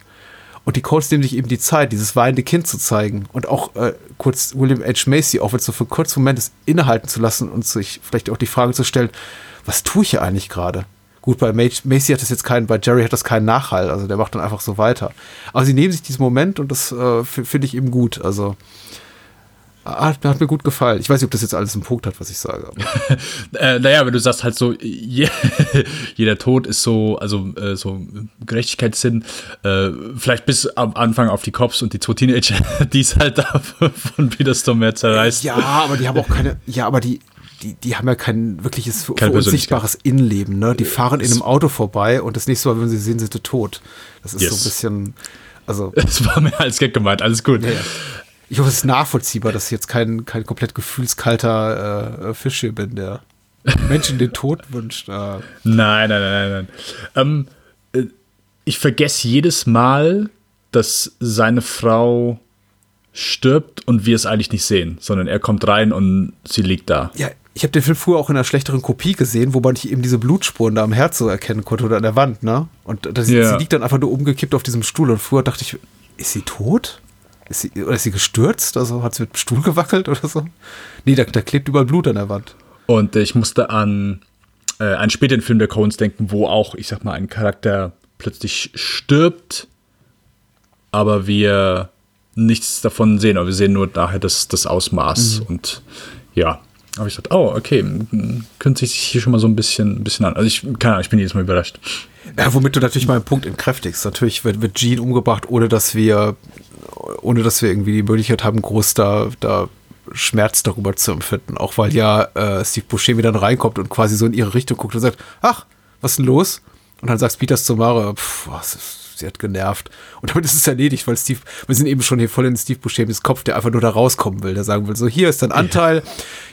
Und die Codes nehmen sich eben die Zeit, dieses weinende Kind zu zeigen und auch äh, kurz William H. Macy, auch wenn es so für einen kurzen Moment ist, innehalten zu lassen und sich vielleicht auch die Frage zu stellen, was tue ich hier eigentlich gerade? Gut, bei Macy hat das jetzt keinen, bei Jerry hat das keinen Nachhall, also der macht dann einfach so weiter. Aber sie nehmen sich diesen Moment und das äh, finde ich eben gut. Also hat, hat, mir gut gefallen. Ich weiß nicht, ob das jetzt alles einen Punkt hat, was ich sage. äh, naja, wenn du sagst halt so, je, jeder Tod ist so, also äh, so Gerechtigkeitssinn, äh, vielleicht bis am Anfang auf die Cops und die zwei Teenager, die es halt da von Peter Stormare zerreißt. Ja, aber die haben auch keine, ja, aber die, die, die haben ja kein wirkliches kein unsichtbares Innenleben, ne? Die fahren in einem Auto vorbei und das nächste Mal, wenn sie sehen, sind sie tot. Das ist yes. so ein bisschen, also. Es war mehr als Gag gemeint, alles gut. Ja ich hoffe, es ist nachvollziehbar, dass ich jetzt kein, kein komplett gefühlskalter äh, Fisch hier bin, der Menschen den Tod wünscht. Äh. Nein, nein, nein, nein. nein. Ähm, äh, ich vergesse jedes Mal, dass seine Frau stirbt und wir es eigentlich nicht sehen, sondern er kommt rein und sie liegt da. Ja, ich habe den Film früher auch in einer schlechteren Kopie gesehen, wo man eben diese Blutspuren da am Herz so erkennen konnte oder an der Wand, ne? Und das, ja. sie liegt dann einfach nur umgekippt auf diesem Stuhl und früher dachte ich, ist sie tot? Ist sie, oder ist sie gestürzt? Also hat sie mit dem Stuhl gewackelt oder so? Nee, da, da klebt überall Blut an der Wand. Und ich musste an äh, einen späteren Film der Coens denken, wo auch, ich sag mal, ein Charakter plötzlich stirbt, aber wir nichts davon sehen, aber wir sehen nur daher das, das Ausmaß. Mhm. Und ja, habe ich gesagt, oh, okay, könnte sich hier schon mal so ein bisschen, ein bisschen an. Also ich, keine Ahnung, ich bin jedes Mal überrascht. Ja, womit du natürlich meinen Punkt entkräftigst. Natürlich wird, wird Jean umgebracht, ohne dass wir ohne dass wir irgendwie die Möglichkeit haben, groß da, da Schmerz darüber zu empfinden. Auch weil ja äh, Steve Buscemi dann reinkommt und quasi so in ihre Richtung guckt und sagt, ach, was ist denn los? Und dann sagt Peters zu Mara, pff, was ist, sie hat genervt. Und damit ist es erledigt, weil Steve, wir sind eben schon hier voll in Steve Buscemis Kopf, der einfach nur da rauskommen will, der sagen will, so hier ist dein Anteil,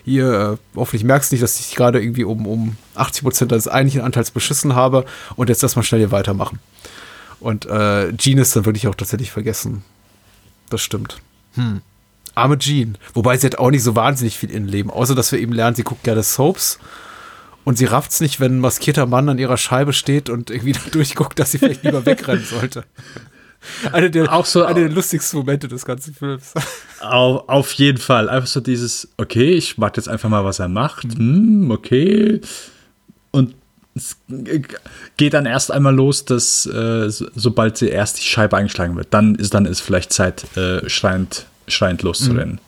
hier, äh, hoffentlich merkst du nicht, dass ich gerade irgendwie um, um 80 Prozent des eigentlichen Anteils beschissen habe und jetzt lass mal schnell hier weitermachen. Und äh, Gene ist dann wirklich auch tatsächlich vergessen das stimmt. Hm. Arme Jean. Wobei sie hat auch nicht so wahnsinnig viel Innenleben, außer dass wir eben lernen, sie guckt gerne Soaps. Und sie rafft's nicht, wenn ein maskierter Mann an ihrer Scheibe steht und irgendwie durchguckt, dass sie vielleicht lieber wegrennen sollte. Eine der, auch so, eine der lustigsten Momente des ganzen Films. Auf, auf jeden Fall. Einfach so dieses, okay, ich mag jetzt einfach mal, was er macht. Hm, okay. Und es geht dann erst einmal los, dass äh, sobald sie erst die Scheibe eingeschlagen wird, dann ist dann ist vielleicht Zeit, äh, schreiend, schreiend loszurennen. Mhm.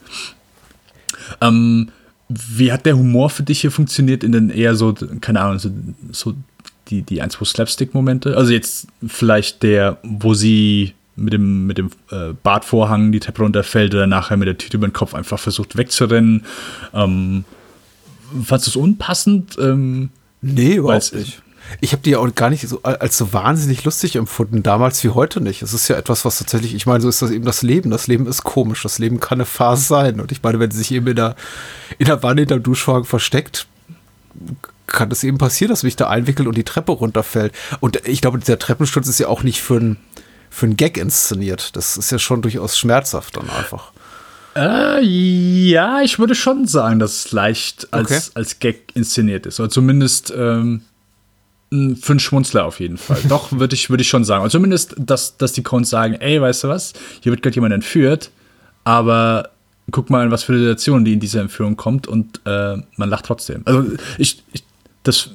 Ähm, wie hat der Humor für dich hier funktioniert in den eher so, keine Ahnung, so, so die, die ein, zwei Slapstick-Momente? Also jetzt vielleicht der, wo sie mit dem, mit dem äh, Bartvorhang die Treppe runterfällt oder nachher mit der Tüte über den Kopf einfach versucht wegzurennen. Ähm, fandest du es unpassend? Ähm, Nee, überhaupt nicht. Ich habe die ja auch gar nicht so als so wahnsinnig lustig empfunden, damals wie heute nicht. Es ist ja etwas, was tatsächlich, ich meine, so ist das eben das Leben. Das Leben ist komisch. Das Leben kann eine Phase sein. Und ich meine, wenn sie sich eben in der, in der Wanne hinterm Duschvorhang versteckt, kann es eben passieren, dass mich da einwickelt und die Treppe runterfällt. Und ich glaube, dieser Treppensturz ist ja auch nicht für einen für einen Gag inszeniert. Das ist ja schon durchaus schmerzhaft dann einfach. Äh, ja, ich würde schon sagen, dass es leicht als, okay. als Gag inszeniert ist. Oder zumindest ähm, für einen Schmunzler auf jeden Fall. Doch, würde ich, würd ich schon sagen. Oder zumindest, dass, dass die Cones sagen, ey, weißt du was, hier wird gerade jemand entführt, aber guck mal, in was für eine Situation die in dieser Entführung kommt und äh, man lacht trotzdem. Also ich, ich das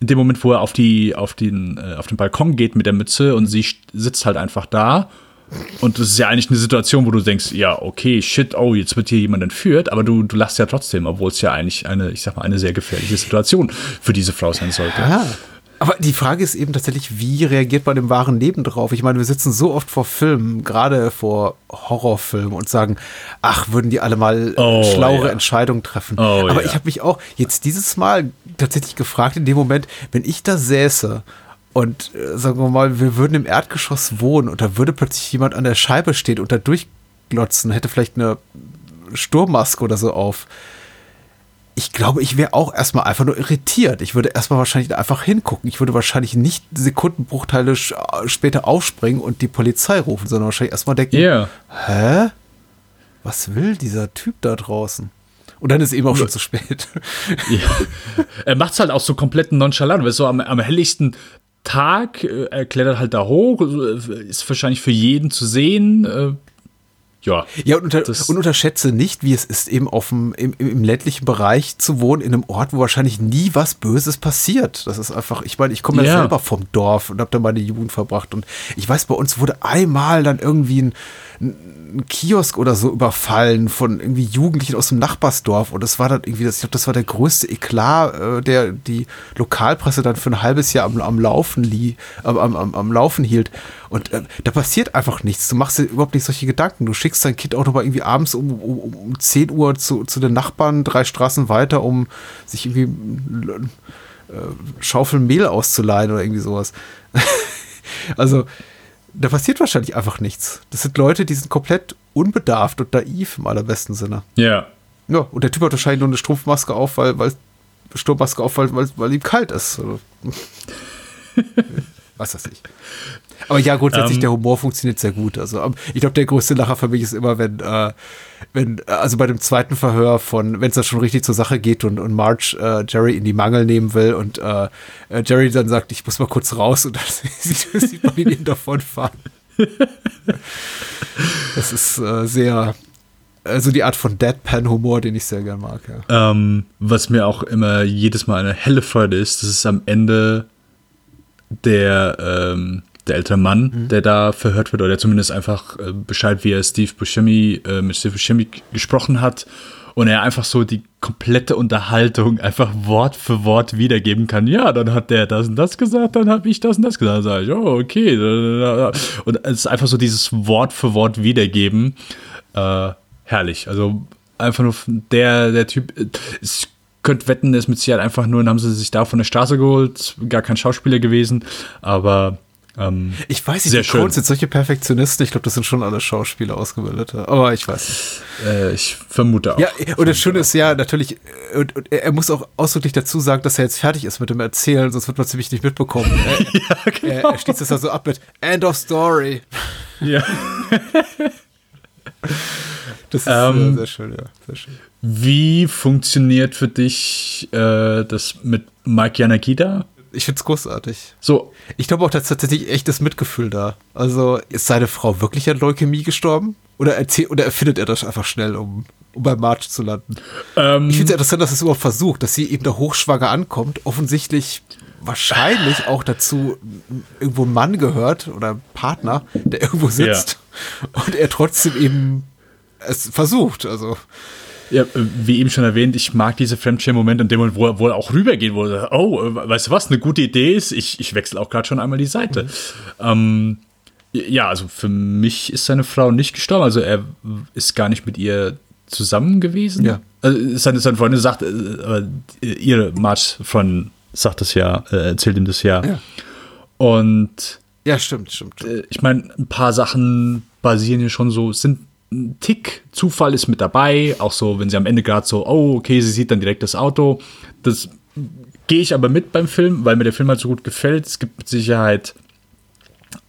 in dem Moment, wo er auf, die, auf, den, äh, auf den Balkon geht mit der Mütze und sie sitzt halt einfach da und das ist ja eigentlich eine Situation, wo du denkst, ja, okay, shit, oh, jetzt wird hier jemand entführt, aber du, du lachst ja trotzdem, obwohl es ja eigentlich eine, ich sag mal, eine sehr gefährliche Situation für diese Frau sein sollte. Ja. Aber die Frage ist eben tatsächlich, wie reagiert man im wahren Leben drauf? Ich meine, wir sitzen so oft vor Filmen, gerade vor Horrorfilmen und sagen, ach, würden die alle mal oh, schlauere ja. Entscheidungen treffen. Oh, Aber ja. ich habe mich auch jetzt dieses Mal tatsächlich gefragt, in dem Moment, wenn ich da säße und äh, sagen wir mal, wir würden im Erdgeschoss wohnen und da würde plötzlich jemand an der Scheibe stehen und da durchglotzen, hätte vielleicht eine Sturmmaske oder so auf. Ich glaube, ich wäre auch erstmal einfach nur irritiert. Ich würde erstmal wahrscheinlich einfach hingucken. Ich würde wahrscheinlich nicht Sekundenbruchteile später aufspringen und die Polizei rufen, sondern wahrscheinlich erstmal denken, yeah. hä? Was will dieser Typ da draußen? Und dann ist eben auch schon zu spät. Ja. Er macht es halt auch so komplett nonchalant, weil so am, am helllichsten Tag, äh, er klettert halt da hoch, äh, ist wahrscheinlich für jeden zu sehen. Ja. Ja, und, unter, und, unterschätze nicht, wie es ist, eben auf dem, im, im, ländlichen Bereich zu wohnen, in einem Ort, wo wahrscheinlich nie was Böses passiert. Das ist einfach, ich meine, ich komme ja, ja selber vom Dorf und habe da meine Jugend verbracht. Und ich weiß, bei uns wurde einmal dann irgendwie ein, ein Kiosk oder so überfallen von irgendwie Jugendlichen aus dem Nachbarsdorf und das war dann irgendwie, das, ich glaube, das war der größte Eklat, äh, der die Lokalpresse dann für ein halbes Jahr am, am Laufen lie, am, am, am Laufen hielt. Und äh, da passiert einfach nichts. Du machst dir überhaupt nicht solche Gedanken. Du schickst dein Kind auch noch mal irgendwie abends um, um, um 10 Uhr zu, zu den Nachbarn drei Straßen weiter, um sich irgendwie äh, Schaufeln Mehl auszuleihen oder irgendwie sowas. also da passiert wahrscheinlich einfach nichts. Das sind Leute, die sind komplett unbedarft und naiv im allerbesten Sinne. Ja. Ja, und der Typ hat wahrscheinlich nur eine Strumpfmaske auf, weil, weil Sturmmaske auf, weil, weil, weil ihm kalt ist. Was weiß ich. Aber ja, grundsätzlich, ähm. der Humor funktioniert sehr gut. Also ähm, ich glaube, der größte Lacher für mich ist immer, wenn, äh, wenn, also bei dem zweiten Verhör von, wenn es da schon richtig zur Sache geht und, und Marge äh, Jerry in die Mangel nehmen will und äh, äh Jerry dann sagt, ich muss mal kurz raus und dann sieht, sieht man ihn davonfahren. das ist äh, sehr, also die Art von Deadpan-Humor, den ich sehr gern mag. Ja. Ähm, was mir auch immer jedes Mal eine helle Freude ist, das ist am Ende der, ähm, der ältere Mann, mhm. der da verhört wird, oder der zumindest einfach äh, Bescheid, wie er Steve Buscemi, äh, mit Steve Buscemi gesprochen hat und er einfach so die komplette Unterhaltung einfach Wort für Wort wiedergeben kann. Ja, dann hat der das und das gesagt, dann habe ich das und das gesagt. Dann sage ich, oh, okay. Und es ist einfach so dieses Wort für Wort wiedergeben. Äh, herrlich. Also einfach nur der, der Typ. Ich könnte wetten, ist mit Sicherheit einfach nur, dann haben sie sich da von der Straße geholt, gar kein Schauspieler gewesen, aber ähm, ich weiß nicht, sehr die Codes sind solche Perfektionisten. Ich glaube, das sind schon alle Schauspieler ausgebildete. Aber ich weiß nicht. Äh, ich vermute auch. Ja, und das Schöne ist ja natürlich, und, und er muss auch ausdrücklich dazu sagen, dass er jetzt fertig ist mit dem Erzählen, sonst wird man ziemlich nicht mitbekommen. ja, genau. er, er schließt das da so ab mit End of Story. Ja. das ist ähm, sehr schön, ja. Sehr schön. Wie funktioniert für dich äh, das mit Mike Yanagida? Ich finde es großartig. So. Ich glaube auch, da ist tatsächlich echtes Mitgefühl da. Also, ist seine Frau wirklich an Leukämie gestorben? Oder, erzählt, oder erfindet er das einfach schnell, um, um beim March zu landen? Ähm, ich finde es interessant, dass es überhaupt versucht, dass sie eben da hochschwanger ankommt. Offensichtlich wahrscheinlich auch dazu irgendwo ein Mann gehört oder ein Partner, der irgendwo sitzt ja. und er trotzdem eben es versucht. Also ja, wie eben schon erwähnt, ich mag diese Fremdschirm-Momente, in dem Moment, wo er, wo er auch rübergeht, wo er, oh, weißt du was, eine gute Idee ist, ich, ich wechsle auch gerade schon einmal die Seite. Mhm. Ähm, ja, also für mich ist seine Frau nicht gestorben, also er ist gar nicht mit ihr zusammen gewesen. Ja. Also seine, seine Freundin sagt, äh, ihre March-Freundin sagt das ja, äh, erzählt ihm das ja. ja. Und ja, stimmt, stimmt. Äh, ich meine, ein paar Sachen basieren hier schon so, sind ein Tick Zufall ist mit dabei, auch so, wenn sie am Ende gerade so, oh, okay, sie sieht dann direkt das Auto. Das gehe ich aber mit beim Film, weil mir der Film halt so gut gefällt. Es gibt mit Sicherheit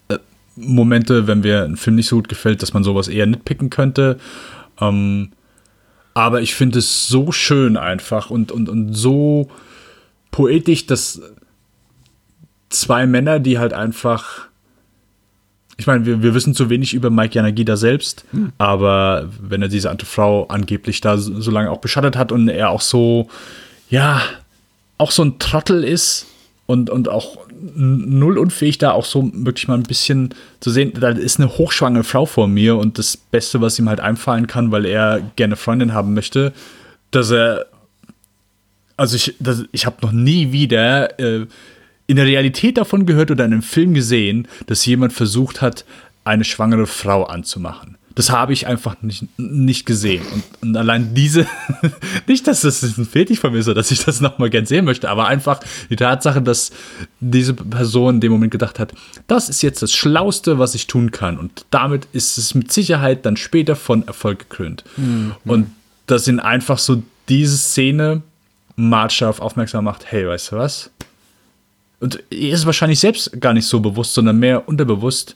äh, Momente, wenn mir ein Film nicht so gut gefällt, dass man sowas eher nitpicken könnte. Ähm, aber ich finde es so schön einfach und, und, und so poetisch, dass zwei Männer, die halt einfach ich meine, wir, wir wissen zu wenig über Mike Yanagida selbst, hm. aber wenn er diese andere Frau angeblich da so, so lange auch beschattet hat und er auch so, ja, auch so ein Trottel ist und, und auch null unfähig da auch so wirklich mal ein bisschen zu sehen, da ist eine hochschwangere Frau vor mir und das Beste, was ihm halt einfallen kann, weil er gerne Freundin haben möchte, dass er, also ich, das, ich habe noch nie wieder äh, in der Realität davon gehört oder in einem Film gesehen, dass jemand versucht hat, eine schwangere Frau anzumachen. Das habe ich einfach nicht, nicht gesehen. Und, und allein diese, nicht, dass das ein Fetisch von mir ist, dass ich das nochmal gern sehen möchte, aber einfach die Tatsache, dass diese Person in dem Moment gedacht hat, das ist jetzt das Schlauste, was ich tun kann. Und damit ist es mit Sicherheit dann später von Erfolg gekrönt. Mhm. Und dass ihn einfach so diese Szene mal scharf aufmerksam macht, hey, weißt du was? Und er ist wahrscheinlich selbst gar nicht so bewusst, sondern mehr unterbewusst.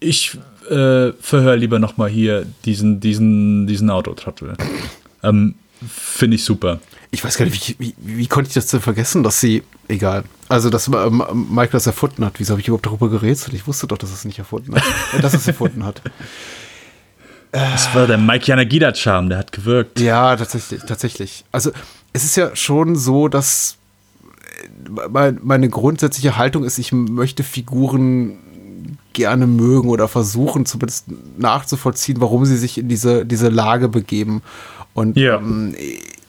Ich äh, verhöre lieber noch mal hier diesen, diesen, diesen Autotrottel. Ähm, finde ich super. Ich weiß gar nicht, wie, wie, wie konnte ich das denn vergessen, dass sie, egal, also dass ähm, Mike das erfunden hat. Wieso habe ich überhaupt darüber geredet? Ich wusste doch, dass es nicht erfunden hat. äh, dass es erfunden hat. Das war der Mike Yanagida-Charme, der hat gewirkt. Ja, tatsächlich, tatsächlich. Also es ist ja schon so, dass meine grundsätzliche Haltung ist, ich möchte Figuren gerne mögen oder versuchen zumindest nachzuvollziehen, warum sie sich in diese, diese Lage begeben. Und Ja. ähm,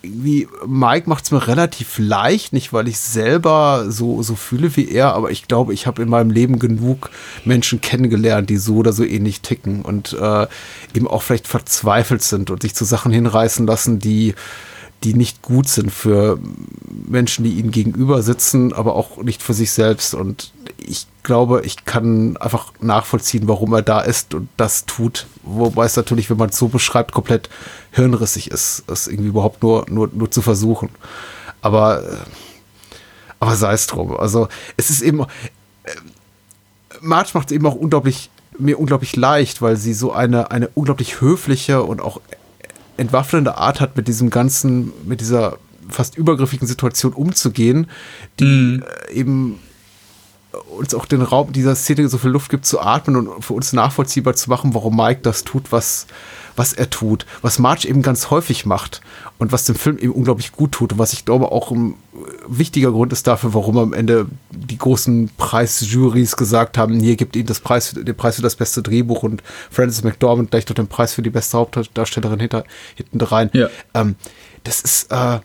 irgendwie, Mike macht es mir relativ leicht, nicht weil ich selber so, so fühle wie er, aber ich glaube, ich habe in meinem Leben genug Menschen kennengelernt, die so oder so ähnlich ticken und äh, eben auch vielleicht verzweifelt sind und sich zu Sachen hinreißen lassen, die die nicht gut sind für Menschen, die ihnen gegenüber sitzen, aber auch nicht für sich selbst. Und ich glaube, ich kann einfach nachvollziehen, warum er da ist und das tut. Wobei es natürlich, wenn man es so beschreibt, komplett hirnrissig ist, es irgendwie überhaupt nur, nur, nur zu versuchen. Aber, äh, aber sei es drum. Also es ist eben, äh, Marge macht es eben auch unglaublich, mir unglaublich leicht, weil sie so eine, eine unglaublich höfliche und auch entwaffnende Art hat, mit diesem ganzen, mit dieser fast übergriffigen Situation umzugehen, die äh, eben uns auch den Raum dieser Szene so viel Luft gibt zu atmen und für uns nachvollziehbar zu machen, warum Mike das tut, was, was er tut. Was Marge eben ganz häufig macht und was dem Film eben unglaublich gut tut und was ich glaube auch ein wichtiger Grund ist dafür, warum am Ende die großen Preisjurys gesagt haben, hier gibt ihnen das Preis, den Preis für das beste Drehbuch und Frances McDormand gleich noch den Preis für die beste Hauptdarstellerin hinter, hinten rein. Ja. Ähm, das ist, äh,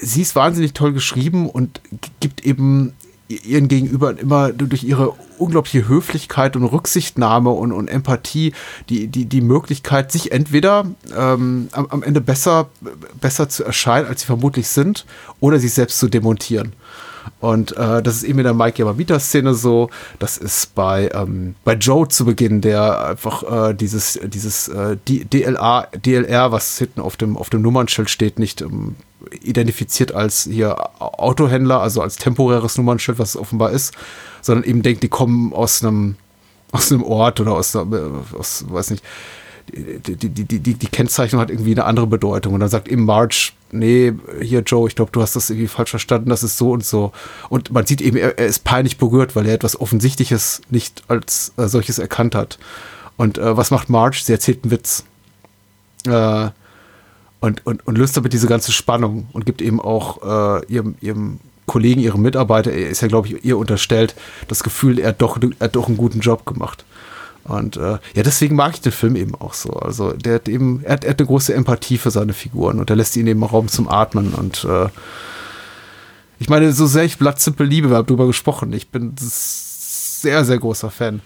sie ist wahnsinnig toll geschrieben und gibt eben ihren Gegenüber immer durch ihre unglaubliche Höflichkeit und Rücksichtnahme und, und Empathie die, die, die Möglichkeit, sich entweder ähm, am, am Ende besser, besser zu erscheinen, als sie vermutlich sind, oder sich selbst zu demontieren. Und äh, das ist eben in der Mike Yamamita-Szene so. Das ist bei, ähm, bei Joe zu Beginn, der einfach äh, dieses, dieses äh, DLA, DLR, was hinten auf dem, auf dem Nummernschild steht, nicht ähm, identifiziert als hier Autohändler, also als temporäres Nummernschild, was es offenbar ist, sondern eben denkt, die kommen aus einem, aus einem Ort oder aus, äh, aus weiß nicht, die, die, die, die, die Kennzeichnung hat irgendwie eine andere Bedeutung. Und dann sagt eben Marge, nee, hier Joe, ich glaube, du hast das irgendwie falsch verstanden, das ist so und so. Und man sieht eben, er, er ist peinlich berührt, weil er etwas Offensichtliches nicht als äh, solches erkannt hat. Und äh, was macht Marge? Sie erzählt einen Witz. Äh, und, und, und löst damit diese ganze Spannung und gibt eben auch äh, ihrem, ihrem Kollegen, ihrem Mitarbeiter, er ist ja, glaube ich, ihr unterstellt, das Gefühl, er hat doch, er hat doch einen guten Job gemacht. Und äh, ja, deswegen mag ich den Film eben auch so. Also der hat eben, er hat, er hat eine große Empathie für seine Figuren und er lässt ihnen eben Raum zum Atmen. Und äh, ich meine, so sehr ich Blood Simple liebe, wir haben drüber gesprochen. Ich bin sehr, sehr großer Fan.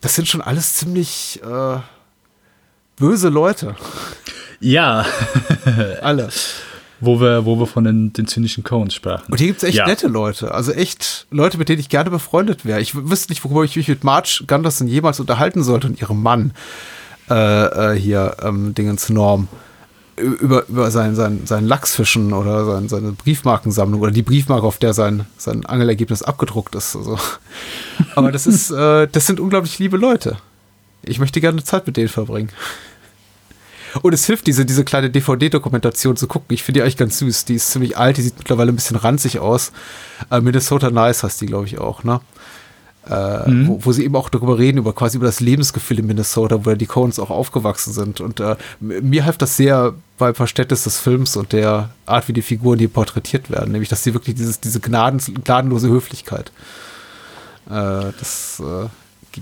Das sind schon alles ziemlich äh, böse Leute. Ja, Alle. wo wir, wo wir von den, den zynischen Coens sprachen. Und hier gibt es echt Ja. nette Leute. Also echt Leute, mit denen ich gerne befreundet wäre. Ich wüsste nicht, worüber ich mich mit Marge Gunderson jemals unterhalten sollte und ihrem Mann äh, äh, hier, ähm, Dingens Norm. Über, über sein, sein, sein Lachsfischen oder sein, seine Briefmarkensammlung oder die Briefmarke, auf der sein, sein Angelergebnis abgedruckt ist. Also. Aber das ist, äh, das sind unglaublich liebe Leute. Ich möchte gerne Zeit mit denen verbringen. Und es hilft, diese, diese kleine DVD-Dokumentation zu gucken. Ich finde die eigentlich ganz süß. Die ist ziemlich alt, die sieht mittlerweile ein bisschen ranzig aus. Äh, Minnesota Nice heißt die, glaube ich, auch, ne? Äh, wo, wo sie eben auch darüber reden, über quasi über das Lebensgefühl in Minnesota, wo ja die Coens auch aufgewachsen sind. Und äh, mir hilft das sehr beim Verständnis des Films und der Art, wie die Figuren hier porträtiert werden. Nämlich, dass sie wirklich dieses, diese gnaden, gnadenlose Höflichkeit. Äh, das äh,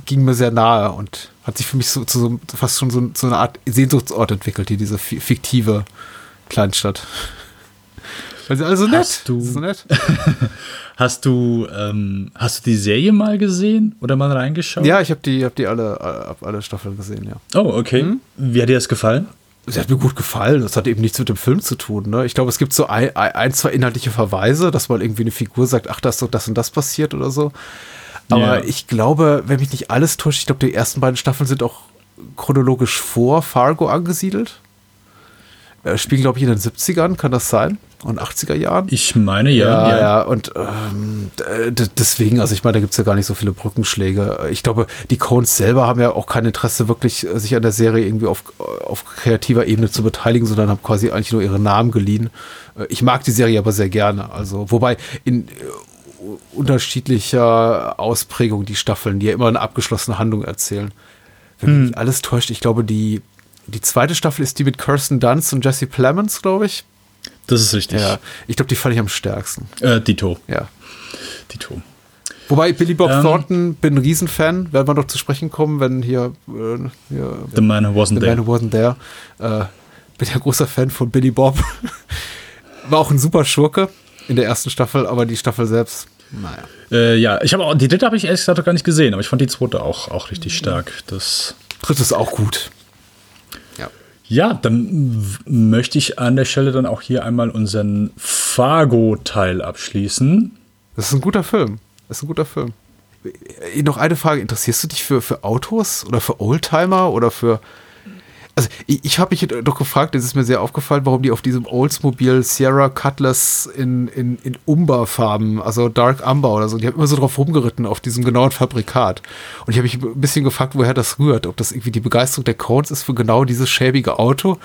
ging mir sehr nahe und hat sich für mich so so, fast schon so, so eine Art Sehnsuchtsort entwickelt, hier diese fi- fiktive Kleinstadt. Weil sie alle so nett. Hast du- So nett. Hast du, ähm, hast du die Serie mal gesehen oder mal reingeschaut? Ja, ich habe die, hab die alle, äh, hab alle Staffeln gesehen, ja. Oh, okay. Hm? Wie hat dir das gefallen? Sie hat mir gut gefallen. Das hat eben nichts mit dem Film zu tun. Ne? Ich glaube, es gibt so ein, ein, zwei inhaltliche Verweise, dass mal irgendwie eine Figur sagt, ach, da ist doch das und das passiert oder so. Aber Ja. ich glaube, wenn mich nicht alles täuscht, ich glaube, die ersten beiden Staffeln sind auch chronologisch vor Fargo angesiedelt. Äh, spielen, glaube ich, in den 70ern, kann das sein? und 80er Jahren. Ich meine, ja. Ja, ja. ja, und ähm, deswegen, also ich meine, da gibt's ja gar nicht so viele Brückenschläge. Ich glaube, die Coens selber haben ja auch kein Interesse, wirklich äh, sich an der Serie irgendwie auf, auf kreativer Ebene zu beteiligen, sondern haben quasi eigentlich nur ihre Namen geliehen. Äh, Ich mag die Serie aber sehr gerne. Also, wobei in äh, unterschiedlicher Ausprägung die Staffeln, die ja immer eine abgeschlossene Handlung erzählen. Wenn mich nicht alles täuscht, ich glaube, die, die zweite Staffel ist die mit Kirsten Dunst und Jesse Plemons, glaube ich. Das ist richtig. Ja, ich glaube, die fand ich am stärksten. Äh, Dito. Ja. Dito. Wobei Billy Bob Ähm. Thornton bin ein Riesenfan, werden wir noch zu sprechen kommen, wenn hier, äh, hier The Man Who Wasn't The There. Man Who Wasn't There. Äh, bin ja großer Fan von Billy Bob. War auch ein super Schurke in der ersten Staffel, aber die Staffel selbst, naja. Äh, ja, ich habe auch, die dritte habe ich ehrlich gesagt gar nicht gesehen, aber ich fand die zweite auch, auch richtig stark. Das, Dritte ist auch gut. ja, dann w- möchte ich an der Stelle dann auch hier einmal unseren Fargo-Teil abschließen. Das ist ein guter Film. Das ist ein guter Film. Äh, Noch eine Frage. Interessierst du dich für, für Autos oder für Oldtimer oder für. Also, ich, ich habe mich doch gefragt, es ist mir sehr aufgefallen, warum die auf diesem Oldsmobile Sierra Cutlass in, in, in Umber-Farben, also Dark Amber oder so, die haben immer so drauf rumgeritten, auf diesem genauen Fabrikat. Und ich habe mich ein bisschen gefragt, woher das rührt. Ob das irgendwie die Begeisterung der Cones ist für genau dieses schäbige Auto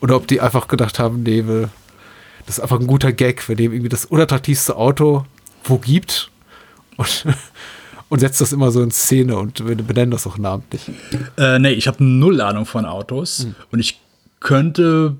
oder ob die einfach gedacht haben, nee, das ist einfach ein guter Gag, wir nehmen irgendwie das unattraktivste Auto, wo gibt und, und setzt das immer so in Szene und wir benennen das auch namentlich. Äh, nee, ich habe null Ahnung von Autos und ich könnte,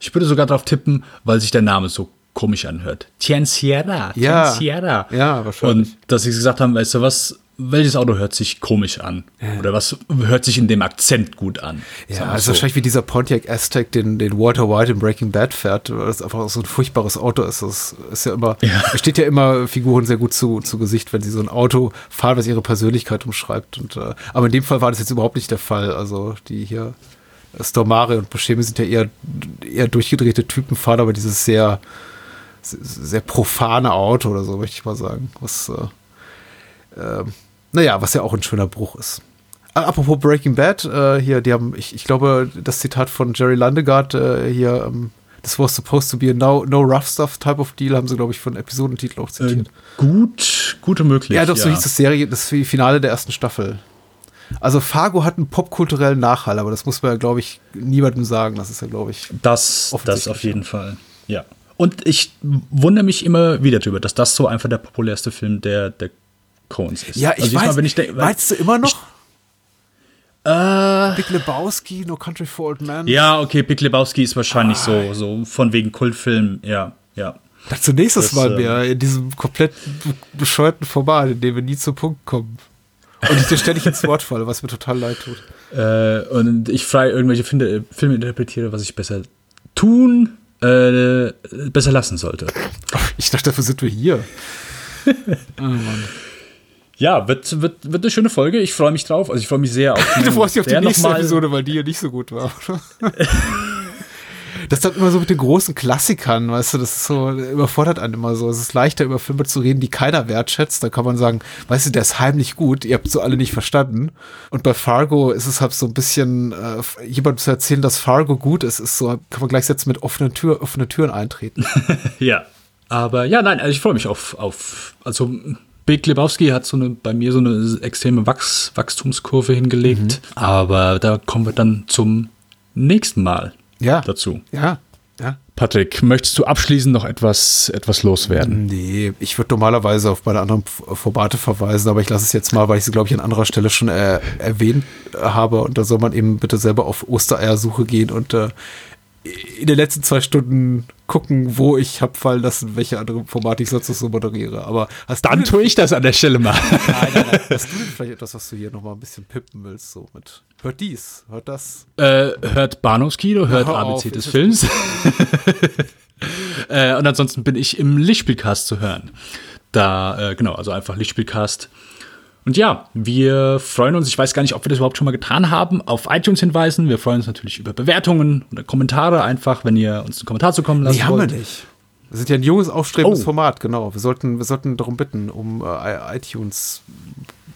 ich würde sogar darauf tippen, weil sich der Name so komisch anhört. Tien Sierra, Tien Ja. Sierra. Ja, wahrscheinlich. Und dass sie gesagt haben, weißt du was, welches Auto hört sich komisch an? Oder was hört sich in dem Akzent gut an? Ja, wir also so. wahrscheinlich wie dieser Pontiac Aztec, den, den Walter White in Breaking Bad fährt, weil das einfach so ein furchtbares Auto ist. Das ist ja immer, Ja. es steht ja immer Figuren sehr gut zu, zu Gesicht, wenn sie so ein Auto fahren, was ihre Persönlichkeit umschreibt. Und, äh, aber in dem Fall war das jetzt überhaupt nicht der Fall. Also die hier, äh, Stormare und Buscemi sind ja eher, eher durchgedrehte Typen, fahren aber dieses sehr, sehr, sehr profane Auto oder so, möchte ich mal sagen. Was, äh, ähm, naja, was ja auch ein schöner Bruch ist. Apropos Breaking Bad, äh, hier, die haben, ich, ich glaube, das Zitat von Jerry Landegard äh, hier, ähm, this was supposed to be a no, no rough stuff type of deal, haben sie, glaube ich, von Episodentitel auch äh, zitiert. gut, gute möglich. ja, doch, so hieß das Serie, das Finale der ersten Staffel. Also Fargo hat einen popkulturellen Nachhall, aber das muss man ja, glaube ich, niemandem sagen. Das ist ja, glaube ich, Das, das auf jeden Fall. Ja. Und ich wundere mich immer wieder drüber, dass das so einfach der populärste Film der, der Coens ist. Ja, ich Also weiß, mal, wenn ich denk- meinst du immer noch? Äh, Big Lebowski, No Country for Old Men? ja, okay, Big Lebowski ist wahrscheinlich Ah. so, so von wegen Kultfilm, ja, ja. Dazu nächstes Das, Mal ähm, mehr in diesem komplett be- bescheuerten Format, in dem wir nie zum Punkt kommen. Und ich dir ständig ins Wort falle, was mir total leid tut. Äh, und ich frei irgendwelche Finde, Filme interpretiere, was ich besser tun, äh, besser lassen sollte. Ich dachte, dafür sind wir hier. oh Mann. Ja, wird, wird, wird eine schöne Folge. Ich freue mich drauf. Also ich freue mich sehr auf Du freust dich auf die nächste Episode, weil die ja nicht so gut war. Das ist dann immer so mit den großen Klassikern, weißt du, das ist so, überfordert einen immer so. Es ist leichter, über Filme zu reden, die keiner wertschätzt. Da kann man sagen, weißt du, der ist heimlich gut, ihr habt so alle nicht verstanden. Und bei Fargo ist es halt so ein bisschen, äh, jemand zu erzählen, dass Fargo gut ist, ist so, kann man gleichsetzen mit offenen, Tür, offene Türen eintreten. Ja. Aber ja, nein, also ich freue mich auf, auf also Big Lebowski hat so eine, bei mir so eine extreme Wachs, Wachstumskurve hingelegt. Aber da kommen wir dann zum nächsten Mal Ja. dazu. Ja, ja. Patrick, möchtest du abschließend noch etwas, etwas loswerden? Nee, ich würde normalerweise auf meine anderen Formate verweisen, aber ich lasse es jetzt mal, weil ich sie, glaube ich, an anderer Stelle schon äh, erwähnt habe. Und da soll man eben bitte selber auf Ostereiersuche gehen und äh, in den letzten zwei Stunden gucken, wo ich habe fallen lassen, welche andere Formate ich sonst noch so moderiere. Aber Dann tue ich das an der Stelle mal. nein, nein, nein. Hast du denn vielleicht etwas, was du hier nochmal ein bisschen pippen willst? So mit, hört dies, hört das. äh, hört Bahnhofskino, hört Hör ABC auf, des Films. äh, und ansonsten bin ich im Lichtspielcast zu hören. Da, äh, genau, also einfach Lichtspielcast. Und ja, wir freuen uns, ich weiß gar nicht, ob wir das überhaupt schon mal getan haben, auf iTunes hinweisen. Wir freuen uns natürlich über Bewertungen oder Kommentare einfach, wenn ihr uns einen Kommentar zukommen lassen Nee, haben wir wollt. nicht. Wir sind ja ein junges, aufstrebendes Oh. Format, genau. Wir sollten, wir sollten darum bitten, um äh, iTunes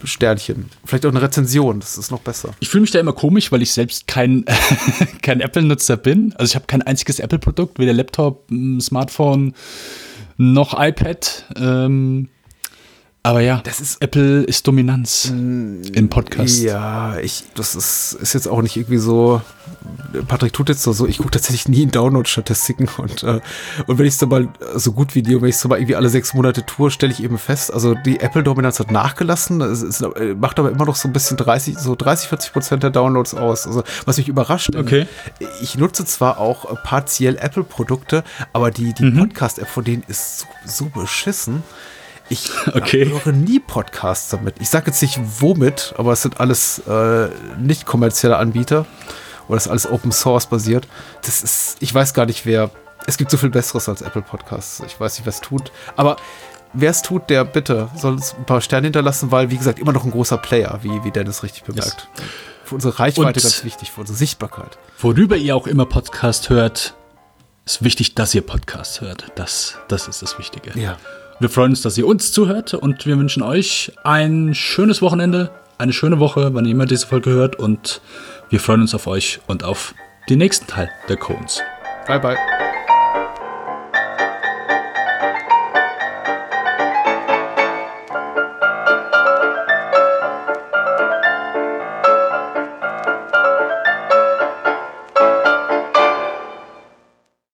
Sternchen. Vielleicht auch eine Rezension, das ist noch besser. Ich fühle mich da immer komisch, weil ich selbst kein, kein Apple-Nutzer bin. Also ich habe kein einziges Apple-Produkt, weder Laptop, Smartphone noch iPad. Ähm, aber ja, Das ist- Apple ist Dominanz im Podcast. Ja, ich, das ist, ist jetzt auch nicht irgendwie so. Patrick tut jetzt so, so ich gucke tatsächlich nie in Download-Statistiken und, äh, und wenn ich es dann mal so gut Video, wenn ich es mal irgendwie alle sechs Monate tue, stelle ich eben fest, also die Apple-Dominanz hat nachgelassen, es ist, äh, macht aber immer noch so ein bisschen 30, so 30, 40 Prozent der Downloads aus. Also was mich überrascht. Okay. Ich nutze zwar auch äh, partiell Apple-Produkte, aber die, die Podcast-App von denen ist so, so beschissen. Ich Okay. höre nie Podcasts damit. Ich sage jetzt nicht womit, aber es sind alles äh, nicht kommerzielle Anbieter oder es ist alles Open Source basiert. Das ist, ich weiß gar nicht, wer. Es gibt so viel Besseres als Apple Podcasts. Ich weiß nicht, wer es tut. Aber wer es tut, der bitte soll uns ein paar Sterne hinterlassen, weil, wie gesagt, immer noch ein großer Player, wie, wie Dennis richtig bemerkt. Für unsere Reichweite Und- ganz wichtig, für unsere Sichtbarkeit. Worüber ihr auch immer Podcast hört, ist wichtig, dass ihr Podcast hört. Das, das ist das Wichtige. Ja. Wir freuen uns, dass ihr uns zuhört und wir wünschen euch ein schönes Wochenende, eine schöne Woche, wann ihr immer diese Folge hört und wir freuen uns auf euch und auf den nächsten Teil der Cones. Bye, bye.